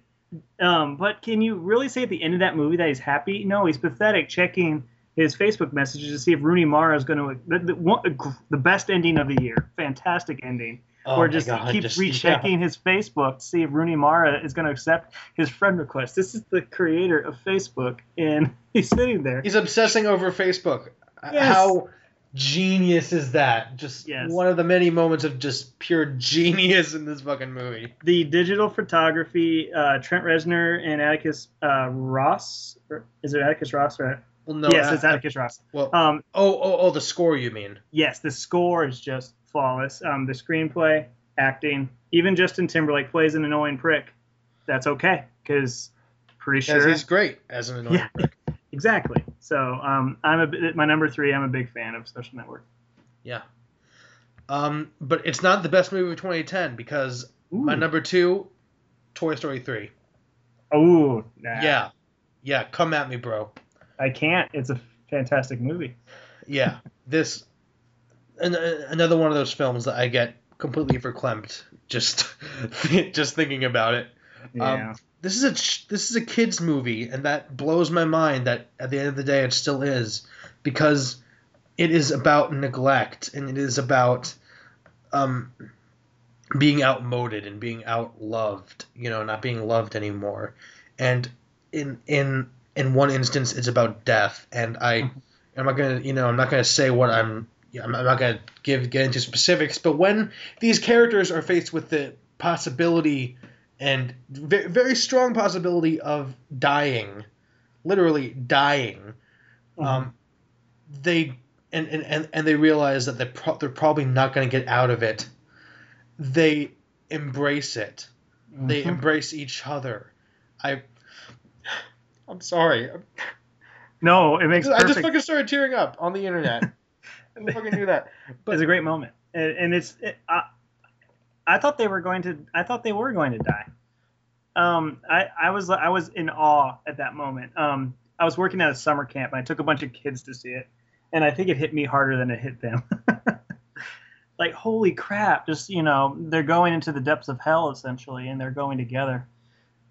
Um, but can you really say at the end of that movie that he's happy? No, he's pathetic, checking his Facebook messages to see if Rooney Mara is going to the, the, the best ending of the year, fantastic ending.
Oh
or just
God, just-
rechecking his Facebook to see if Rooney Mara is going to accept his friend request. This is the creator of Facebook, and he's sitting there.
He's obsessing over Facebook.
Yes.
How genius is that? Just
Yes.
one of the many moments of just pure genius in this fucking movie.
the digital photography, uh, Trent Reznor and Atticus uh, Ross. Or is it Atticus Ross? Or,
Well, no.
yes,
I-
it's
I-
Atticus Ross.
well,
Um,
oh, oh, oh, the score you mean?
yes, the score is just flawless. Um, the screenplay, acting, even Justin Timberlake plays an annoying prick. That's okay because pretty sure
he's great as an annoying
Yeah.
prick.
exactly. So um, I'm a my number three. I'm a big fan of Social Network.
Yeah. Um, but it's not the best movie of 2010 because my number two, Toy Story 3.
Oh, nah,
Yeah. Yeah, come at me, bro.
I can't. It's a fantastic movie.
Yeah. this an, another one of those films that I get completely verklempt just just thinking about it.
Yeah.
This is a this is a kids movie and that blows my mind that at the end of the day it still is because it is about neglect and it is about um being outmoded and being outloved, you know, not being loved anymore. And in in in one instance it's about death and I I'm not gonna you know I'm not gonna say what I'm I'm not gonna give get into specifics, but when these characters are faced with the possibility and very, very strong possibility of dying, literally dying, um, they and, and, and, and they realize that they're, pro- they're probably not going to get out of it. They embrace it. They
Mhm.
embrace each other. I. I'm sorry.
no, it makes
I just fucking started tearing up on the internet. I fucking do that.
But it's a great moment, and, and it's. It, I, I thought they were going to. I thought they were going to die. Um, I, I was I was in awe at that moment. Um, I was working at a summer camp, and I took a bunch of kids to see it, and I think it hit me harder than it hit them. like holy crap! Just you know, they're going into the depths of hell essentially, and they're going together.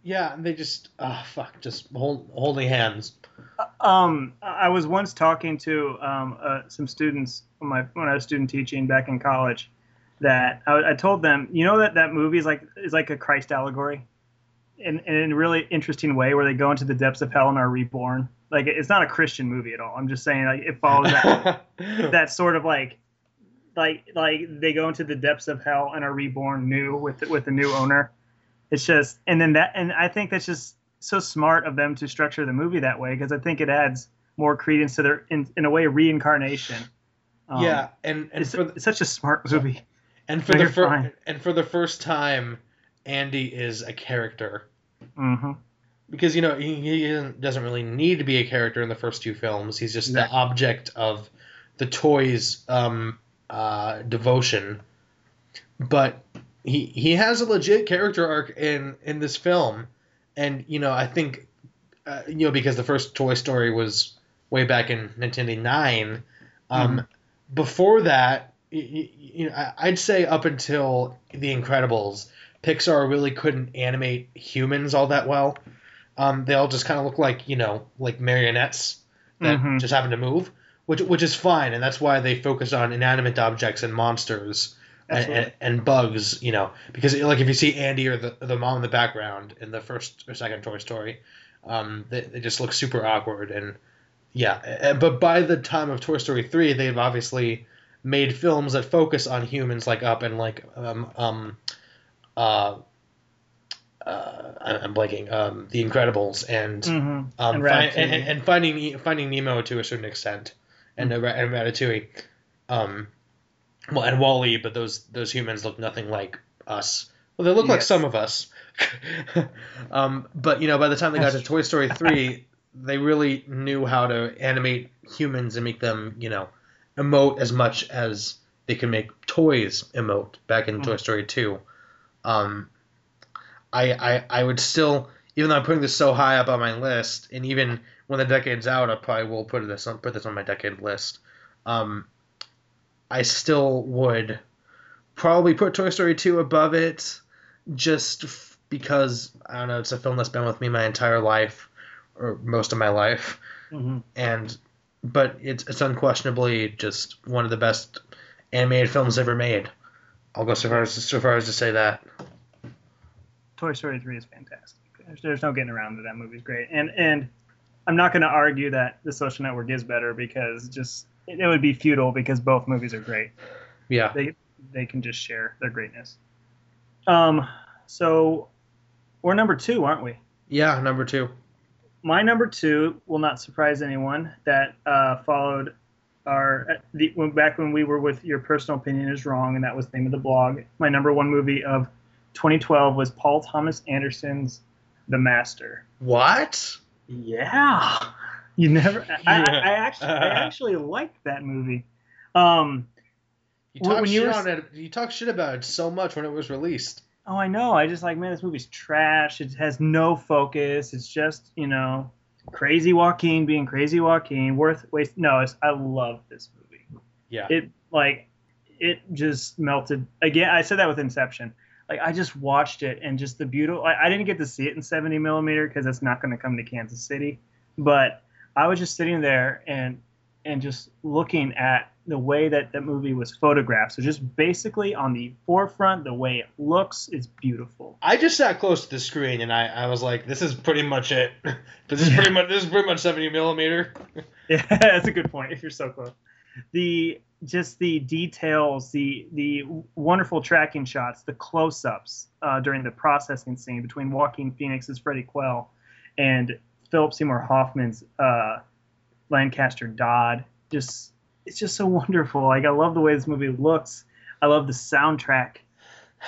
Yeah, and they just oh fuck, just hold, holding hands.
Um, I was once talking to um, uh, some students when, my, when I was student teaching back in college. That I, I told them, you know that that movie is like is like a Christ allegory, in, in a really interesting way where they go into the depths of hell and are reborn. Like it's not a Christian movie at all. I'm just saying like it follows that that sort of like like like they go into the depths of hell and are reborn new with with the new owner. It's just and then that and I think that's just so smart of them to structure the movie that way because I think it adds more credence to their in, in a way reincarnation. Um,
yeah, and and
it's,
the,
it's such a smart movie.
And for the fir- and for the first time, Andy is a character
hmm
because you know he, he doesn't- really need to be a character in the first two films. He's just
Exactly.
the object of the toys' um, uh, devotion, but he he has a legit character arc in in this film, and you know I think uh, you know because the first Toy Story was way back in 1999. Um, Before that, you know, I- I'd say up until The Incredibles, Pixar really couldn't animate humans all that well. Um, they all just kind of look like you know like marionettes that
Mhm.
just happen to move, which which is fine, and that's why they focus on inanimate objects and monsters and, and, and bugs, you know, because like if you see Andy or the the mom in the background in the first or second Toy Story, um, they, they just look super awkward and yeah, but by the time of Toy Story three, they've obviously made films that focus on humans like Up and like um um uh. Uh, I'm blanking. Um, The Incredibles and
Mhm.
um,
And
fi- and, and, and finding finding Nemo to a certain extent, and uh, and Ratatouille, um, well, and WALL-E, but those those humans look nothing like us. Well, they look like some of us. um, but you know, by the time they got to Toy Story three, they really knew how to animate humans and make them, you know, emote as much as they can make toys emote. Back in
Mhm.
Toy Story two, um, I, I I would still, even though I'm putting this so high up on my list, and even when the decade's out, I probably will put this on put this on my decade list. Um, I still would probably put Toy Story 2 above it just f- because I don't know, it's a film that's been with me my entire life or most of my life
Mhm.
and but it's it's unquestionably just one of the best animated films ever made. I'll go so far as so far as to say that.
Toy Story 3 is fantastic. There's, there's no getting around that. That movie's great. And and I'm not going to argue that The Social Network is better because just it, it would be futile because both movies are great.
Yeah.
They they can just share their greatness. Um so we're number 2, aren't we?
Yeah, number 2.
My number 2 will not surprise anyone that uh, followed our the when, back when we were with your personal opinion is wrong and that was the name of the blog. My number 1 movie of 2012 was Paul Thomas Anderson's The Master.
What?
Yeah. You never. I, I, I actually, I actually liked that movie. Um,
You talk shit
were
on it. You talk shit about it so much when it was released.
Oh, I know. I just like, man, this movie's trash. It has no focus. It's just, you know, crazy Joaquin being crazy Joaquin. Worth waste. No, it's, I love this movie.
Yeah.
It like, it just melted. Again, I said that with Inception. Like, I just watched it and just the beautiful. I, I didn't get to see it in 70 millimeter because it's not going to come to Kansas City, but I was just sitting there and and just looking at the way that that movie was photographed. So just basically on the forefront, the way it looks is beautiful.
I just sat close to the screen and I, I was like, this is pretty much it. but this is pretty much this is pretty much 70 millimeter.
Yeah, that's a good point. If you're so close, the just the details, the the wonderful tracking shots, the close-ups uh, during the processing scene between Joaquin Phoenix's Freddie Quell and Philip Seymour Hoffman's uh, Lancaster Dodd. Just it's just so wonderful. Like I love the way this movie looks. I love the soundtrack.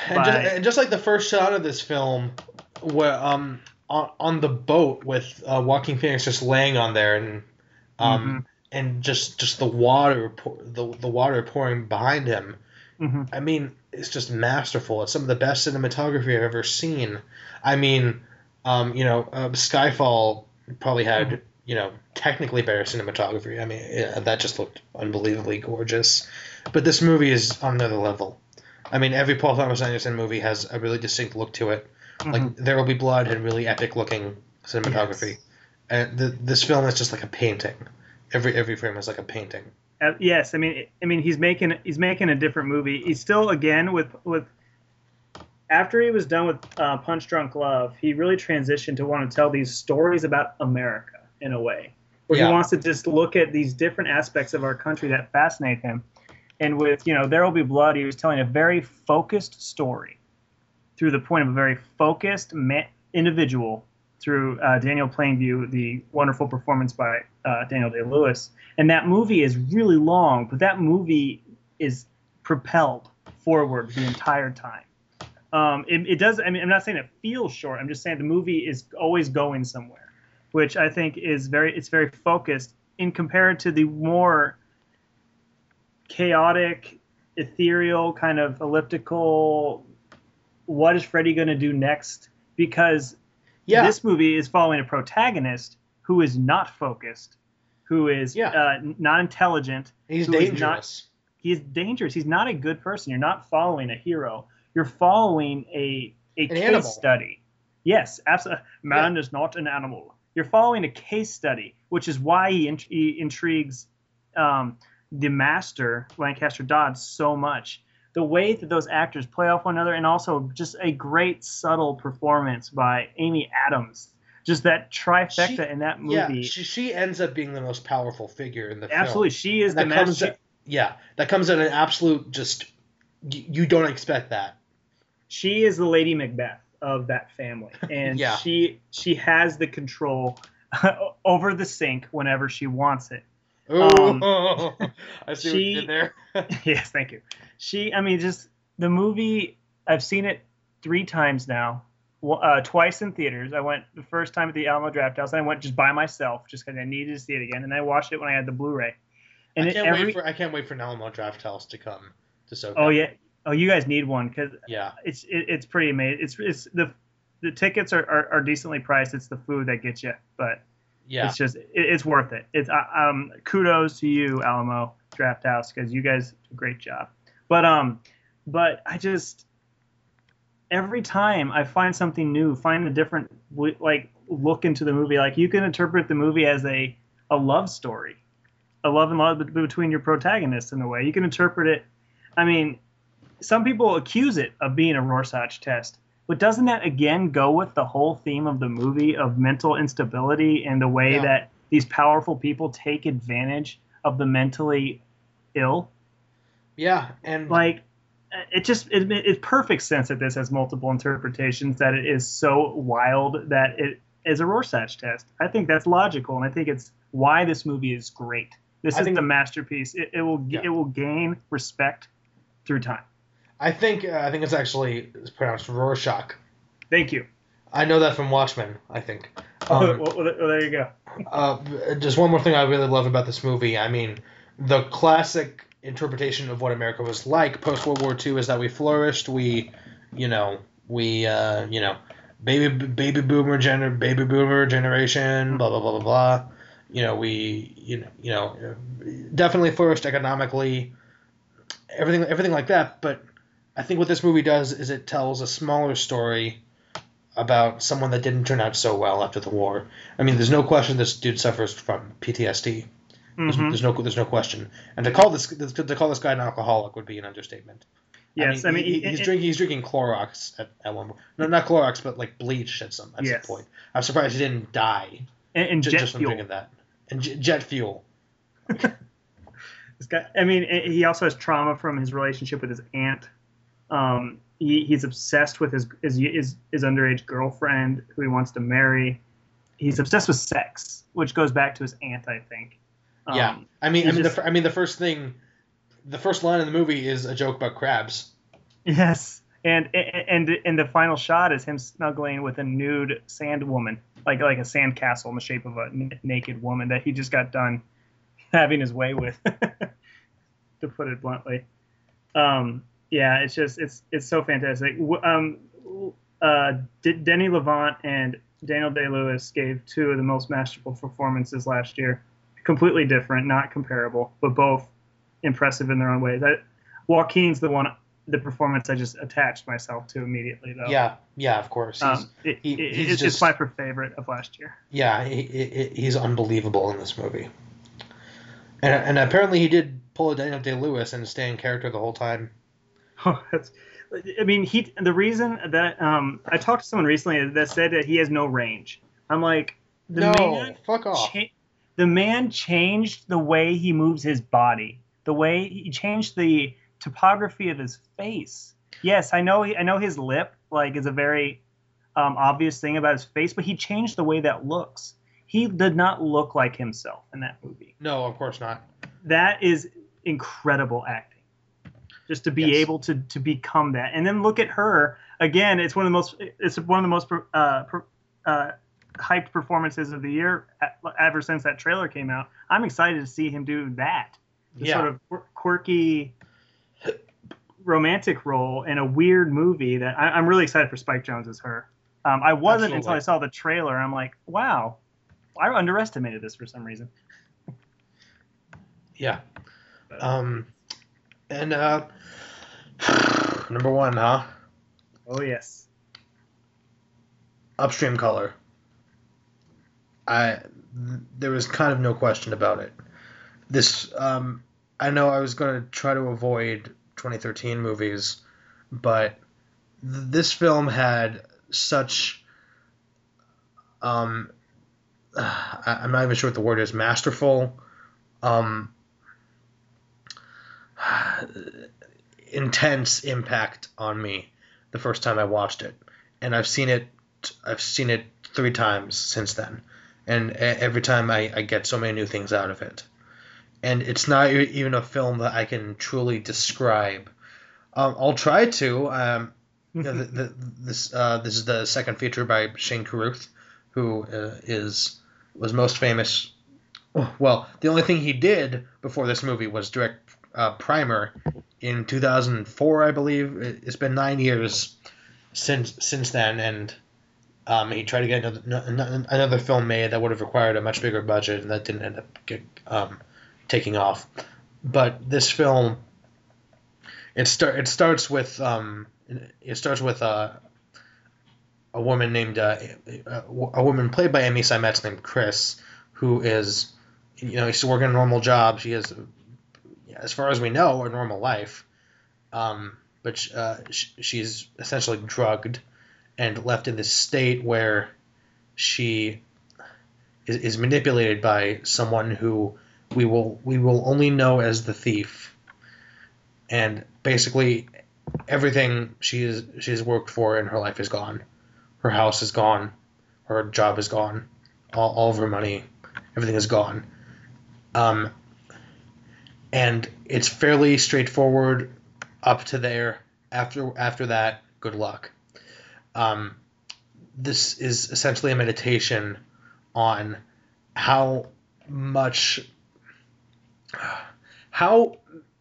And just, and just like the first shot of this film, where um on, on the boat with uh, Joaquin Phoenix just laying on there and um and just just the water pour, the the water pouring behind him.
hmm
I mean, it's just masterful. It's some of the best cinematography I've ever seen. I mean, um, you know, uh, Skyfall probably had
Mhm.
You know technically better cinematography. I mean, that just looked unbelievably gorgeous. But this movie is on another level. I mean, every Paul Thomas Anderson movie has a really distinct look to it. Like There Will Be Blood had really epic looking cinematography,
Yes.
and the, this film is just like a painting. Every every frame is like a painting.
Uh, yes, I mean, I mean, he's making he's making a different movie. He's still again with with after he was done with uh, Punch Drunk Love, he really transitioned to want to tell these stories about America in a way, where
Yeah.
he wants to just look at these different aspects of our country that fascinate him. And with you know, There Will Be Blood, he was telling a very focused story through the point of a very focused ma- individual through uh, Daniel Plainview, the wonderful performance by uh, Daniel Day Lewis. And that movie is really long, but that movie is propelled forward the entire time. Um, it, it does. I mean, I'm not saying it feels short. I'm just saying the movie is always going somewhere, which I think is very. It's very focused in compared to the more chaotic, ethereal, kind of elliptical. What is Freddie going to do next? Because
Yeah,
this movie is following a protagonist who is not focused, who is
Yeah.
uh, not intelligent.
he's dangerous.
not- He is dangerous. He's not a good person. You're not following a hero. You're following a a
An
case
animal.
study. Yes, absolutely. Man is not an animal. You're following a case study, which is why he, int- he intrigues um, the master Lancaster Dodd so much. The way that those actors play off one another, and also just a great subtle performance by Amy Adams. Just that trifecta
She-
in that
Yeah,
movie.
she, she ends up being the most powerful figure in the film.
Absolutely, she is
And
the master.
yeah, that comes at an absolute just you don't expect that.
she is the Lady Macbeth of that family, and
Yeah.
she she has the control over the sink whenever she wants it.
Ooh,
Um,
I see what you did there.
yes, thank you. She, I mean, just the movie. I've seen it three times now, uh, twice in theaters. I went the first time at the Alamo Drafthouse, and I went just by myself, just because I needed to see it again, and I watched it when I had the Blu-ray. And
I can't
every,
wait for I can't wait for an Alamo Drafthouse to come to SoCal.
oh yeah, oh you guys need one because
yeah,
it's it, it's pretty amazing. It's it's the the tickets are, are, are decently priced. It's the food that gets you, but
yeah.
it's just it, it's worth it. It's uh, um kudos to you Alamo Drafthouse because you guys do a great job. But um, but I just every time I find something new, find a different like look into the movie. Like you can interpret the movie as a a love story, a love and love between your protagonists in a way. You can interpret it. I mean, some people accuse it of being a Rorschach test. But doesn't that again go with the whole theme of the movie of mental instability and the way
Yeah.
that these powerful people take advantage of the mentally ill?
yeah, and
Like, it just it, it's perfect sense that this has multiple interpretations. That it is so wild that it is a Rorschach test. I think that's logical, and I think it's why this movie is great. This
I
is the masterpiece. It, it will
Yeah.
it will gain respect through time.
I think uh, I think it's actually it's pronounced Rorschach.
Thank you.
I know that from Watchmen. I think. Um,
well, well, there you go.
uh, just one more thing I really love about this movie. I mean, the classic interpretation of what America was like post World War II is that we flourished. We, you know, we, uh, you know, baby baby boomer gener baby boomer generation. Blah blah blah blah blah. You know, we, you know, you know, definitely flourished economically. Everything everything like that. But I think what this movie does is it tells a smaller story about someone that didn't turn out so well after the war. I mean, there's no question this dude suffers from PTSD. There's,
Mhm.
there's no there's no question. And to call this to call this guy an alcoholic would be an understatement.
Yes, I mean,
he-
it-
he's
it-
drinking he's drinking Clorox at, at one point. No, not Clorox, but like bleach at some at
Yes.
some point. I'm surprised he didn't die
and, and jet
just from
fuel.
drinking that. And j- jet fuel.
This guy, I mean, he also has trauma from his relationship with his aunt. Um, he, he's obsessed with his, his his his underage girlfriend who he wants to marry. He's obsessed with sex, which goes back to his aunt, I think. Um,
yeah, I mean, I mean,
just-
the, I mean, the first thing, the first line in the movie is a joke about crabs.
Yes, and and and the final shot is him snuggling with a nude sand woman, like like a sand castle in the shape of a n- naked woman that he just got done having his way with, to put it bluntly. Um, yeah, it's just it's it's so fantastic. Um, uh, D- Denis Lavant and Daniel Day Lewis gave two of the most masterful performances last year. Completely different, not comparable, but both impressive in their own way. That Joaquin's the one, the performance I just attached myself to immediately, though.
Yeah, yeah, of course. He's,
Um, it,
he- he's
it's
just-
just my favorite of last year.
Yeah, he, he, he's unbelievable in this movie. And, and apparently he did pull a Daniel Day Lewis and stay in character the whole time.
Oh, that's, I mean, he. The reason that um, I talked to someone recently that said that he has no range. I'm like, the
no,
man
fuck off.
cha- the man changed the way he moves his body, the way he changed the topography of his face. Yes, I know. I know his lip like is a very um, obvious thing about his face, but he changed the way that looks. He did not look like himself in that movie.
No, of course not.
That is incredible acting. Just to be
Yes.
able to to become that, and then look at her again. It's one of the most. It's one of the most uh, uh, hyped performances of the year ever since that trailer came out. I'm excited to see him do that. The
Yeah.
sort of quirky romantic role in a weird movie that I, I'm really excited for Spike Jonze as her. Um, I wasn't until I saw the trailer. I'm like, wow, I underestimated this for some reason.
Yeah. Um, and uh, number one, huh?
Oh yes.
Upstream color. I there was kind of no question about it. This um, I know I was going to try to avoid 2013 movies, but th- this film had such um, I, I'm not even sure what the word is masterful um, intense impact on me the first time I watched it, and I've seen it. I've seen it three times since then, and every time I, I get so many new things out of it. And it's not even a film that I can truly describe. Um, I'll try to. Um, you know, the, the, this uh, this is the second feature by Shane Carruth, who uh, is was most famous. Well, the only thing he did before this movie was direct uh, Primer in 2004, I believe. It- It's been nine years since since then, and um, he tried to get another, another film made that would have required a much bigger budget, and that didn't end up get, um, taking off. But this film, it start it starts with um, it starts with uh, a woman named uh, a woman played by Amy Seimetz named Chris, who is you know she's working a normal job. She has, as far as we know, a normal life. Um, but uh, sh- she's essentially drugged and left in this state where she is, is manipulated by someone who we will we will only know as the thief. And basically, everything she she's she's worked for in her life is gone. Her house is gone. Her job is gone. All, all of her money, everything is gone. Um, and it's fairly straightforward up to there. After after that, good luck. Um, this is essentially a meditation on how much how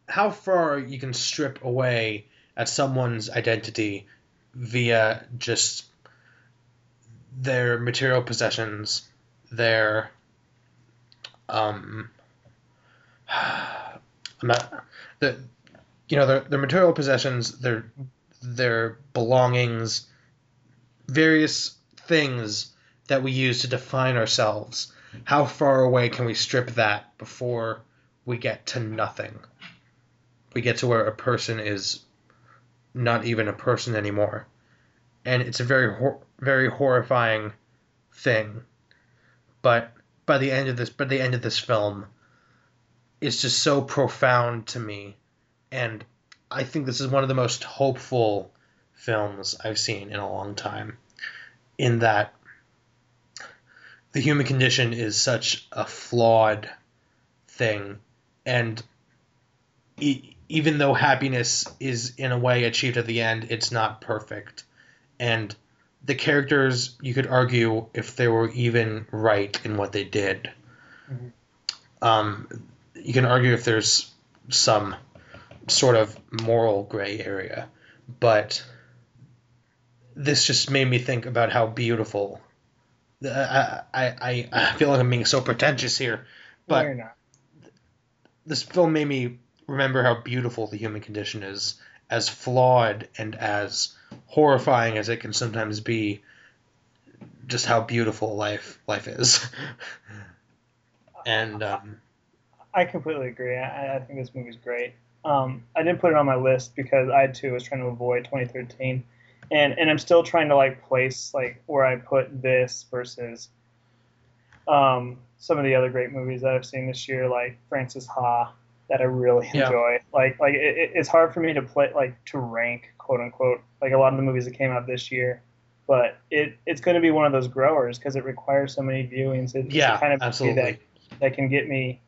how far you can strip away at someone's identity via just their material possessions, their um The you know their their material possessions, their their belongings, various things that we use to define ourselves. How far away can we strip that before we get to nothing? We get to where a person is not even a person anymore. And it's a very hor- very horrifying thing. But by the end of this by the end of this film it's just so profound to me. And I think this is one of the most hopeful films I've seen in a long time in that the human condition is such a flawed thing. And e- even though happiness is in a way achieved at the end it's not perfect. And the characters you could argue if they were even right in what they did.
Mhm.
um, you can argue if there's some sort of moral gray area but this just made me think about how beautiful I, I, I, feel like I'm being so pretentious here, but
not.
this film made me remember how beautiful the human condition is, as flawed and as horrifying as it can sometimes be. Just how beautiful life life is, and um,
I completely agree. I, I think this movie's great. Um, I didn't put it on my list because I too was trying to avoid 2013, and and I'm still trying to like place like where I put this versus um, some of the other great movies that I've seen this year, like Frances Ha, that I really
Yeah.
enjoy. Like like it, it- it's hard for me to play like to rank quote unquote like a lot of the movies that came out this year. But it, it's going to be one of those growers because it requires so many viewings. It's the
yeah,
kind of
absolutely.
that that can get me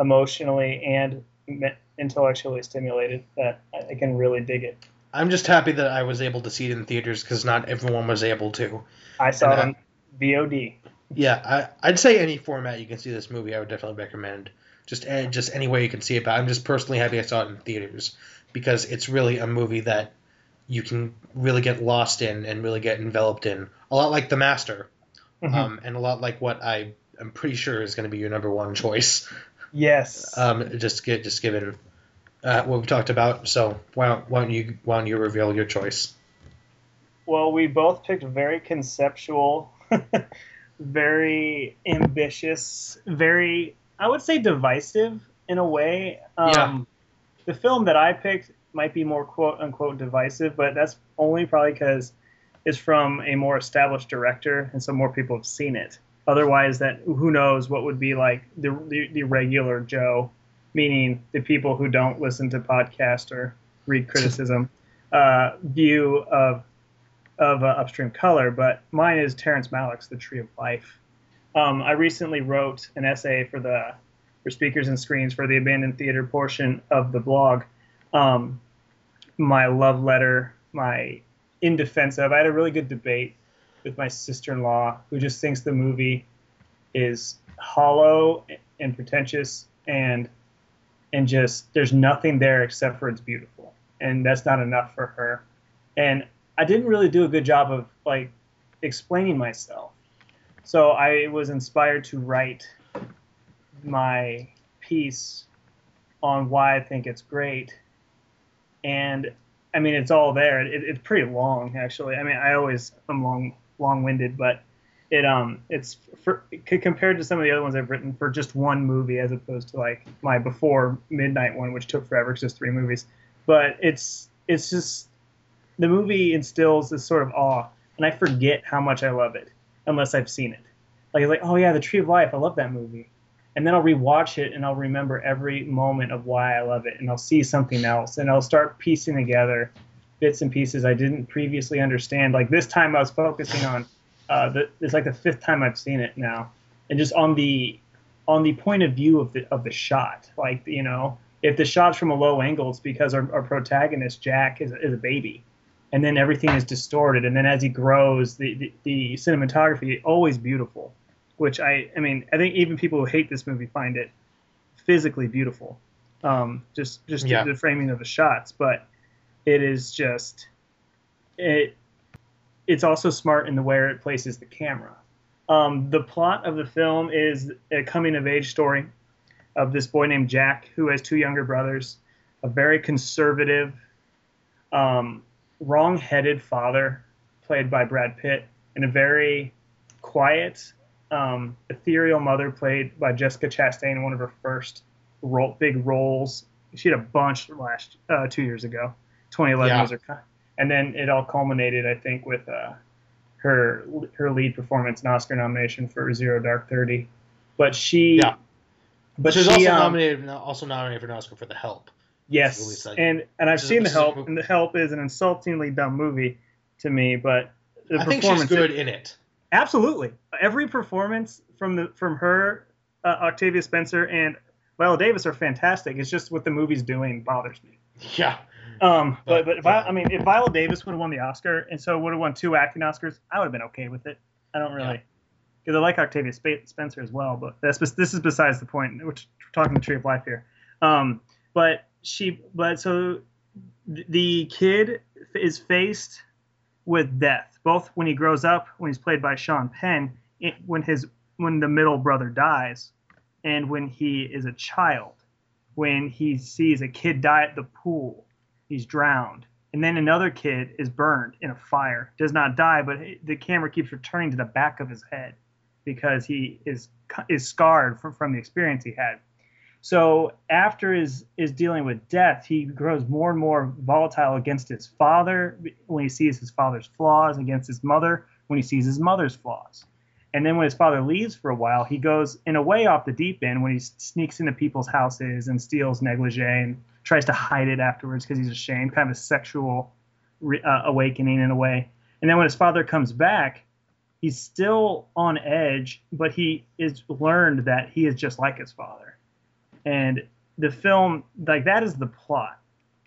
emotionally and intellectually stimulated that I I can really dig it.
I'm just happy that I was able to see it in theaters because not everyone was able to.
I saw it
And
on VOD.
Yeah, I, I'd say any format you can see this movie, I would definitely recommend. Just just any way you can see it, but I'm just personally happy I saw it in theaters because it's really a movie that you can really get lost in and really get enveloped in. A lot like The Master,
Mhm.
um, and a lot like what I am pretty sure is going to be your number one choice.
Yes.
Um, just get just given uh, what we talked about. So why don't, why don't you why don't you reveal your choice?
well, we both picked very conceptual, very ambitious, very I would say divisive in a way. Um,
Yeah.
The film that I picked might be more quote unquote divisive, but that's only probably because it's from a more established director, and so more people have seen it. Otherwise, that who knows what would be like the the, the regular Joe, meaning the people who don't listen to podcast or read criticism, uh, view of of uh, Upstream Color. But mine is Terrence Malick's The Tree of Life. Um, I recently wrote an essay for the for speakers and screens for the abandoned theater portion of the blog. Um, my love letter, my in defense of. I had a really good debate with my sister-in-law, who just thinks the movie is hollow and pretentious, and and just there's nothing there except for it's beautiful, and that's not enough for her. And I didn't really do a good job of like explaining myself, so I was inspired to write my piece on why I think it's great. And I mean, it's all there. It, it's pretty long, actually. I mean, I always am long, long-winded, but it um, it's for, compared to some of the other ones I've written for just one movie, as opposed to like my before midnight one, which took forever, 'cause it's just three movies. But it's it's just the movie instills this sort of awe, and I forget how much I love it unless I've seen it. Like, like, oh yeah, The Tree of Life, I love that movie and then I'll rewatch it and I'll remember every moment of why I love it, and I'll see something else, and I'll start piecing together bits and pieces I didn't previously understand. Like this time, I was focusing on uh, the, it's like the fifth time I've seen it now, and just on the on the point of view of the of the shot. Like you know, if the shot's from a low angle, it's because our, our protagonist Jack is, is a baby, and then everything is distorted, and then as he grows, the the, the cinematography always beautiful which I I mean I think even people who hate this movie find it physically beautiful. Um, just just
Yeah.
the framing of the shots, but it is just it it's also smart in the way it places the camera. Um, the plot of the film is a coming of age story of this boy named Jack who has two younger brothers, a very conservative, um, wrong headed father played by Brad Pitt, and a very quiet, um, ethereal mother played by Jessica Chastain in one of her first role, big roles. She had a bunch last uh, two years ago. 2011
Yeah.
was her, and then it all culminated, I think, with uh, her her lead performance, an Oscar nomination for Zero Dark Thirty. But she,
Yeah.
but
She was
she,
also
um,
nominated also nominated for an Oscar for The Help.
Yes,
that
and and I've seen the help, and the help is an insultingly dumb movie to me, but the
I think she's
performance
good in it.
absolutely every performance from the from her, uh, Octavia Spencer and Viola Davis are fantastic. It's just what the movie's doing bothers me.
Yeah.
Um, but
But,
if. I, I mean, if Viola Davis would have won the Oscar and so would have won two acting Oscars, I would have been okay with it. I don't really, because I like Octavia Sp- Spencer as well. But that's this is besides the point. We're talking the Tree of Life here. Um, but she, but so th- the kid is faced with death, both when he grows up, when he's played by Sean Penn, it, when his when the middle brother dies, and when he is a child, when he sees a kid die at the pool, he's drowned, and then another kid is burned in a fire, does not die, but the camera keeps returning to the back of his head because he is is scarred from, from the experience he had. So after his is dealing with death, he grows more and more volatile against his father when he sees his father's flaws, against his mother when he sees his mother's flaws. And then when his father leaves for a while, he goes in a way off the deep end when he sneaks into people's houses and steals negligee and tries to hide it afterwards because he's ashamed, kind of a sexual re- uh, awakening in a way. And then when his father comes back, he's still on edge, but he is learned that he is just like his father. And the film, like that is the plot,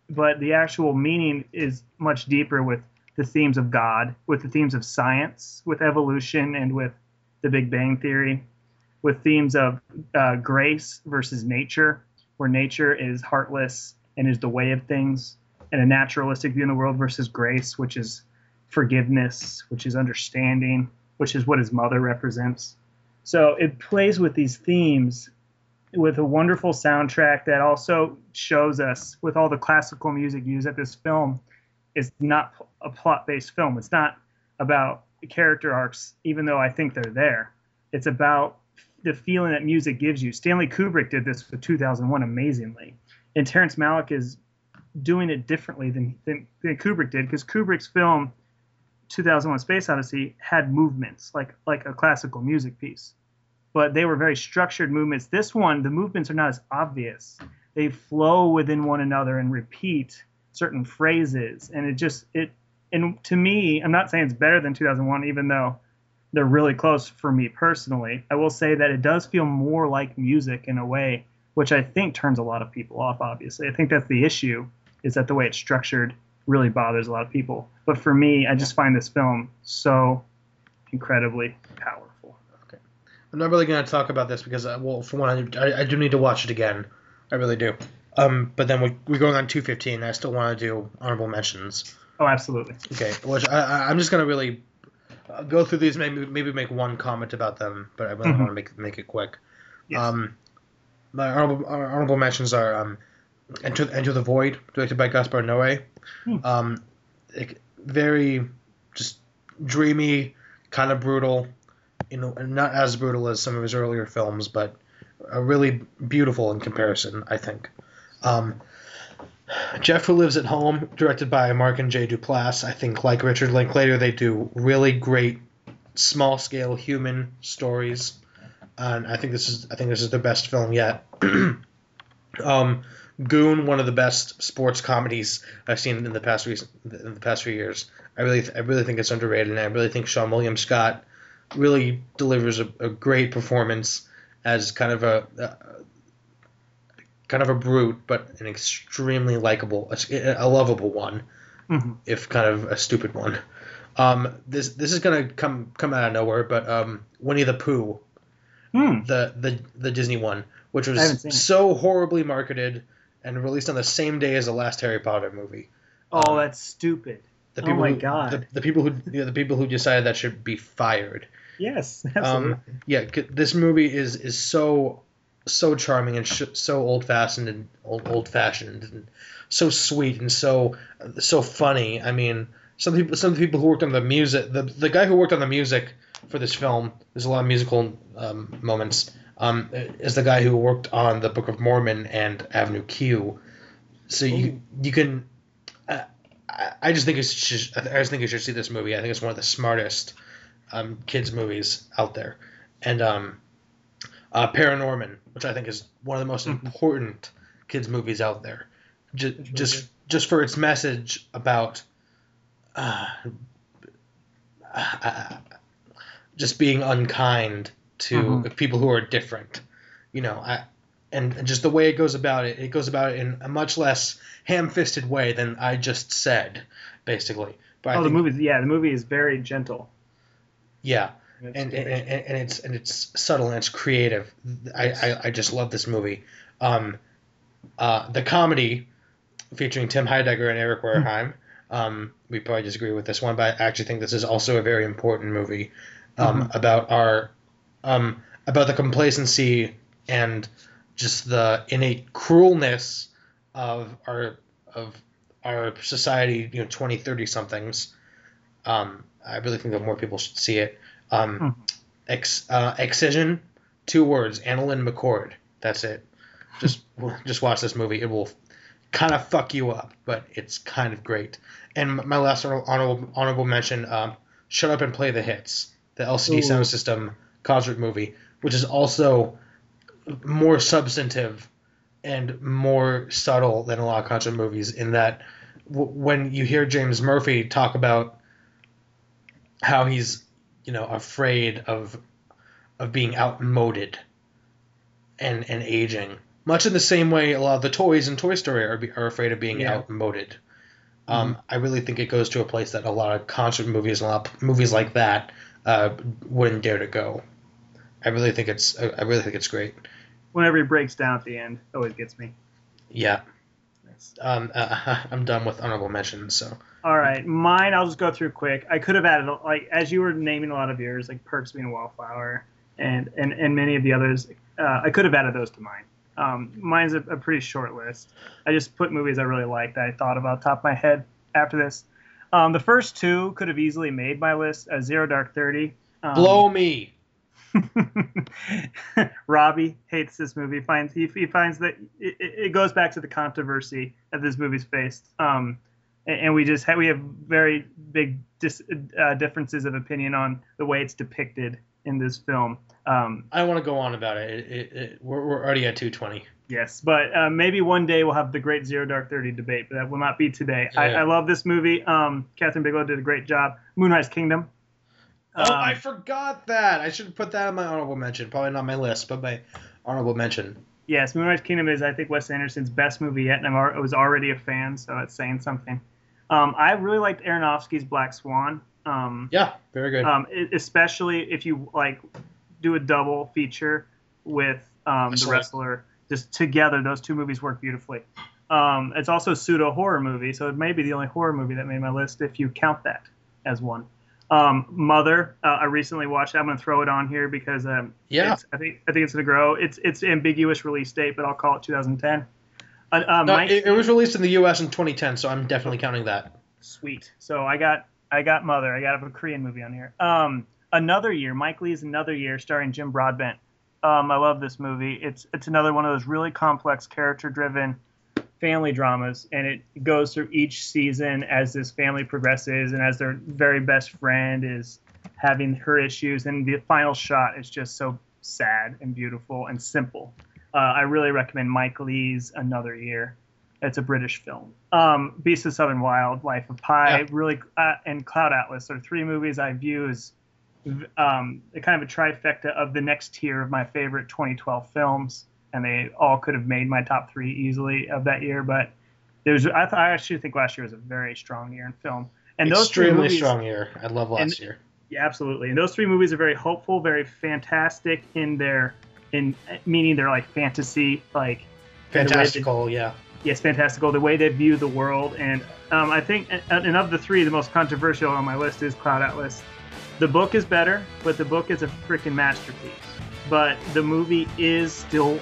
but the actual meaning is much deeper with the themes of God, with the themes of science, with evolution, and with the Big Bang Theory, with themes of uh, grace versus nature, where nature is heartless and is the way of things, and a naturalistic view in the world versus grace, which is forgiveness, which is understanding, which is what his mother represents. So it plays with these themes with a wonderful soundtrack that also shows us, with all the classical music used at this film, is not a plot based film. It's not about character arcs, even though I think they're there. It's about the feeling that music gives you. Stanley Kubrick did this for 2001 amazingly, and Terrence Malick is doing it differently than than, than Kubrick did because Kubrick's film 2001: Space Odyssey had movements like like a classical music piece, but they were very structured movements. This one, the movements are not as obvious. They flow within one another and repeat certain phrases, and it just it. And to me, I'm not saying it's better than 2001, even though they're really close for me personally. I will say that it does feel more like music in a way, which I think turns a lot of people off. Obviously, I think that's the issue is that the way it's structured really bothers a lot of people. But for me, I just find this film so incredibly powerful.
Okay, I'm not really going to talk about this because, uh, well, for one, I, I do need to watch it again. I really do. Um, but then we, we're going on 215. I still want to do honorable mentions.
Oh, absolutely.
Okay, which I, I, I'm just going to really uh, go through these, maybe maybe make one comment about them, but I really
Mhm.
want to make make it quick.
Yes.
Um, my honorable, honorable mentions are um, Enter, Enter the Void, directed by Gaspar Noé.
Hmm.
Um, like, very just dreamy, kind of brutal. You know, not as brutal as some of his earlier films, but really beautiful in comparison, I think. Um, Jeff Who Lives at Home, directed by Mark and Jay Duplass. I think, like Richard Linklater, they do really great small scale human stories, and I think this is I think this is their best film yet. um, Goon, one of the best sports comedies I've seen in the past recent, in the past few years. I really I really think it's underrated, and I really think Seann William Scott really delivers a, a great performance as kind of a, a kind of a brute, but an extremely likable, a, a lovable one,
Mhm.
if kind of a stupid one. Um, this this is gonna come come out of nowhere, but um, Winnie the Pooh,
Hmm.
the the the Disney one, which was
seen it.
so horribly marketed and released on the same day as the last Harry Potter movie.
Oh,
Um,
that's stupid.
The
Oh my
who,
God.
The, the people who you know, the people who decided that should be fired.
Yes, absolutely.
Um, yeah, this movie is is so so charming and sh- so old fashioned and old old fashioned and so sweet and so so funny. I mean, some people some people who worked on the music, the the guy who worked on the music for this film, there's a lot of musical um, moments. Um, is the guy who worked on the Book of Mormon and Avenue Q. So you you can. I, I- just think it's just, I just think you should see this movie. I think it's one of the smartest um, kids movies out there, and um, uh, Paranorman, which I think is one of the most
Mhm.
important kids movies out there, just just just for its message about uh, uh, just being unkind to
Mhm.
people who are different, you know. I, and, and just the way it goes about it, it goes about it in a much less ham-fisted way than I just said, basically. But I
oh, the movie. Yeah, the movie is very gentle.
yeah, and, and, and, and it's and it's subtle and it's creative. I, I, I just love this movie. Um, uh, the comedy featuring Tim Heidecker and Eric Wareheim. Um, we probably disagree with this one, but I actually think this is also a very important movie um, about our um, about the complacency and just the innate cruelness of our of our society. You know, 20, 30 somethings. Um, I really think that more people should see it. Um,
Hmm.
ex, uh, Excision, two words, AnnaLynne McCord. That's it. Just just watch this movie. It will kind of fuck you up, but it's kind of great. And my last honorable honorable mention, um, Shut Up and Play the Hits, the LCD
Ooh.
Sound System concert movie, which is also more substantive and more subtle than a lot of concert movies in that w- when you hear James Murphy talk about how he's you know afraid of of being outmoded and and aging. Much in the same way a lot of the toys in Toy Story are, be- are afraid of being
Yeah.
outmoded. Um, I really think it goes to a place that a lot of concert movies and a lot of movies like that uh, wouldn't dare to go. I really think it's I I really think it's great.
Whenever he breaks down at the end, always gets me.
yeah.
Nice.
um, uh, I'm done with honorable mentions so
All right, mine. I'll just go through quick. I could have added like as you were naming a lot of yours, like Perks being a wallflower, and and and many of the others. Uh, I could have added those to mine. Um, mine's a, a pretty short list. I just put movies I really liked that I thought about top of my head after this. Um, the first two could have easily made my list. Uh, Zero Dark Thirty. Um,
blow me
Robbie hates this movie. Finds he, he finds that it, it it goes back to the controversy that this movie's faced. Um, and, and we just have, we have very big dis, uh, differences of opinion on the way it's depicted in this film. Um,
I don't want to go on about it, it, it, it we're, we're already at 220
yes, but uh, maybe one day we'll have the great Zero Dark Thirty debate, but that will not be today. I,
Yeah.
I love this movie. Um, Kathryn Bigelow did a great job. Moonrise Kingdom.
Oh,
Um,
I forgot that. I should put that on my honorable mention. Probably not my list, but my honorable mention.
Yes, Moonrise Kingdom is, I think, Wes Anderson's best movie yet, and I'm, I was already a fan, so it's saying something. Um, I really liked Aronofsky's Black Swan, um,
Yeah, very good.
um, especially if you like do a double feature with um, the
Wrestler.
wrestler. Just together, those two movies work beautifully. Um, it's also a pseudo horror movie, so it may be the only horror movie that made my list if you count that as one. Um, Mother, uh, I recently watched. I'm going to throw it on here because um,
yeah,
it's, I think I think it's gonna grow. It's it's ambiguous release date, but I'll call it 2010. Uh, uh,
no,
Mike,
it, it was released in the U.S. in 2010, so I'm definitely counting that.
sweet. So I got I got Mother. I got a Korean movie on here. Um, another year. Mike Leigh's Another Year, starring Jim Broadbent. Um, I love this movie. It's it's another one of those really complex, character-driven family dramas, and it goes through each season as this family progresses, and as their very best friend is having her issues, and the final shot is just so sad and beautiful and simple. Uh, I really recommend Mike Leigh's Another Year. It's a British film. Um, Beast of Southern Wild, Life of Pi,
Yeah.
really, uh, and Cloud Atlas are three movies I view as um, a kind of a trifecta of the next tier of my favorite 2012 films, and they all could have made my top three easily of that year. But there's, I, th- I actually think last year was a very strong year in film, and those
Extremely
movies,
strong year. I love last
and-
year.
Yeah, absolutely. And those three movies are very hopeful, very fantastic in their in meaning they're like fantasy, like way they-
Fantastical, yeah.
yes, fantastical. The way they view the world, and um, I think, and, and of the three, the most controversial on my list is Cloud Atlas. The book is better, but the book is a freaking masterpiece. But the movie is still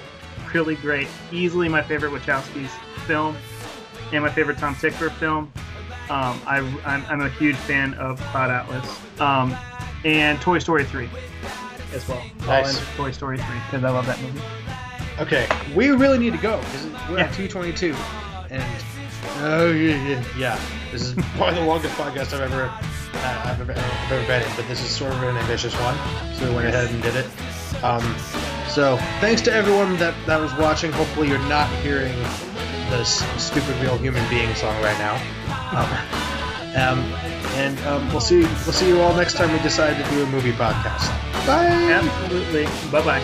really great. Easily my favorite Wachowski's film, and my favorite Tom Tykwer film. Um, I, I'm, I'm a huge fan of Cloud Atlas, um, and Toy Story 3 as well. All
Nice.
into Toy Story 3 because I love that movie.
Okay, we really need to go because we're
Yeah.
at 222, and oh yeah, yeah, yeah. This is probably the longest podcast I've ever uh, I've ever, I've ever been in, but this is sort of an ambitious one, so we went ahead and did it. Um, so thanks to everyone that that was watching. Hopefully, you're not hearing this stupid real human being song right now. Um, um, and um, we'll see we'll see you all next time we decide to do a movie podcast. Bye.
Absolutely. Bye bye.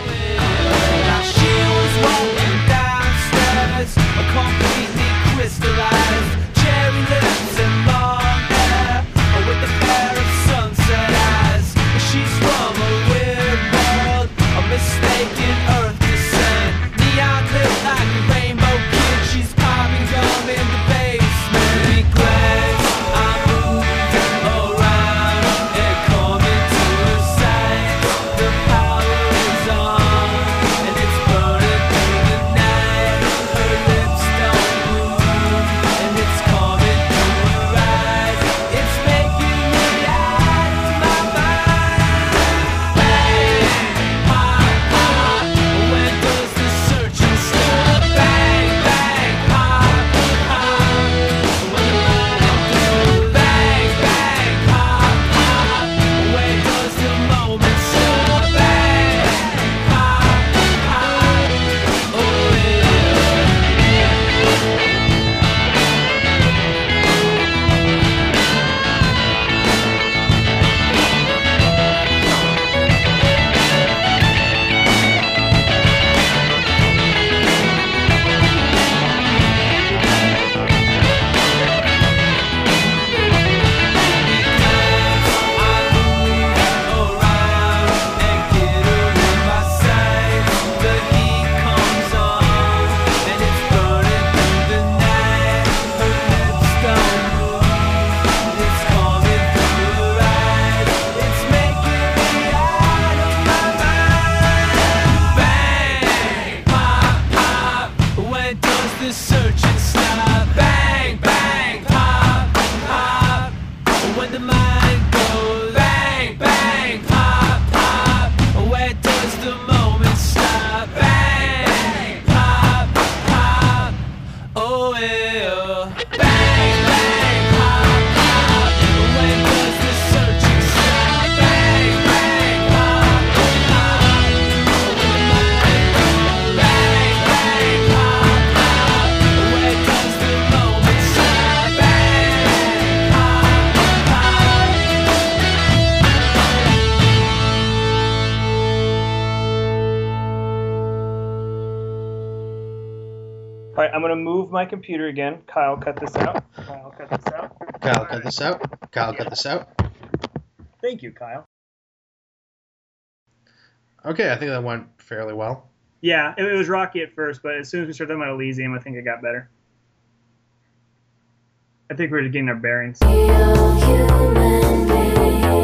Right, I'm gonna move my computer again. Kyle, cut this out. Kyle, cut this out.
Kyle, cut this out. Kyle, cut this out.
Thank you, Kyle.
Okay, I think that went fairly well.
Yeah, it, it was rocky at first, but as soon as we started talking about Elysium, I think it got better. I think we we're getting our bearings.
Real human being.